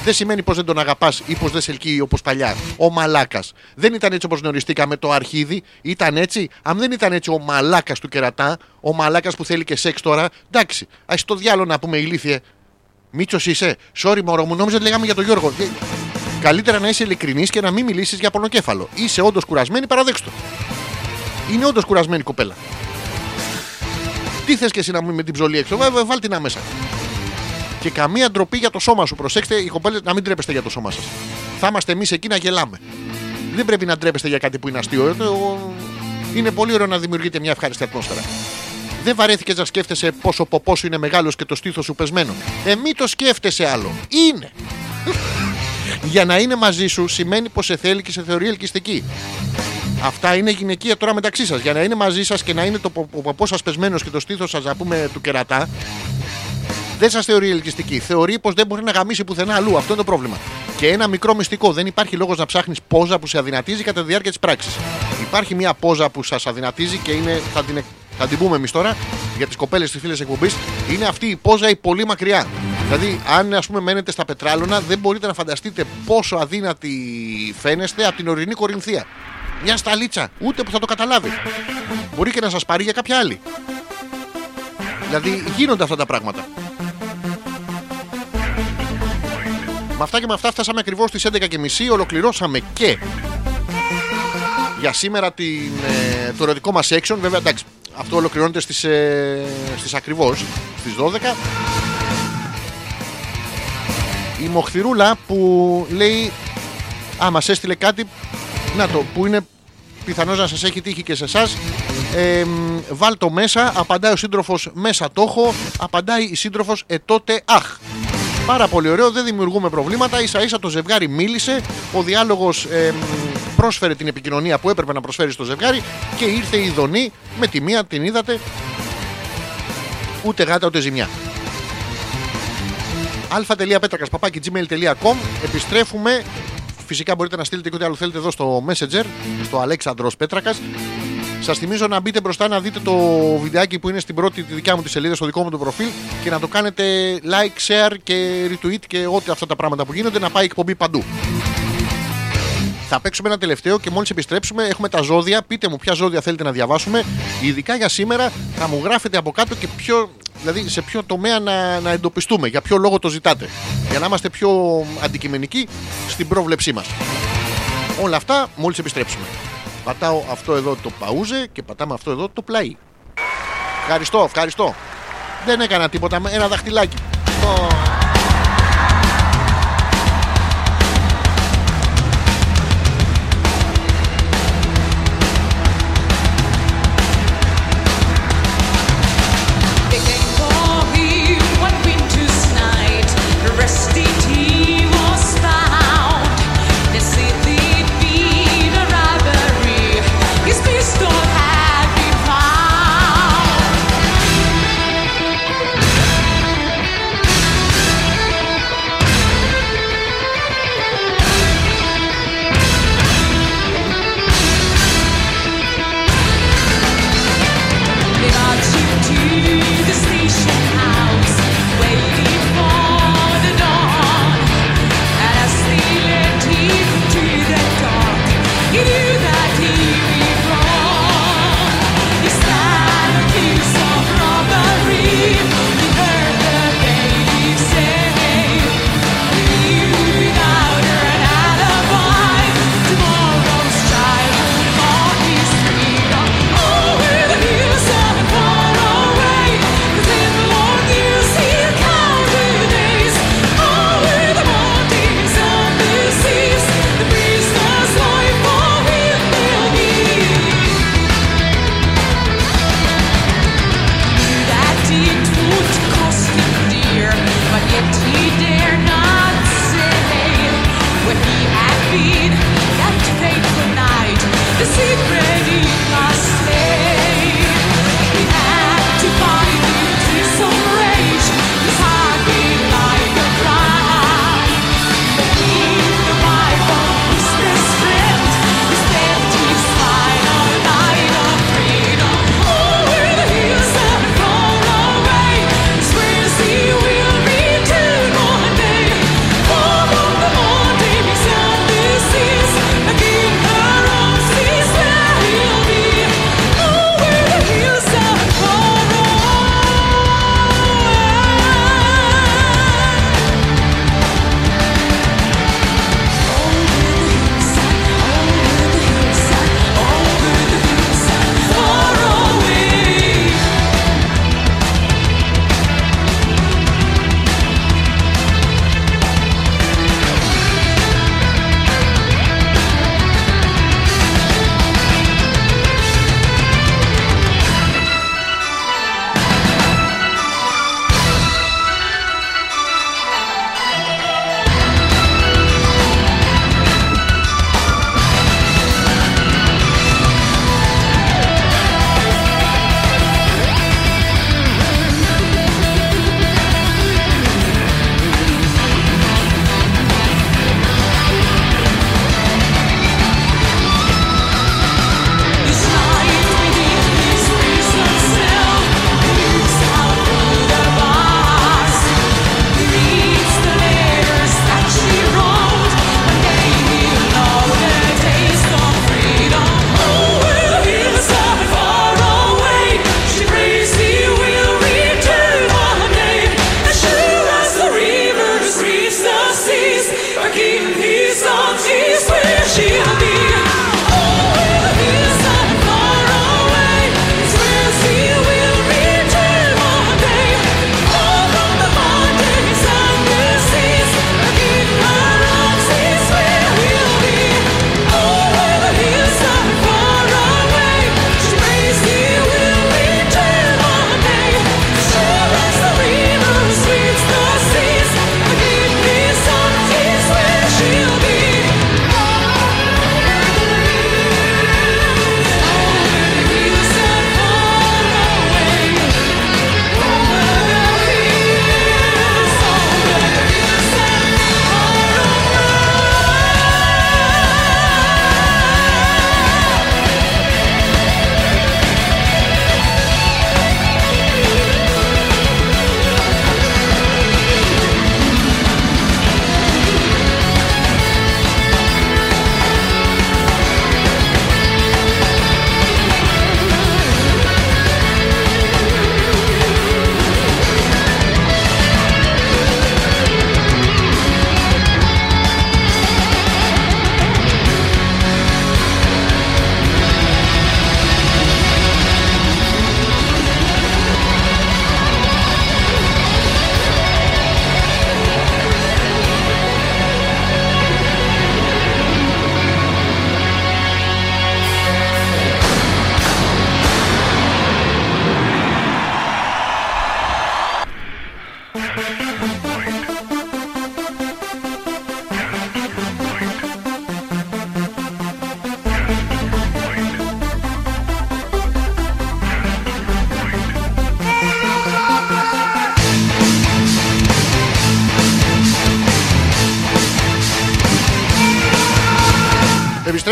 Δεν σημαίνει πως δεν τον αγαπάς ή πως δεν σε ελκύει όπως παλιά. Ο μαλάκας. Δεν ήταν έτσι όπως γνωριστήκαμε το αρχίδι. Ήταν έτσι. Αν δεν ήταν έτσι ο μαλάκας του κερατά, ο μαλάκας που θέλει και σεξ τώρα, εντάξει. Α το διάλογο να πούμε ηλίθιε. Μίτσο είσαι. Sorry, μωρό μου, νόμιζα ότι λέγαμε για τον Γιώργο. Ε, Καλύτερα να είσαι ειλικρινής και να μην μιλήσεις για πονοκέφαλο. Είσαι όντως κουρασμένη, παραδέξτε το. Είναι όντως κουρασμένη η κοπέλα. Τι θες και εσύ να μου με την ψωλή έξω, βέβαια, βάλ την άμεσα. Και καμία ντροπή για το σώμα σου. Προσέξτε, οι κοπέλες να μην τρέπεστε για το σώμα σας. Θα είμαστε εμείς εκεί να γελάμε. Δεν πρέπει να ντρέπεστε για κάτι που είναι αστείο. Ε, το- Είναι πολύ ωραίο να δημιουργείτε μια ευχάριστη ατμόσφαιρα. Δεν βαρέθηκε να σκέφτεσαι πόσο ποπός σου είναι μεγάλος και το στήθος σου πεσμένο. Ε, μη το σκέφτεσαι άλλο. Είναι. για να είναι μαζί σου σημαίνει πως σε θέλει και σε θεωρεί ελκυστική. Αυτά είναι γυναικεία τώρα μεταξύ σας. Για να είναι μαζί σας και να είναι το πο- ο ποπός σας πεσμένος και το στήθος σας, να πούμε, του κερατά, δεν σας θεωρεί ελκυστική. Θεωρεί πως δεν μπορεί να γαμίσει πουθενά αλλού. Αυτό είναι το πρόβλημα. Και ένα μικρό μυστικό. Δεν υπάρχει λόγος να ψάχνεις πόζα που σε αδυνατίζει κατά τη διάρκεια της πράξης. Υπάρχει μια πόζα που σας αδυνατίζει και είναι, θα, την, θα την πούμε εμείς τώρα για τις κοπέλες της φίλε εκπομπής. Είναι αυτή η πόζα η πολύ μακριά. Δηλαδή, αν ας πούμε μένετε στα πετράλωνα, δεν μπορείτε να φανταστείτε πόσο αδύνατη φαίνεστε από την ορεινή Κορινθία. Μια σταλίτσα, ούτε που θα το καταλάβει. Μπορεί και να σας πάρει για κάποια άλλη. Δηλαδή, γίνονται αυτά τα πράγματα. Με αυτά και με αυτά φτάσαμε ακριβώς στις 11.30 Ολοκληρώσαμε και για σήμερα την, ε, το ερωτικό μας section Βέβαια εντάξει αυτό ολοκληρώνεται στις, ε, στις ακριβώς Στις 12 Η Μοχθηρούλα που λέει Α μας έστειλε κάτι Να το που είναι πιθανώς να σας έχει τύχει και σε εσάς. Ε, μ, βάλ το μέσα, απαντάει ο σύντροφος μέσα το έχω, απαντάει η σύντροφος ε τότε αχ. Πάρα πολύ ωραίο, δεν δημιουργούμε προβλήματα. σα ίσα το ζευγάρι μίλησε. Ο διάλογος πρόσφερε την επικοινωνία που έπρεπε να προσφέρει στο ζευγάρι και ήρθε η Δονή με τη μία, την είδατε. Ούτε γάτα ούτε ζημιά. αλφα.πέτρακα.gmail.com Επιστρέφουμε. Φυσικά μπορείτε να στείλετε και ό,τι άλλο θέλετε εδώ στο Messenger, στο Αλέξανδρος Πέτρακας. Σας θυμίζω να μπείτε μπροστά να δείτε το βιντεάκι που είναι στην πρώτη τη δικιά μου τη σελίδα, στο δικό μου το προφίλ και να το κάνετε like, share και retweet και ό,τι αυτά τα πράγματα που γίνονται να πάει εκπομπή παντού. Θα παίξουμε ένα τελευταίο και μόλις επιστρέψουμε έχουμε τα ζώδια. Πείτε μου ποια ζώδια θέλετε να διαβάσουμε. Ειδικά για σήμερα θα μου γράφετε από κάτω και ποιο, δηλαδή σε ποιο τομέα να, να εντοπιστούμε, για ποιο λόγο το ζητάτε. Για να είμαστε πιο αντικειμενικοί στην πρόβλεψή μας. Όλα αυτά μόλις επιστρέψουμε. Πατάω αυτό εδώ το παούζε και πατάμε αυτό εδώ το πλαί. Ευχαριστώ, ευχαριστώ. Δεν έκανα τίποτα με ένα δαχτυλάκι.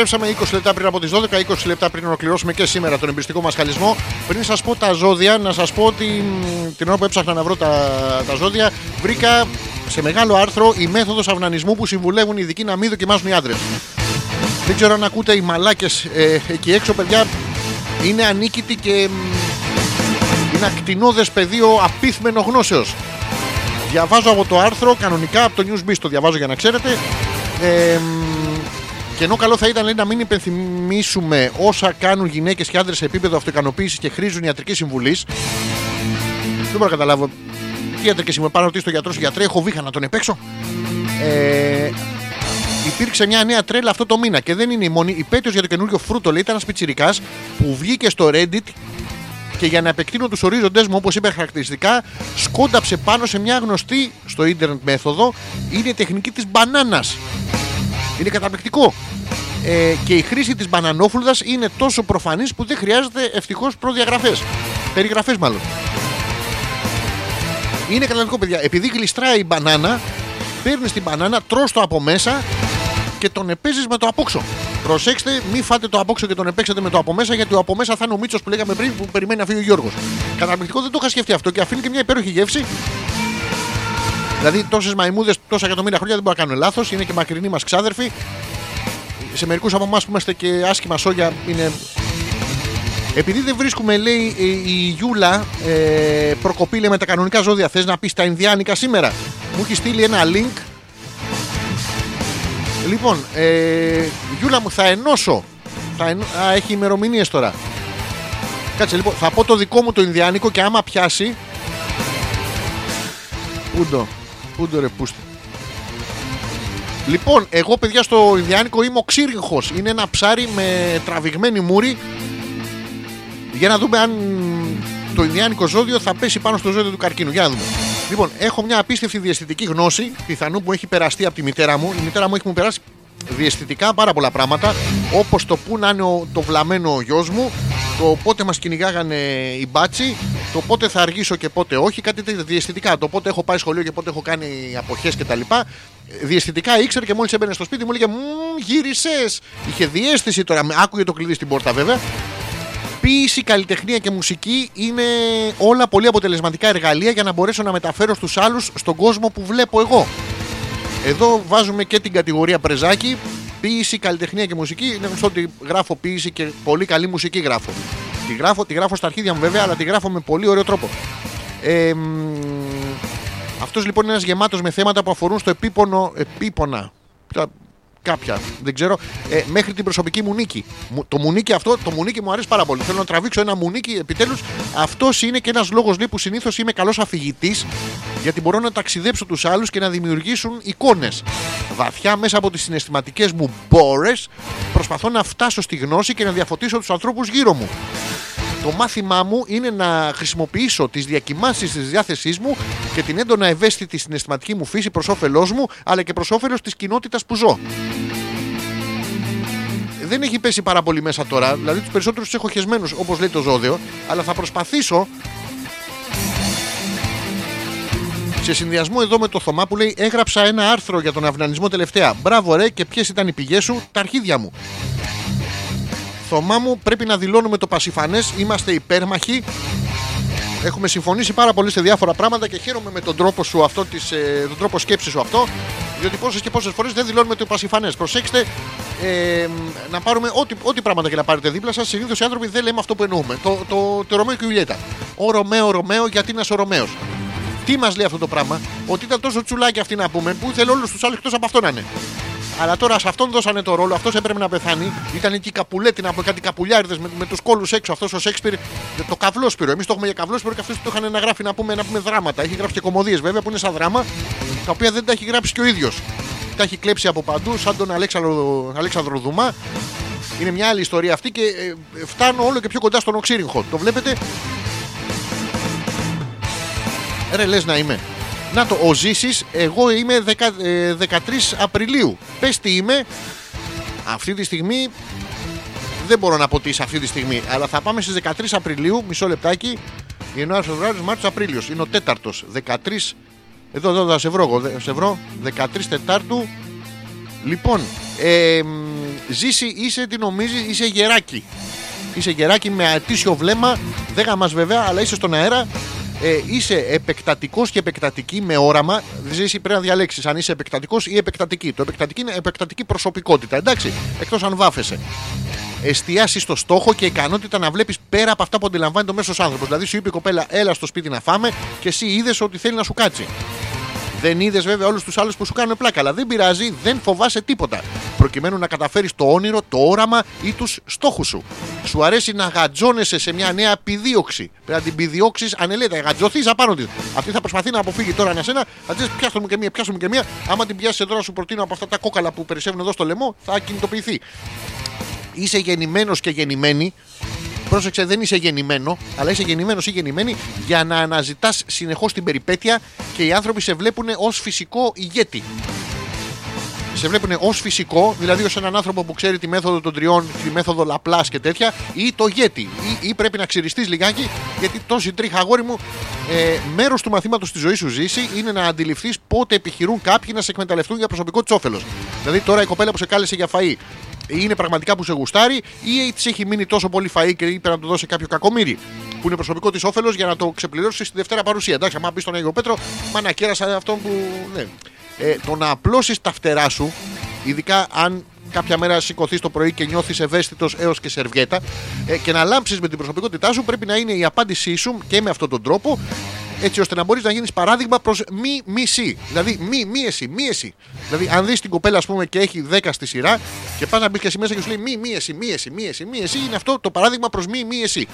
Επιστρέψαμε 20 λεπτά πριν από τις 12, 20 λεπτά πριν ολοκληρώσουμε και σήμερα τον εμπριστικό μας χαλισμό. Πριν σας πω τα ζώδια, να σας πω ότι μ, την ώρα που έψαχνα να βρω τα, τα ζώδια, βρήκα σε μεγάλο άρθρο η μέθοδος αυνανισμού που συμβουλεύουν οι ειδικοί να μην δοκιμάζουν οι άντρες. Δεν ξέρω αν ακούτε οι μαλάκες ε, εκεί έξω, παιδιά. Είναι ανίκητοι και μ, είναι ακτινόδες πεδίο απίθμενο γνώσεως. Διαβάζω από το άρθρο, κανονικά από το Newsbeat το διαβάζω για να ξέρετε. Ε, μ, και ενώ καλό θα ήταν λέει, να μην υπενθυμίσουμε όσα κάνουν γυναίκες και άντρε σε επίπεδο αυτοικανοποίηση και χρήζουν ιατρικής συμβουλής. Δεν μπορώ να καταλάβω. Τι ιατρική συμβουλή, πάω να ρωτήσω τον γιατρό σου γιατρέ, έχω βήχα να τον επέξω. Ε, υπήρξε μια νέα τρέλα αυτό το μήνα και δεν είναι η μόνη. Η πέτειος για το καινούριο φρούτο λέει ήταν ένας πιτσιρικάς που βγήκε στο Reddit και για να επεκτείνω τους ορίζοντέ μου, όπως είπε χαρακτηριστικά, σκόνταψε πάνω σε μια γνωστή στο ίντερνετ μέθοδο. Είναι η τεχνική της μπανάνας. Είναι καταπληκτικό. Ε, και η χρήση της μπανανόφλουδας είναι τόσο προφανής που δεν χρειάζεται ευτυχώς προδιαγραφές. Περιγραφές μάλλον. Είναι καταπληκτικό παιδιά. Επειδή γλιστράει η μπανάνα, παίρνεις την μπανάνα, τρως το από μέσα και τον επέζεις με το απόξω. Προσέξτε, μην φάτε το απόξω και τον επέξετε με το από μέσα, γιατί ο από μέσα θα είναι ο Μίτσος που λέγαμε πριν που περιμένει να φύγει ο Γιώργος. Καταπληκτικό δεν το είχα σκεφτεί αυτό και αφήνει και μια υπέροχη γεύση. Δηλαδή, τόσες μαϊμούδες, τόσα εκατομμύρια χρόνια δεν μπορεί να κάνουν λάθος. Είναι και μακρινοί μας ξάδερφοι. Σε μερικούς από εμάς που είμαστε και άσχημα σόγια είναι. Επειδή δεν βρίσκουμε, λέει ε, η Γιούλα, ε, προκοπή λέει, με τα κανονικά ζώδια. Θες να πεις τα Ινδιάνικα σήμερα; Μου έχεις στείλει ένα link. Λοιπόν, ε, Γιούλα μου, θα ενώσω. Θα ενώ... Α, έχει ημερομηνίες τώρα. Κάτσε λοιπόν, θα πω το δικό μου το Ινδιάνικο και άμα πιάσει. Πούντο, πούντο ρε πούστη. Λοιπόν, εγώ παιδιά στο Ινδιάνικο είμαι ο ξύριγχος. Είναι ένα ψάρι με τραβηγμένη μούρη. Για να δούμε αν το Ινδιάνικο ζώδιο θα πέσει πάνω στο ζώδιο του καρκίνου. Για να δούμε. Λοιπόν, έχω μια απίστευτη διαισθητική γνώση, πιθανού που έχει περαστεί από τη μητέρα μου. Η μητέρα μου έχει μου περάσει διαισθητικά πάρα πολλά πράγματα, όπως το που να είναι ο- το βλαμμένο ο γιος μου, το πότε μας κυνηγάγανε οι μπάτσι, το πότε θα αργήσω και πότε όχι, κάτι τέτοια διαισθητικά. Το πότε έχω πάει σχολείο και πότε έχω κάνει αποχές κτλ. Διαισθητικά ήξερε και μόλις έμπαινε στο σπίτι μου έλεγε Μμμ, γύρισες. Είχε διέστηση τώρα, με- άκουγε το κλειδί στην πόρτα βέβαια. Ποίηση, καλλιτεχνία και μουσική είναι όλα πολύ αποτελεσματικά εργαλεία για να μπορέσω να μεταφέρω στους άλλους στον κόσμο που βλέπω εγώ. Εδώ βάζουμε και την κατηγορία πρεζάκι. Ποίηση, καλλιτεχνία και μουσική. Είναι γνωστό ότι γράφω ποίηση και πολύ καλή μουσική γράφω. Τη γράφω, τη γράφω στα αρχίδια μου βέβαια, αλλά τη γράφω με πολύ ωραίο τρόπο. Ε, αυτός λοιπόν είναι ένας γεμάτος με θέματα που αφορούν στο επίπονο. Επίπονα. Τα- Κάποια, δεν ξέρω. Ε, μέχρι την προσωπική μου νίκη. Μου- Το μουνίκι αυτό, το μουνίκι μου αρέσει πάρα πολύ. Θέλω να τραβήξω ένα μουνίκι επιτέλους. Αυτός είναι και ένας λόγος που συνήθως είμαι καλός αφηγητής, γιατί μπορώ να ταξιδέψω τους άλλους και να δημιουργήσουν εικόνες. Βαθιά μέσα από τις συναισθηματικές μου μπόρες, προσπαθώ να φτάσω στη γνώση και να διαφωτίσω τους ανθρώπους γύρω μου. Το μάθημά μου είναι να χρησιμοποιήσω τις διακοιμάνσεις της διάθεσής μου και την έντονα ευαίσθητη συναισθηματική μου φύση προς όφελός μου, αλλά και προς όφελος της κοινότητας που ζω. Δεν έχει πέσει πάρα πολύ μέσα τώρα, δηλαδή τους περισσότερους έχω χεσμένους, όπως λέει το ζώδιο, αλλά θα προσπαθήσω. Σε συνδυασμό εδώ με το Θωμά που λέει έγραψα ένα άρθρο για τον αυνανισμό τελευταία. Μπράβο ρε και ποιες ήταν οι πηγές σου, τα αρχίδια μου. Θωμά μου, πρέπει να δηλώνουμε το πασιφανές. Είμαστε υπέρμαχοι. Έχουμε συμφωνήσει πάρα πολύ σε διάφορα πράγματα και χαίρομαι με τον τρόπο σου αυτό, της, ε, τον τρόπο σκέψης σου αυτό. Διότι πόσες και πόσες φορές δεν δηλώνουμε το πασιφανές. Προσέξτε ε, να πάρουμε ό,τι, ό,τι πράγματα και να πάρετε δίπλα σας. Συνήθως οι άνθρωποι δεν λέμε αυτό που εννοούμε. Το, το, το Ρωμαίο και η Ιουλιέτα. Ο Ρωμαίο, Ρωμαίο, γιατί είναι ο Ρωμαίος; Τι μας λέει αυτό το πράγμα, Ότι ήταν τόσο τσουλάκι αυτή να πούμε που ήθελε όλους τους άλλους εκτός από αυτό να είναι. Αλλά τώρα σε αυτόν δώσανε το ρόλο, αυτός έπρεπε να πεθάνει. Ήταν εκεί η καπουλέτη να πω κάτι καπουλιάριδες με, με τους κόλους έξω. Αυτός ο Σέξπιρ, το καβλόσπυρο. Εμείς το έχουμε για καβλόσπυρο και αυτού το είχαν να γράφει να πούμε, να πούμε δράματα. Έχει γράψει και κομμωδίες βέβαια που είναι σαν δράμα, τα οποία δεν τα έχει γράψει και ο ίδιος. Τα έχει κλέψει από παντού, σαν τον Αλέξανδρο, Αλέξανδρο Δουμά. Είναι μια άλλη ιστορία αυτή και ε, φτάνω όλο και πιο κοντά στον Οξύριγχο. Το βλέπετε. Ρε λες να είμαι. Να το, ο Ζήσης, εγώ είμαι 10, ε, 13 Απριλίου. Πες τι είμαι. Αυτή τη στιγμή δεν μπορώ να πω τι είσαι αυτή τη στιγμή. Αλλά θα πάμε στις 13 Απριλίου, μισό λεπτάκι. Ιανουάριος, Φεβρουάριος, Μάρτιος, Απρίλιος. Είναι ο τέταρτος. 13. Εδώ, εδώ, εδώ, σε βρω εγώ. δε- Σε βρω. 13 Τετάρτου. Λοιπόν, Ε, μ, ζήσει, είσαι τι νομίζεις, είσαι γεράκι. Είσαι γεράκι με ατήσιο βλέμμα. Δεν γαμάς βέβαια, αλλά είσαι στον αέρα. Ε, είσαι επεκτατικός και επεκτατική με όραμα. Ζήσει πρέπει να διαλέξεις αν είσαι επεκτατικός ή επεκτατική. Το επεκτατική είναι επεκτατική προσωπικότητα, εντάξει. Εκτός αν βάφεσαι. Εστιάσει στο στόχο και ικανότητα να βλέπεις πέρα από αυτά που αντιλαμβάνει το μέσος άνθρωπος. Δηλαδή, σου είπε η κοπέλα, έλα στο σπίτι να φάμε και εσύ είδες ότι θέλει να σου κάτσει. Δεν είδες βέβαια όλους τους άλλους που σου κάνουν πλάκα, αλλά δεν πειράζει, δεν φοβάσαι τίποτα. Προκειμένου να καταφέρεις το όνειρο, το όραμα ή τους στόχους σου. Σου αρέσει να γατζώνεσαι σε μια νέα επιδίωξη. Πρέπει να την επιδιώξει ανελέτα, γατζωθείς απάνω της. Αυτή θα προσπαθεί να αποφύγει τώρα ένα σένα, θα της πιάσω μου και μία, πιάσω μου και μία. Άμα την πιάσεις εδώ, να σου προτείνω από αυτά τα κόκαλα που περισσεύουν εδώ στο λαιμό, θα κινητοποιηθεί. Είσαι γεννημένος και γεννημένη. Πρόσεξε, δεν είσαι γεννημένο, αλλά είσαι γεννημένος ή γεννημένη για να αναζητάς συνεχώς την περιπέτεια και οι άνθρωποι σε βλέπουν ως φυσικό ηγέτη. Σε βλέπουν ως φυσικό, δηλαδή ως έναν άνθρωπο που ξέρει τη μέθοδο των τριών, τη μέθοδο Λαπλάς και τέτοια, ή το ηγέτη. Ή, ή πρέπει να ξυριστείς λιγάκι, γιατί τόση τρίχα αγόρι μου, ε, μέρος του μαθήματος της ζωής σου Ζήση είναι να αντιληφθείς πότε επιχειρούν κάποιοι να σε εκμεταλλευτούν για προσωπικό της όφελος. Δηλαδή τώρα η κοπέλα που σε κάλεσε για φαΐ είναι πραγματικά που σε γουστάρει ή της έχει μείνει τόσο πολύ φαΐ και είπε να του δώσει κάποιο κακομοίρη που είναι προσωπικό της όφελος για να το ξεπληρώσεις στη Δευτέρα παρουσία. Εντάξει, άμα μπει στον Αγίο Πέτρο, μα να κέρασα αυτόν που. Ναι. Ε, το να απλώσεις τα φτερά σου, ειδικά αν κάποια μέρα σηκωθείς το πρωί και νιώθεις ευαίσθητος έως και σερβιέτα ε, και να λάμψεις με την προσωπικότητά σου, πρέπει να είναι η απάντησή σου και με αυτόν τον τρόπο έτσι ώστε να μπορείς να γίνεις παράδειγμα προς μη μισή. Δηλαδή μη, μη εσύ, μη εσύ. Δηλαδή, αν δεις την κοπέλα, ας πούμε, και έχει 10 στη σειρά και πας να μπεις και εσύ μέσα και σου λέει μη, μη εσύ, μη εσύ, μη εσύ, μη εσύ, είναι αυτό το παράδειγμα προς μη, μη εσύ.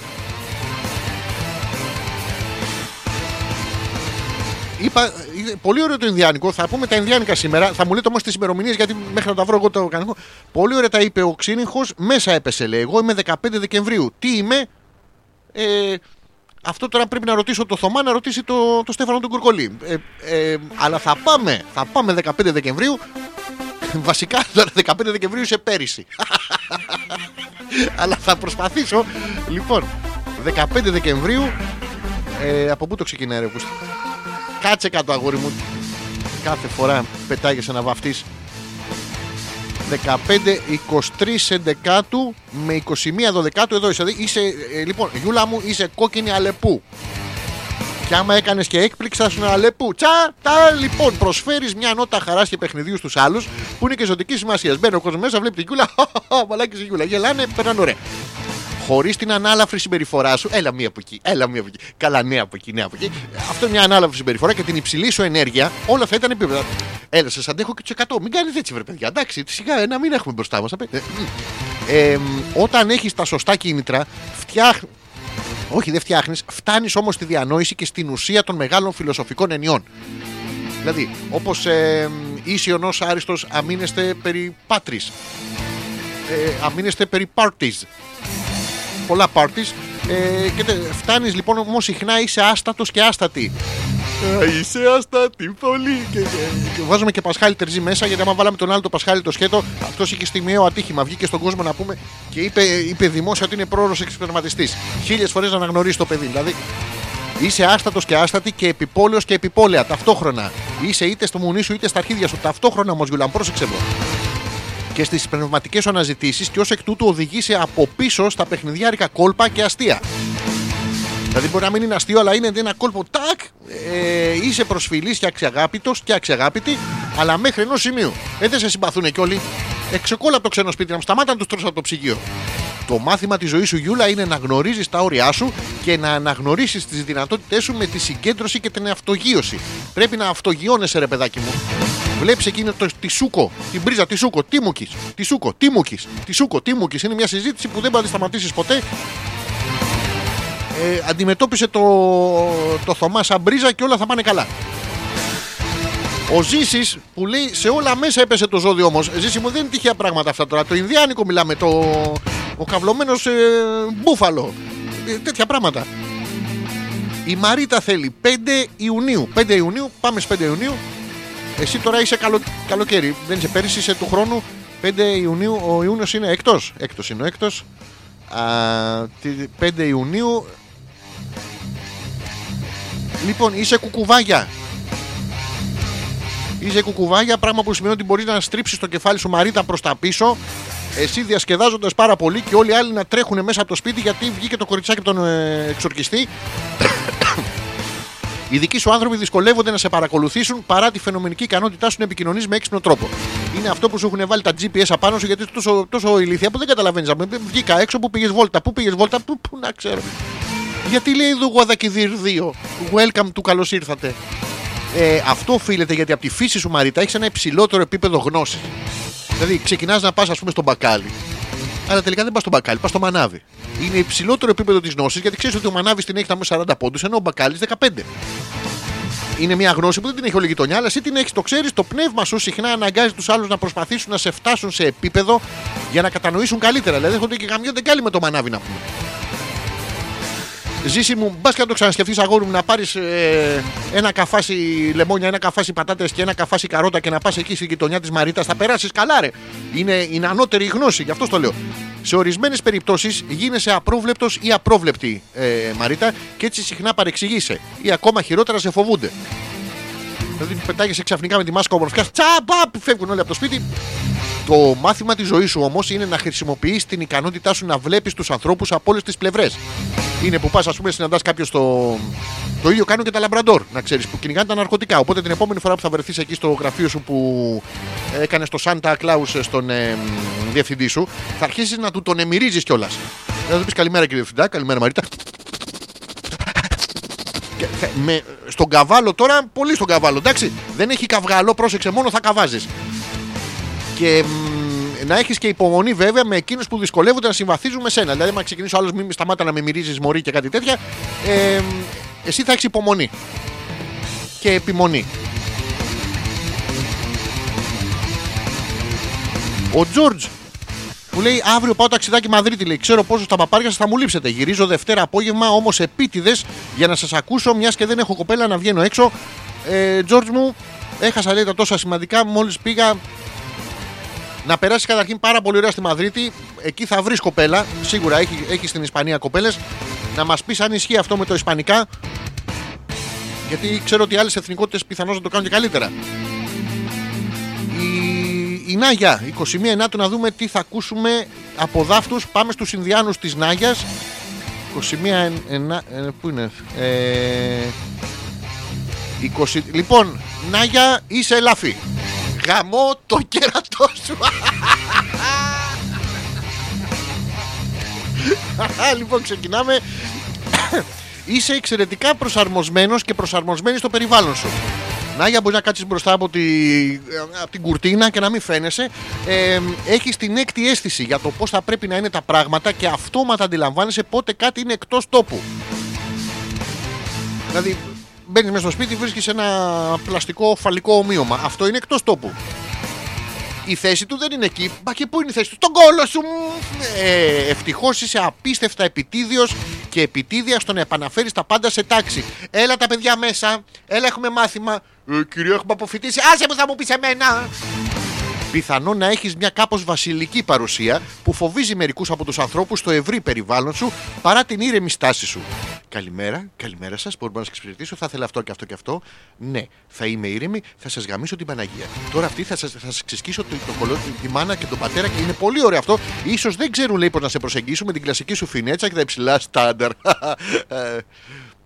Είπα, είναι πολύ ωραίο το Ινδιάνικο. Θα πούμε τα Ινδιάνικα σήμερα. Θα μου λέτε όμως τις ημερομηνίες γιατί μέχρι να τα βρω εγώ το κανονικό. Πολύ ωραία τα είπε ο Ξύνυχο. Μέσα έπεσε, λέει. Εγώ είμαι 15 Δεκεμβρίου. Τι είμαι, ε, αυτό τώρα πρέπει να ρωτήσω το Θωμά να ρωτήσει το, το Στέφανο τον Κουρκολί. Ε, ε, αλλά θα πάμε, θα πάμε 15 Δεκεμβρίου. Βασικά τώρα 15 Δεκεμβρίου είσαι πέρυσι. αλλά θα προσπαθήσω. Λοιπόν, 15 Δεκεμβρίου. Ε, από πού το ξεκινάει, ρε Κούστη; Κάτσε κάτω, αγόρι μου. Κάθε φορά πετάγεσαι να βαφτείς 15, 23 Εντεκάτου με 21 Δωδεκάτου εδώ είσαι. Δηλαδή είσαι, ε, λοιπόν, Γιούλα μου, είσαι κόκκινη αλεπού. Και άμα έκανες και έκπληξη, θα σου είναι αλεπού. Τσα, τα λοιπόν, προσφέρεις μια νότα χαράς και παιχνιδίου στους άλλους που είναι και ζωτική σημασίας. Μπαίνει ο κόσμος μέσα, βλέπει την Γιούλα. Μαλάκι η Γιούλα. Γελάνε, περνάνε ωραία. Χωρίς την ανάλαφρη συμπεριφορά σου, έλα μία από εκεί, έλα μία από εκεί. Καλά, νέα από εκεί, νέα από εκεί. Αυτό είναι μια ανάλαφρη συμπεριφορά και την υψηλή σου ενέργεια, όλα θα ήταν επίπεδα. Έλα, σας αντέχω και τους 100. Μην κάνει έτσι, βρε παιδιά. Εντάξει, σιγά να μην έχουμε μπροστά μας. Ε, όταν έχεις τα σωστά κίνητρα, φτιάχνει. Όχι, δεν φτιάχνεις. Φτάνεις όμως στη διανόηση και στην ουσία των μεγάλων φιλοσοφικών ενιών. Δηλαδή, όπως ε, ίσιον ω άριστος αμήνεστε περί πάτρις. Ε, αμήνεστε περί parties. Πολλά parties. Ε, και τε- φτάνεις λοιπόν όμως συχνά είσαι άστατος και άστατη. Ε, είσαι άστατη πολύ. Και, και, και βάζουμε και Πασχάλη Τερζή μέσα γιατί άμα βάλαμε τον άλλο το Πασχάλη το σχέτο, αυτός είχε στιγμιαίο ατύχημα. Βγήκε στον κόσμο να πούμε και είπε, είπε δημόσια ότι είναι πρόωρος εξυπηρεματιστή. Χίλιες φορές να αναγνωρίσει το παιδί. Δηλαδή Είσαι άστατος και άστατη και επιπόλαιος και επιπόλαια ταυτόχρονα. Είσαι είτε στο μουνί σου είτε στα αρχίδια σου. Ταυτόχρονα όμως, Γιουλάν, πρόσεξε εδώ. Και στις πνευματικές σου αναζητήσεις και ως εκ τούτου οδηγείσαι από πίσω στα παιχνιδιάρικα κόλπα και αστεία. Δηλαδή μπορεί να μην είναι αστείο, αλλά είναι ένα κόλπο τάκ. Ε, είσαι προσφυλής και αξιαγάπητος και αξιαγάπητη, αλλά μέχρι ενός σημείου. Ε, δεν σε συμπαθούν και όλοι. Εξεκόλα από το ξένο σπίτι να μου σταμάτα να τους τρώσει από το ψυγείο. Το μάθημα της ζωής σου, Γιούλα, είναι να γνωρίζεις τα όρια σου και να αναγνωρίσεις τις δυνατότητές σου με τη συγκέντρωση και την αυτογείωση. Πρέπει να αυτογειώνεσαι, ρε παιδάκι μου. Βλέπεις εκείνο το τη σούκο, την πρίζα τη σούκο, τι μου κεις, τη σούκο, τι μου κεις, τη σούκο, τι μου κεις; Είναι μια συζήτηση που δεν μπορεί να τη σταματήσεις ποτέ. Ε, αντιμετώπισε το, το Θωμά σαν μπρίζα και όλα θα πάνε καλά. Ο Ζήσης που λέει σε όλα μέσα έπεσε το ζώδιο όμως. Ζήση μου δεν είναι τυχαία πράγματα αυτά τώρα. Το Ινδιάνικο μιλάμε. Το, ο καυλωμένος ε, μπούφαλο. Ε, τέτοια πράγματα. Η Μαρίτα θέλει 5 Ιουνίου. 5 Ιουνίου, πάμε στι 5 Ιουνίου. Εσύ τώρα είσαι καλο, καλοκαίρι. Δεν είσαι πέρυσι, είσαι του χρόνου. 5 Ιουνίου, ο Ιούνιος είναι έκτο. Έκτος είναι ο έκτος. 5 Ιουνίου. Λοιπόν, είσαι κουκουβάγια. Είσαι κουκουβάγια, πράγμα που σημαίνει ότι μπορείς να στρίψεις το κεφάλι σου Μαρίτα προς τα πίσω. Εσύ διασκεδάζοντας πάρα πολύ και όλοι οι άλλοι να τρέχουν μέσα από το σπίτι γιατί βγήκε το κοριτσάκι από τον ε, εξορκιστή. Οι δικοί σου άνθρωποι δυσκολεύονται να σε παρακολουθήσουν παρά τη φαινομενική ικανότητά σου να επικοινωνείς με έξυπνο τρόπο. Είναι αυτό που σου έχουν βάλει τα GPS απάνω σου γιατί είσαι τόσο, τόσο ηλίθια που δεν καταλαβαίνεις. Βγήκα έξω που πήγες βόλτα. Πού πήγες βόλτα, πού, πού να ξέρω. Γιατί λέει εδώ Γουαδακιδίρ 2. Welcome του καλώς ήρθατε. Ε, αυτό οφείλεται γιατί από τη φύση σου Μαρίτα έχεις ένα υψηλότερο επίπεδο γνώσης. Δηλαδή ξεκινάς να πας, ας πούμε, στον μπακάλι. Αλλά τελικά δεν πας στο μπακάλι, πας στο μανάβι. Είναι υψηλότερο επίπεδο της γνώσης γιατί ξέρεις ότι ο μανάβι την έχει τα 40 πόντους ενώ ο μπακάλι 15. Είναι μια γνώση που δεν την έχει όλη η γειτονιά, αλλά εσύ την έχεις, το ξέρεις. Το πνεύμα σου συχνά αναγκάζει τους άλλους να προσπαθήσουν να σε φτάσουν σε επίπεδο για να κατανοήσουν καλύτερα. Δηλαδή έρχονται και γαμιόνται κι άλλοι με το μανάβι να πούμε. Ζήση μου, μπας και να το ξανασκεφτείς αγόρι μου να πάρεις ένα καφάσι λεμόνια, ένα καφάσι πατάτες και ένα καφάσι καρότα και να πας εκεί στη γειτονιά της Μαρίτας. Θα περάσεις καλά, ρε. Είναι, είναι ανώτερη η γνώση, γι' αυτό το λέω. Σε ορισμένες περιπτώσεις γίνεσαι απρόβλεπτος ή απρόβλεπτη, ε, Μαρίτα, και έτσι συχνά παρεξηγείσαι. Ή ακόμα χειρότερα σε φοβούνται. Δηλαδή πετάγεσαι ξαφνικά με τη μάσκα ομορφιάς, τσάμπα, φεύγουν όλοι από το σπίτι. Το μάθημα της ζωής σου όμως είναι να χρησιμοποιείς την ικανότητά σου να βλέπεις τους ανθρώπους από όλες τις πλευρές. Είναι που πας, ας πούμε, συναντάς κάποιο στο. Το ίδιο κάνουν και τα λαμπραντόρ, να ξέρεις, που κυνηγάνε τα ναρκωτικά. Οπότε την επόμενη φορά που θα βρεθείς εκεί στο γραφείο σου που έκανε το Santa Claus στον ε, διευθυντή σου, θα αρχίσεις να του τον εμμυρίζεις κιόλας. Θα του πεις καλημέρα κύριε Διευθυντά, καλημέρα Μαρίτα. Και θε- με, στον καβάλο τώρα, πολύ στον καβάλο, εντάξει. Δεν έχει καυγάλο, πρόσεξε, μόνο θα καβάζεις. Και μ, να έχεις και υπομονή βέβαια με εκείνους που δυσκολεύονται να συμβαθίζουν με σένα. Δηλαδή, αν ξεκινήσει ο άλλος, μην σταμάτα να με μυρίζεις μωρή και κάτι τέτοια, ε, μ, εσύ θα έχεις υπομονή και επιμονή. Ο Τζόρτζ που λέει αύριο πάω ταξιδάκι Μαδρίτη. Λέει: Ξέρω πόσο στα παπάρια σας θα μου λείψετε. Γυρίζω Δευτέρα απόγευμα όμως επίτηδες για να σας ακούσω, μιας και δεν έχω κοπέλα να βγαίνω έξω. Ε, Τζόρτζ μου, έχασα λέει τα τόσα σημαντικά. Μόλις πήγα να περάσει καταρχήν πάρα πολύ ωραία στη Μαδρίτη. Εκεί θα βρεις κοπέλα. Σίγουρα έχει, έχει στην Ισπανία κοπέλες. Να μας πεις αν ισχύει αυτό με το Ισπανικά. Γιατί ξέρω ότι άλλες εθνικότητες πιθανώς να το κάνουν και καλύτερα. Η, η Νάγια, 21 Ενάτου, να δούμε τι θα ακούσουμε από δάφτους. Πάμε στους Ινδιάνους της Νάγιας. 21 εν, ενά, ε, πού είναι; Ε, 20, λοιπόν, Νάγια, είσαι ελάφι. Γαμώ το κέρατό σου. λοιπόν, ξεκινάμε. Είσαι εξαιρετικά προσαρμοσμένος και προσαρμοσμένη στο περιβάλλον σου. Νάγια, μπορεί να κάτσεις μπροστά από, τη, από την κουρτίνα και να μην φαίνεσαι. Ε, Έχεις την έκτη αίσθηση για το πώς θα πρέπει να είναι τα πράγματα και αυτόματα αντιλαμβάνεσαι πότε κάτι είναι εκτός τόπου. Δηλαδή, μπαίνεις μέσα στο σπίτι, βρίσκεις ένα πλαστικό φαλικό ομοίωμα. Αυτό είναι εκτός τόπου. Η θέση του δεν είναι εκεί. Μα και πού είναι η θέση του, στον κόλο σου! Ε, Ευτυχώς είσαι απίστευτα επιτίδιος και επιτίδια στο να επαναφέρεις τα πάντα σε τάξη. Έλα τα παιδιά μέσα, έλα έχουμε μάθημα. Ε, κυρία, έχουμε αποφυτίσει. Άσε μου θα μου πεις εμένα! Πιθανό να έχεις μια κάπως βασιλική παρουσία που φοβίζει μερικούς από τους ανθρώπους στο ευρύ περιβάλλον σου παρά την ήρεμη στάση σου. Καλημέρα, καλημέρα σας. Μπορούμε να σας εξυπηρετήσω. Θα ήθελα αυτό και αυτό και αυτό. Ναι, θα είμαι ήρεμη, θα σας γαμίσω την Παναγία. Τώρα αυτή θα σας θα σας ξεσκίσω το, το κολό, τη μάνα και τον πατέρα και είναι πολύ ωραίο αυτό. σω δεν ξέρουν λέει πώ να σε προσεγγίσουν με την κλασική σου φινέτσα και τα υψηλά στάνταρ. Ε,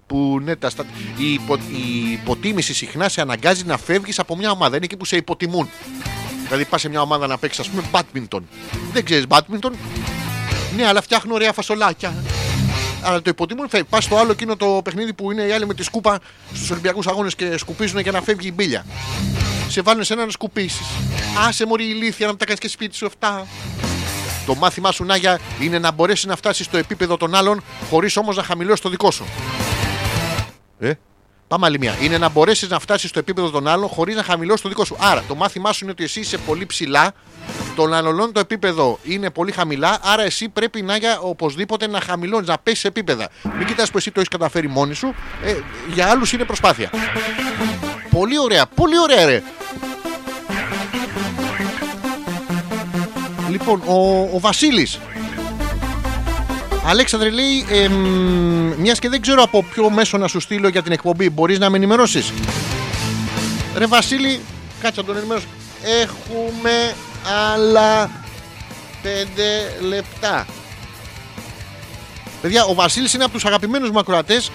που ναι, τα στα... η, υπο... η υποτίμηση συχνά σε αναγκάζει να φεύγεις από μια ομάδα. Είναι εκεί που σε υποτιμούν. Δηλαδή πας σε μια ομάδα να παίξεις, ας πούμε, badminton. Δεν ξέρεις badminton; Ναι, αλλά φτιάχνω ωραία φασολάκια. Αλλά το υποτιμούν φεύγει. Πας στο άλλο εκείνο το παιχνίδι που είναι οι άλλοι με τη σκούπα στους Ολυμπιακούς Αγώνες και σκουπίζουν για να φεύγει η μπίλια. Σε βάλουν σε ένα να σκουπίσεις. Άσε μωρή ηλίθεια να μου τα κάνεις και σπίτι σου αυτά. Το μάθημά σου, Νάγια, είναι να μπορέσεις να φτάσεις στο επίπεδο των άλλων χωρίς όμως να χαμηλώσεις το δικό σου. Ε, πάμε άλλη μία. Είναι να μπορέσεις να φτάσεις στο επίπεδο των άλλων χωρίς να χαμηλώσεις το δικό σου. Άρα, το μάθημά σου είναι ότι εσύ είσαι πολύ ψηλά, των άλλων το επίπεδο είναι πολύ χαμηλά, άρα εσύ πρέπει να για οπωσδήποτε να χαμηλώνεις, να πέσεις σε επίπεδα. Μην κοιτάς που εσύ το έχεις καταφέρει μόνη σου, ε, για άλλους είναι προσπάθεια. Πολύ ωραία, πολύ ωραία, ρε. Λοιπόν, ο, ο Βασίλης Αλέξανδρε λέει, εμ, μιας και δεν ξέρω από ποιο μέσο να σου στείλω για την εκπομπή, μπορείς να με ενημερώσεις; Ρε Βασίλη, Κάτσε να τον ενημερώσω. Έχουμε άλλα 5 λεπτά. Παιδιά, ο Βασίλης είναι από τους αγαπημένους μου ακροατές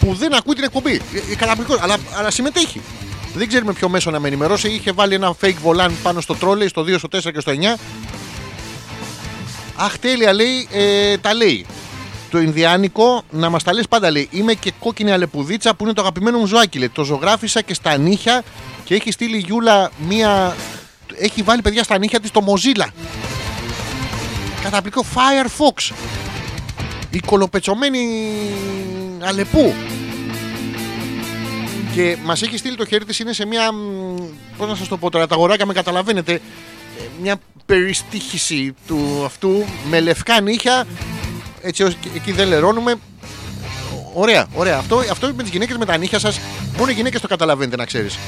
που δεν ακούει την εκπομπή. Ε, ε, Καταπληκτικός, αλλά, αλλά συμμετέχει. Δεν ξέρει με ποιο μέσο να με ενημερώσει. Είχε βάλει ένα fake volant πάνω στο τρόλεϊ, στο 2, στο 4 και στο 9. Αχ, τέλεια λέει, ε, τα λέει. Το Ινδιάνικο να μας τα λες πάντα λέει. Είμαι και κόκκινη αλεπουδίτσα που είναι το αγαπημένο μου ζωάκι. Λέει. Το ζωγράφισα και στα νύχια και έχει στείλει η Γιούλα μία. Έχει βάλει παιδιά στα νύχια της το Mozilla. Καταπληκτικό Firefox. Η κολοπετσωμένη Αλεπού. Και μας έχει στείλει το χέρι της, είναι σε μια. Πώς να σας το πω τώρα, τα αγοράκια με καταλαβαίνετε. Ε, Μια περιστήχηση του αυτού με λευκά νύχια. Έτσι, ως- εκεί δεν λερώνουμε. Ωραία, ωραία. Αυτό, αυτό με τις γυναίκες με τα νύχια σας, μόνο οι γυναίκες το καταλαβαίνετε να ξέρεις.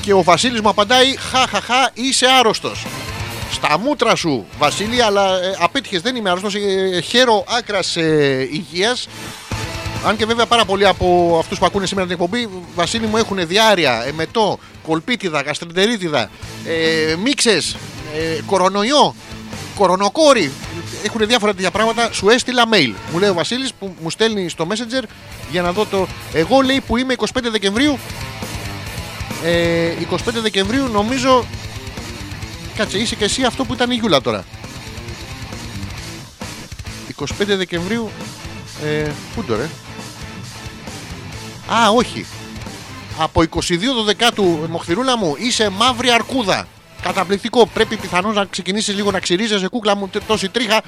Και ο Βασίλης μου απαντάει Χαχαχα είσαι άρρωστος Στα μούτρα σου Βασίλη Αλλά ε, απέτυχες δεν είμαι άρρωστος ε, Χαίρο άκρας ε, υγείας αν και βέβαια πάρα πολλοί από αυτούς που ακούνε σήμερα την εκπομπή, Βασίλη μου έχουν διάρρεια, εμετό, κολπίτιδα, γαστρεντερίτιδα, ε, μίξες, ε, κορονοϊό, κορονοκόρη. Έχουν διάφορα τέτοια πράγματα. Σου έστειλα mail. Μου λέει ο Βασίλης που μου στέλνει στο Messenger για να δω το. Εγώ λέει που είμαι 25 Δεκεμβρίου. Ε, 25 Δεκεμβρίου νομίζω. Κάτσε, είσαι και εσύ αυτό που ήταν η Γιούλα τώρα. 25 Δεκεμβρίου. Ε, πού το ρε; Α, όχι. Από 22 το δεκάτου, Μοχθηρούλα μου, είσαι μαύρη αρκούδα. Καταπληκτικό. Πρέπει πιθανώς να ξεκινήσεις λίγο να ξυρίζεσαι, κούκλα μου, τε- τόση τρίχα.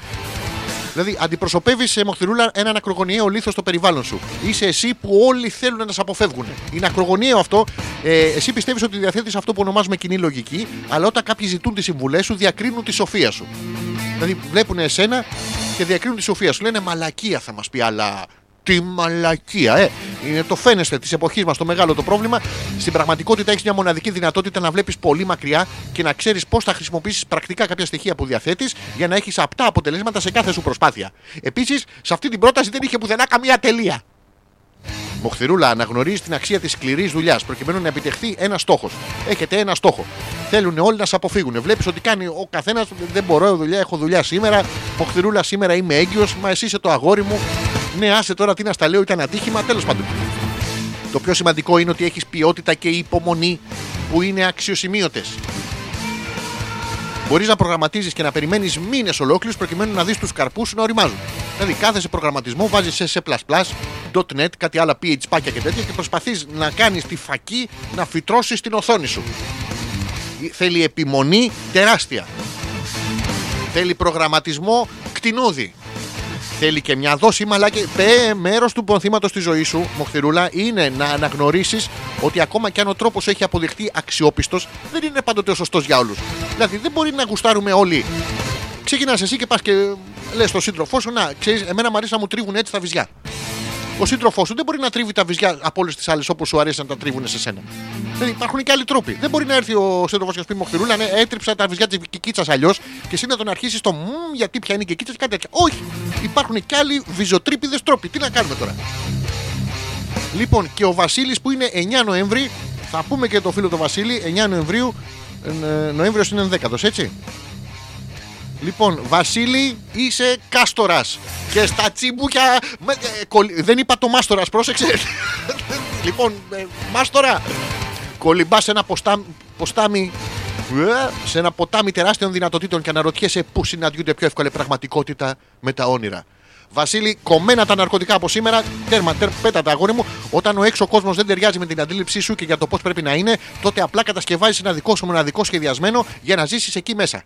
Δηλαδή, αντιπροσωπεύεις σε Μοχθηρούλα έναν ακρογωνιαίο λίθος στο περιβάλλον σου. Είσαι εσύ που όλοι θέλουν να σε αποφεύγουν. Είναι ακρογωνιαίο αυτό. Ε, εσύ πιστεύεις ότι διαθέτεις αυτό που ονομάζουμε κοινή λογική, αλλά όταν κάποιοι ζητούν τις συμβουλές σου, διακρίνουν τη σοφία σου. Δηλαδή, βλέπουν εσένα και διακρίνουν τη σοφία σου. Λένε μαλακία θα μας πει, αλλά τι μαλακία, ε. Είναι το φαίνεστε της εποχής μας το μεγάλο το πρόβλημα. Στην πραγματικότητα έχεις μια μοναδική δυνατότητα να βλέπεις πολύ μακριά και να ξέρεις πώς θα χρησιμοποιήσεις πρακτικά κάποια στοιχεία που διαθέτεις για να έχεις απτά αποτελέσματα σε κάθε σου προσπάθεια. Επίσης, σε αυτή την πρόταση δεν είχε πουθενά καμία τελεία. Μοχθηρούλα αναγνωρίζεις την αξία της σκληρής δουλειάς προκειμένου να επιτευχθεί ένα στόχος. Έχετε ένα στόχο. Θέλουν όλοι να σε αποφύγουν. Βλέπεις ότι κάνει ο καθένας. Δεν μπορώ δουλειά, έχω δουλειά σήμερα. Μοχθηρούλα σήμερα είμαι έγκυος. Μα εσύ είσαι το αγόρι μου. Ναι, άσε τώρα τι να στα λέω, ήταν ατύχημα. Τέλος πάντων. Το πιο σημαντικό είναι ότι έχεις ποιότητα και υπομονή που είναι αξιοσημείωτες. Μπορείς να προγραμματίζεις και να περιμένεις μήνες ολόκληρους προκειμένου να δεις τους καρπούς σου να οριμάζουν. Δηλαδή, κάθεσαι προγραμματισμό, βάζεις σε C, .NET, κάτι άλλα PH πάκια και τέτοια και προσπαθείς να κάνεις τη φακή να φυτρώσεις την οθόνη σου. Θέλει επιμονή τεράστια. Θέλει προγραμματισμό κτηνόδη. Θέλει και μια δόση μαλάκι. Μέρος του πονθήματος στη ζωή σου, Μοχθηρούλα, είναι να αναγνωρίσεις ότι ακόμα και αν ο τρόπος έχει αποδειχτεί αξιόπιστος, δεν είναι πάντοτε ο σωστός για όλους. Δηλαδή, δεν μπορεί να γουστάρουμε όλοι. Ξεκινάς εσύ και πας και λες στον σύντροφό σου, Να, ξέρεις, εμένα μου αρέσει να μου τρίβουν έτσι τα βυζιά. Ο σύντροφός σου δεν μπορεί να τρίβει τα βυζιά από όλες τις άλλες όπως σου αρέσει να τα τρίβουν σε σένα. Δεν υπάρχουν και άλλοι τρόποι. Δεν μπορεί να έρθει ο σύντροφος και να σου πει Μοχθηρούλα, ναι, έτριψα τα βυζιά της κίτσα αλλιώς και εσύ να τον αρχίσεις το μμ, γιατί πια είναι και κίτσα και κάτι τέτοια. Όχι! Υπάρχουν και άλλοι βυζοτρύπηδε τρόποι. Τι να κάνουμε τώρα. Λοιπόν, και ο Βασίλης που είναι 9 Νοέμβρη, θα πούμε και το φίλο του Βασίλη, 9 Νοεμβρίου, ε, Νοέμβριος είναι 11 έτσι. Λοιπόν, Βασίλη, είσαι κάστορας. Και στα τσιμπούκια. με- ε, κολλη- Δεν είπα το μάστορας, πρόσεξε. λοιπόν, ε, μάστορα. Κολυμπάς σε ένα ποστά, ποστάμι. ε, Σε ένα ποτάμι τεράστιων δυνατοτήτων και αναρωτιέσαι πού συναντιούνται πιο εύκολα η πραγματικότητα με τα όνειρα. Βασίλη, κομμένα τα ναρκωτικά από σήμερα. Τέρμα, τέρμα, πέτα τα αγόρι μου. Όταν ο έξω κόσμος δεν ταιριάζει με την αντίληψή σου και για το πώς πρέπει να είναι, τότε απλά κατασκευάζεις ένα δικό σου μοναδικό σχεδιασμένο για να ζήσεις εκεί μέσα.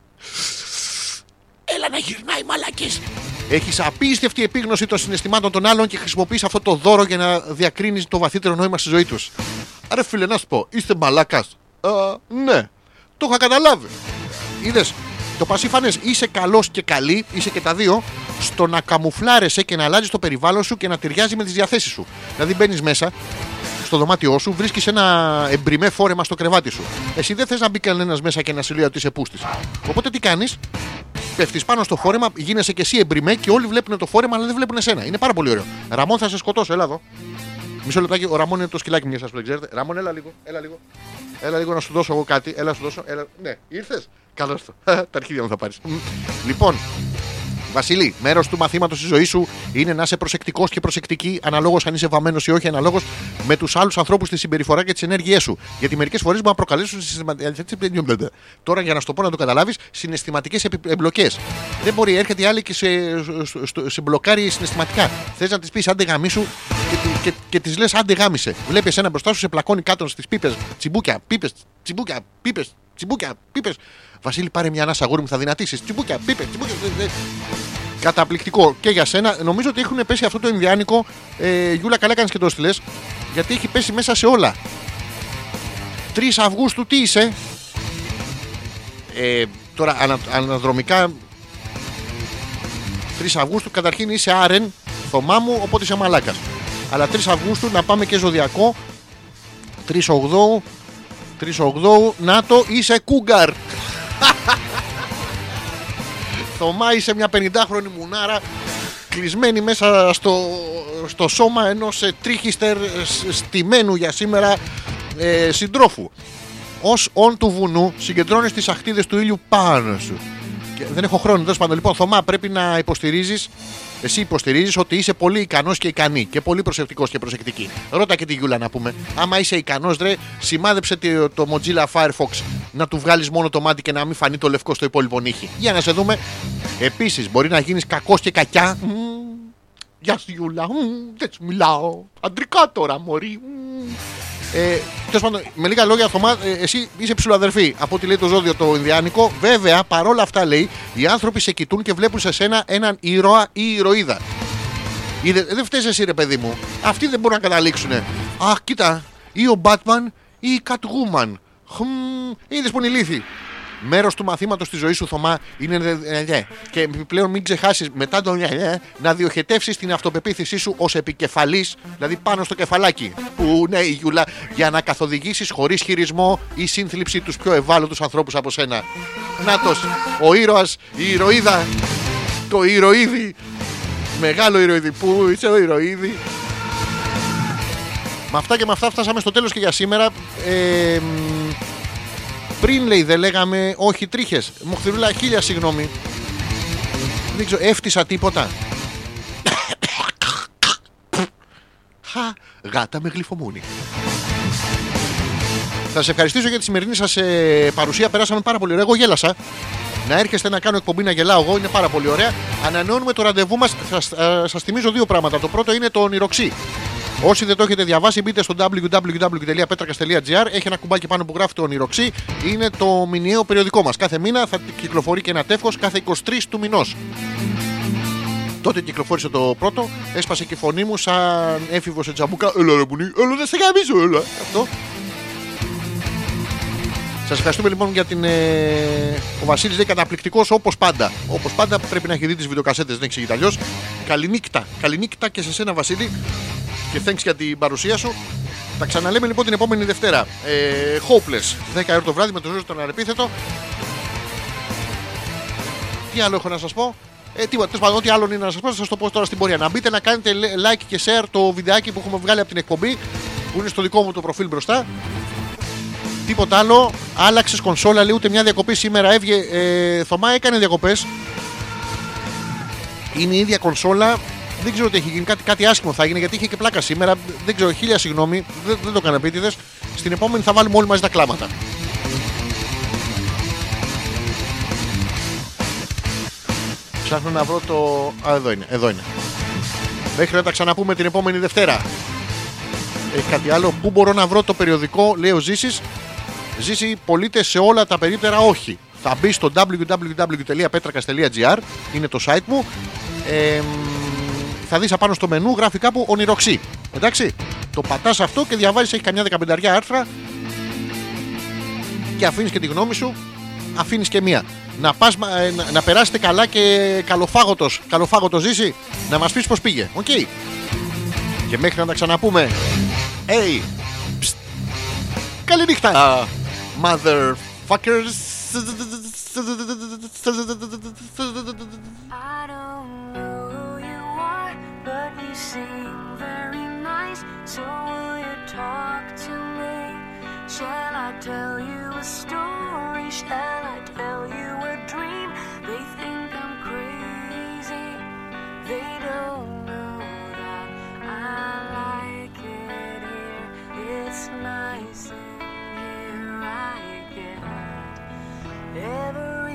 Έλα να γυρνάει μαλακή. Έχεις απίστευτη επίγνωση των συναισθημάτων των άλλων και χρησιμοποιείς αυτό το δώρο για να διακρίνεις το βαθύτερο νόημα στη ζωή τους. Άρα, φίλε, να σου πω, είστε μαλάκας. Ναι, το είχα καταλάβει. Είδες, το πασίφανε είσαι καλός και καλή, είσαι και τα δύο, στο να καμουφλάρεσαι και να αλλάζεις το περιβάλλον σου και να ταιριάζει με τις διαθέσεις σου. Δηλαδή, μπαίνεις μέσα, στο δωμάτιό σου, βρίσκεις ένα εμπριμέ φόρεμα στο κρεβάτι σου. Εσύ δεν θες να μπει κανένας μέσα και να σε λέει ότι είσαι πούστης. Οπότε τι κάνεις, πέφτεις πάνω στο φόρεμα, γίνεσαι και εσύ εμπριμέ και όλοι βλέπουν το φόρεμα, αλλά δεν βλέπουν εσένα. Είναι πάρα πολύ ωραίο. Ραμόν, θα σε σκοτώσω, έλα εδώ. Μισό λεπτάκι, ο Ραμόν είναι το σκυλάκι μιας σας που δεν ξέρετε. Ραμόν, έλα λίγο, έλα λίγο. Έλα λίγο να σου δώσω εγώ κάτι. Έλα να σου δώσω. Έλα. Ναι, ήρθες. Καλώς το. Τα αρχίδια μου θα πάρεις. Λοιπόν, Βασίλη, μέρος του μαθήματος της ζωής σου είναι να είσαι προσεκτικός και προσεκτική, αναλόγως αν είσαι βαμμένος ή όχι, αναλόγως με τους άλλους ανθρώπους, τη συμπεριφορά και τις ενέργειές σου. Γιατί μερικές φορές μπορεί να προκαλέσουν συναισθηματικέ. Τώρα, για να στο πω να το καταλάβεις, συναισθηματικές εμπλοκές. Δεν μπορεί, έρχεται η άλλη και σε, στο- στο- σε μπλοκάρει συναισθηματικά. Θες να της πεις άντε γαμίσου και, τη- και, και της λες άντε γάμισε. Βλέπεις ένα μπροστά σου, σε πλακώνει κάτω στις πίπες, τσιμπούκια, πίπες, τσιμπούκια, πίπες, τσιμπούκια, πίπες. Βασίλη, πάρε μια ανάσα αγόρι μου, θα δυνατήσεις. Τσιμπούκια, πίπε, τσιμπούκια. ε, ε. Καταπληκτικό και για σένα. Νομίζω ότι έχουν πέσει αυτό το Ινδιάνικο. Ε, Γιούλα, καλά κάνεις και το στείλε. Γιατί έχει πέσει μέσα σε όλα. 3 Αυγούστου τι είσαι; Ε, τώρα ανα, αναδρομικά 3 Αυγούστου καταρχήν είσαι άρεν Θωμά μου οπότε είσαι μαλάκας. Αλλά 3 Αυγούστου να πάμε και ζωδιακό 3 Ογδόου 3 Ογδόου να το είσαι κούγκαρ Θωμά είσαι μια 50χρονη μουνάρα κλεισμένη μέσα στο, στο σώμα ενός ε, τρίχιστερ ε, σ- στημένου για σήμερα ε, συντρόφου. Ως όν του βουνού συγκεντρώνεις τις αχτίδες του ήλιου πάνω σου. Και δεν έχω χρόνο, τέλος πάντων. Λοιπόν, Θωμά, πρέπει να υποστηρίζεις. Εσύ υποστηρίζεις ότι είσαι πολύ ικανός και ικανή και πολύ προσεκτικός και προσεκτική. Ρώτα και τη Γιούλα να πούμε. Άμα είσαι ικανός, ρε, σημάδεψε το, το Mozilla Firefox να του βγάλεις μόνο το μάτι και να μην φανεί το λευκό στο υπόλοιπο νύχι. Για να σε δούμε. Επίσης, μπορεί να γίνεις κακός και κακιά. Μμμ. Γεια σου, Γιούλα. Μμμ, Δεν σου μιλάω. Αντρικά τώρα, Μωρή. Μμμ. Ε, Τέλος πάντων, με λίγα λόγια, Θωμά, ε, εσύ είσαι ψηλοαδερφή. Από ό,τι λέει το ζώδιο το Ινδιάνικο. Βέβαια, παρόλα αυτά λέει, οι άνθρωποι σε κοιτούν και βλέπουν σε σένα έναν ήρωα ή ηρωίδα. Είδε, δεν φταίεις εσύ, ρε παιδί μου. Αυτοί δεν μπορούν να καταλήξουν. Αχ, κοίτα, ή ο Batman ή η Catwoman. Χμ, είδες που είναι ηλίθιοι. Μέρος του μαθήματος της ζωής σου, Θωμά, είναι. δε- δε- δε. Και επιπλέον μην ξεχάσεις μετά τον δε- δε, να διοχετεύσεις την αυτοπεποίθησή σου ως επικεφαλής, δηλαδή πάνω στο κεφαλάκι. Που ναι, η Γιούλα, για να καθοδηγήσεις χωρίς χειρισμό ή σύνθλιψη τους πιο ευάλωτους ανθρώπους από σένα. Νάτος, ο ήρωας, η ηρωίδα, το ηρωίδι. Μεγάλο ηρωίδι. Πού είσαι ο ηρωίδι. Με αυτά και με αυτά φτάσαμε στο τέλος και για σήμερα. Ε, μ, πριν λέει δεν λέγαμε όχι τρίχες. Μοχθηρούλα χίλια συγγνώμη. Δεν ξέρω, έφτιασα τίποτα. Χα, γάτα με γλυφομούνι. Θα σε ευχαριστήσω για τη σημερινή σας παρουσία. Περάσαμε πάρα πολύ ωραία. Εγώ γέλασα. Να έρχεστε να κάνω εκπομπή να γελάω εγώ είναι πάρα πολύ ωραία. Ανανεώνουμε το ραντεβού μας. Θα σας θυμίζω δύο πράγματα. Το πρώτο είναι το ονειροξύ. Όσοι δεν το έχετε διαβάσει, μπείτε στο www.petrakas.gr. Έχει ένα κουμπάκι πάνω που γράφει το ονειροξύ. Είναι το μηνιαίο περιοδικό μας. Κάθε μήνα θα κυκλοφορεί και ένα τεύχος κάθε 23 του μηνός. Τότε κυκλοφόρησε το πρώτο, έσπασε και η φωνή μου σαν έφηβο σε τζαμπούκα. Έλα ρε μπουνί, έλα δεν σε γαμίζω, έλα. Αυτό. Σας ευχαριστούμε λοιπόν για την. Ε... Ο Βασίλης λέει καταπληκτικός όπως πάντα. Όπως πάντα πρέπει να έχει δει τις βιντεοκασέτες, δεν εξηγείται αλλιώς. Καληνύκτα. Καληνύκτα και σε σένα, Βασίλη. Και thanks για την παρουσία σου. Τα ξαναλέμε λοιπόν την επόμενη Δευτέρα. Ε, hopeless. 10 ώρα το βράδυ με το ζώο στον αρεπίθετο. Τι άλλο έχω να σας πω; Ε, τίποτα, τέλος πάντων, ό,τι άλλο είναι να σας πω, θα σας το πω τώρα στην πορεία. Να μπείτε να κάνετε like και share το βιντεάκι που έχουμε βγάλει από την εκπομπή, που είναι στο δικό μου το προφίλ μπροστά. Τίποτα άλλο. Άλλαξες κονσόλα, λέει ούτε μια διακοπή σήμερα. Έβγε. Ε, Θωμά έκανε διακοπές. Είναι η ίδια κονσόλα. Δεν ξέρω τι έχει γίνει. Κάτι, κάτι άσχημο θα γίνει γιατί είχε και πλάκα σήμερα. Δεν ξέρω, χίλια συγγνώμη. Δεν, δεν το έκανα επίτηδες. Στην επόμενη θα βάλουμε όλοι μαζί τα κλάματα. Ψάχνω να βρω το. Α, εδώ είναι. Εδώ είναι. Μέχρι να τα ξαναπούμε την επόμενη Δευτέρα. Έχει κάτι άλλο; Πού μπορώ να βρω το περιοδικό, λέει ο Ζήσης. Ζήσει πολίτε σε όλα τα περίπτερα, όχι. Θα μπει στο www.petrakas.gr, είναι το site μου. Ε, μ, θα δεις απάνω στο μενού γράφει κάπου ονειροξή. Εντάξει. Το πατάς αυτό και διαβάζεις, έχει καμιά δεκαπενταριά άρθρα και αφήνεις και τη γνώμη σου. Αφήνεις και μία. Να, πας, ε, να, να καλά και καλοφάγωτος, καλοφάγωτος Ζήση. Να μας πεις πώς πήγε. OK; Okay. Και μέχρι να τα ξαναπούμε. Hey. Psst. Καληνύχτα. Uh, motherfuckers. I seem very nice, so will you talk to me? Shall I tell you a story? Shall I tell you a dream? They think I'm crazy, they don't know that I like it here. It's nice in here, I get every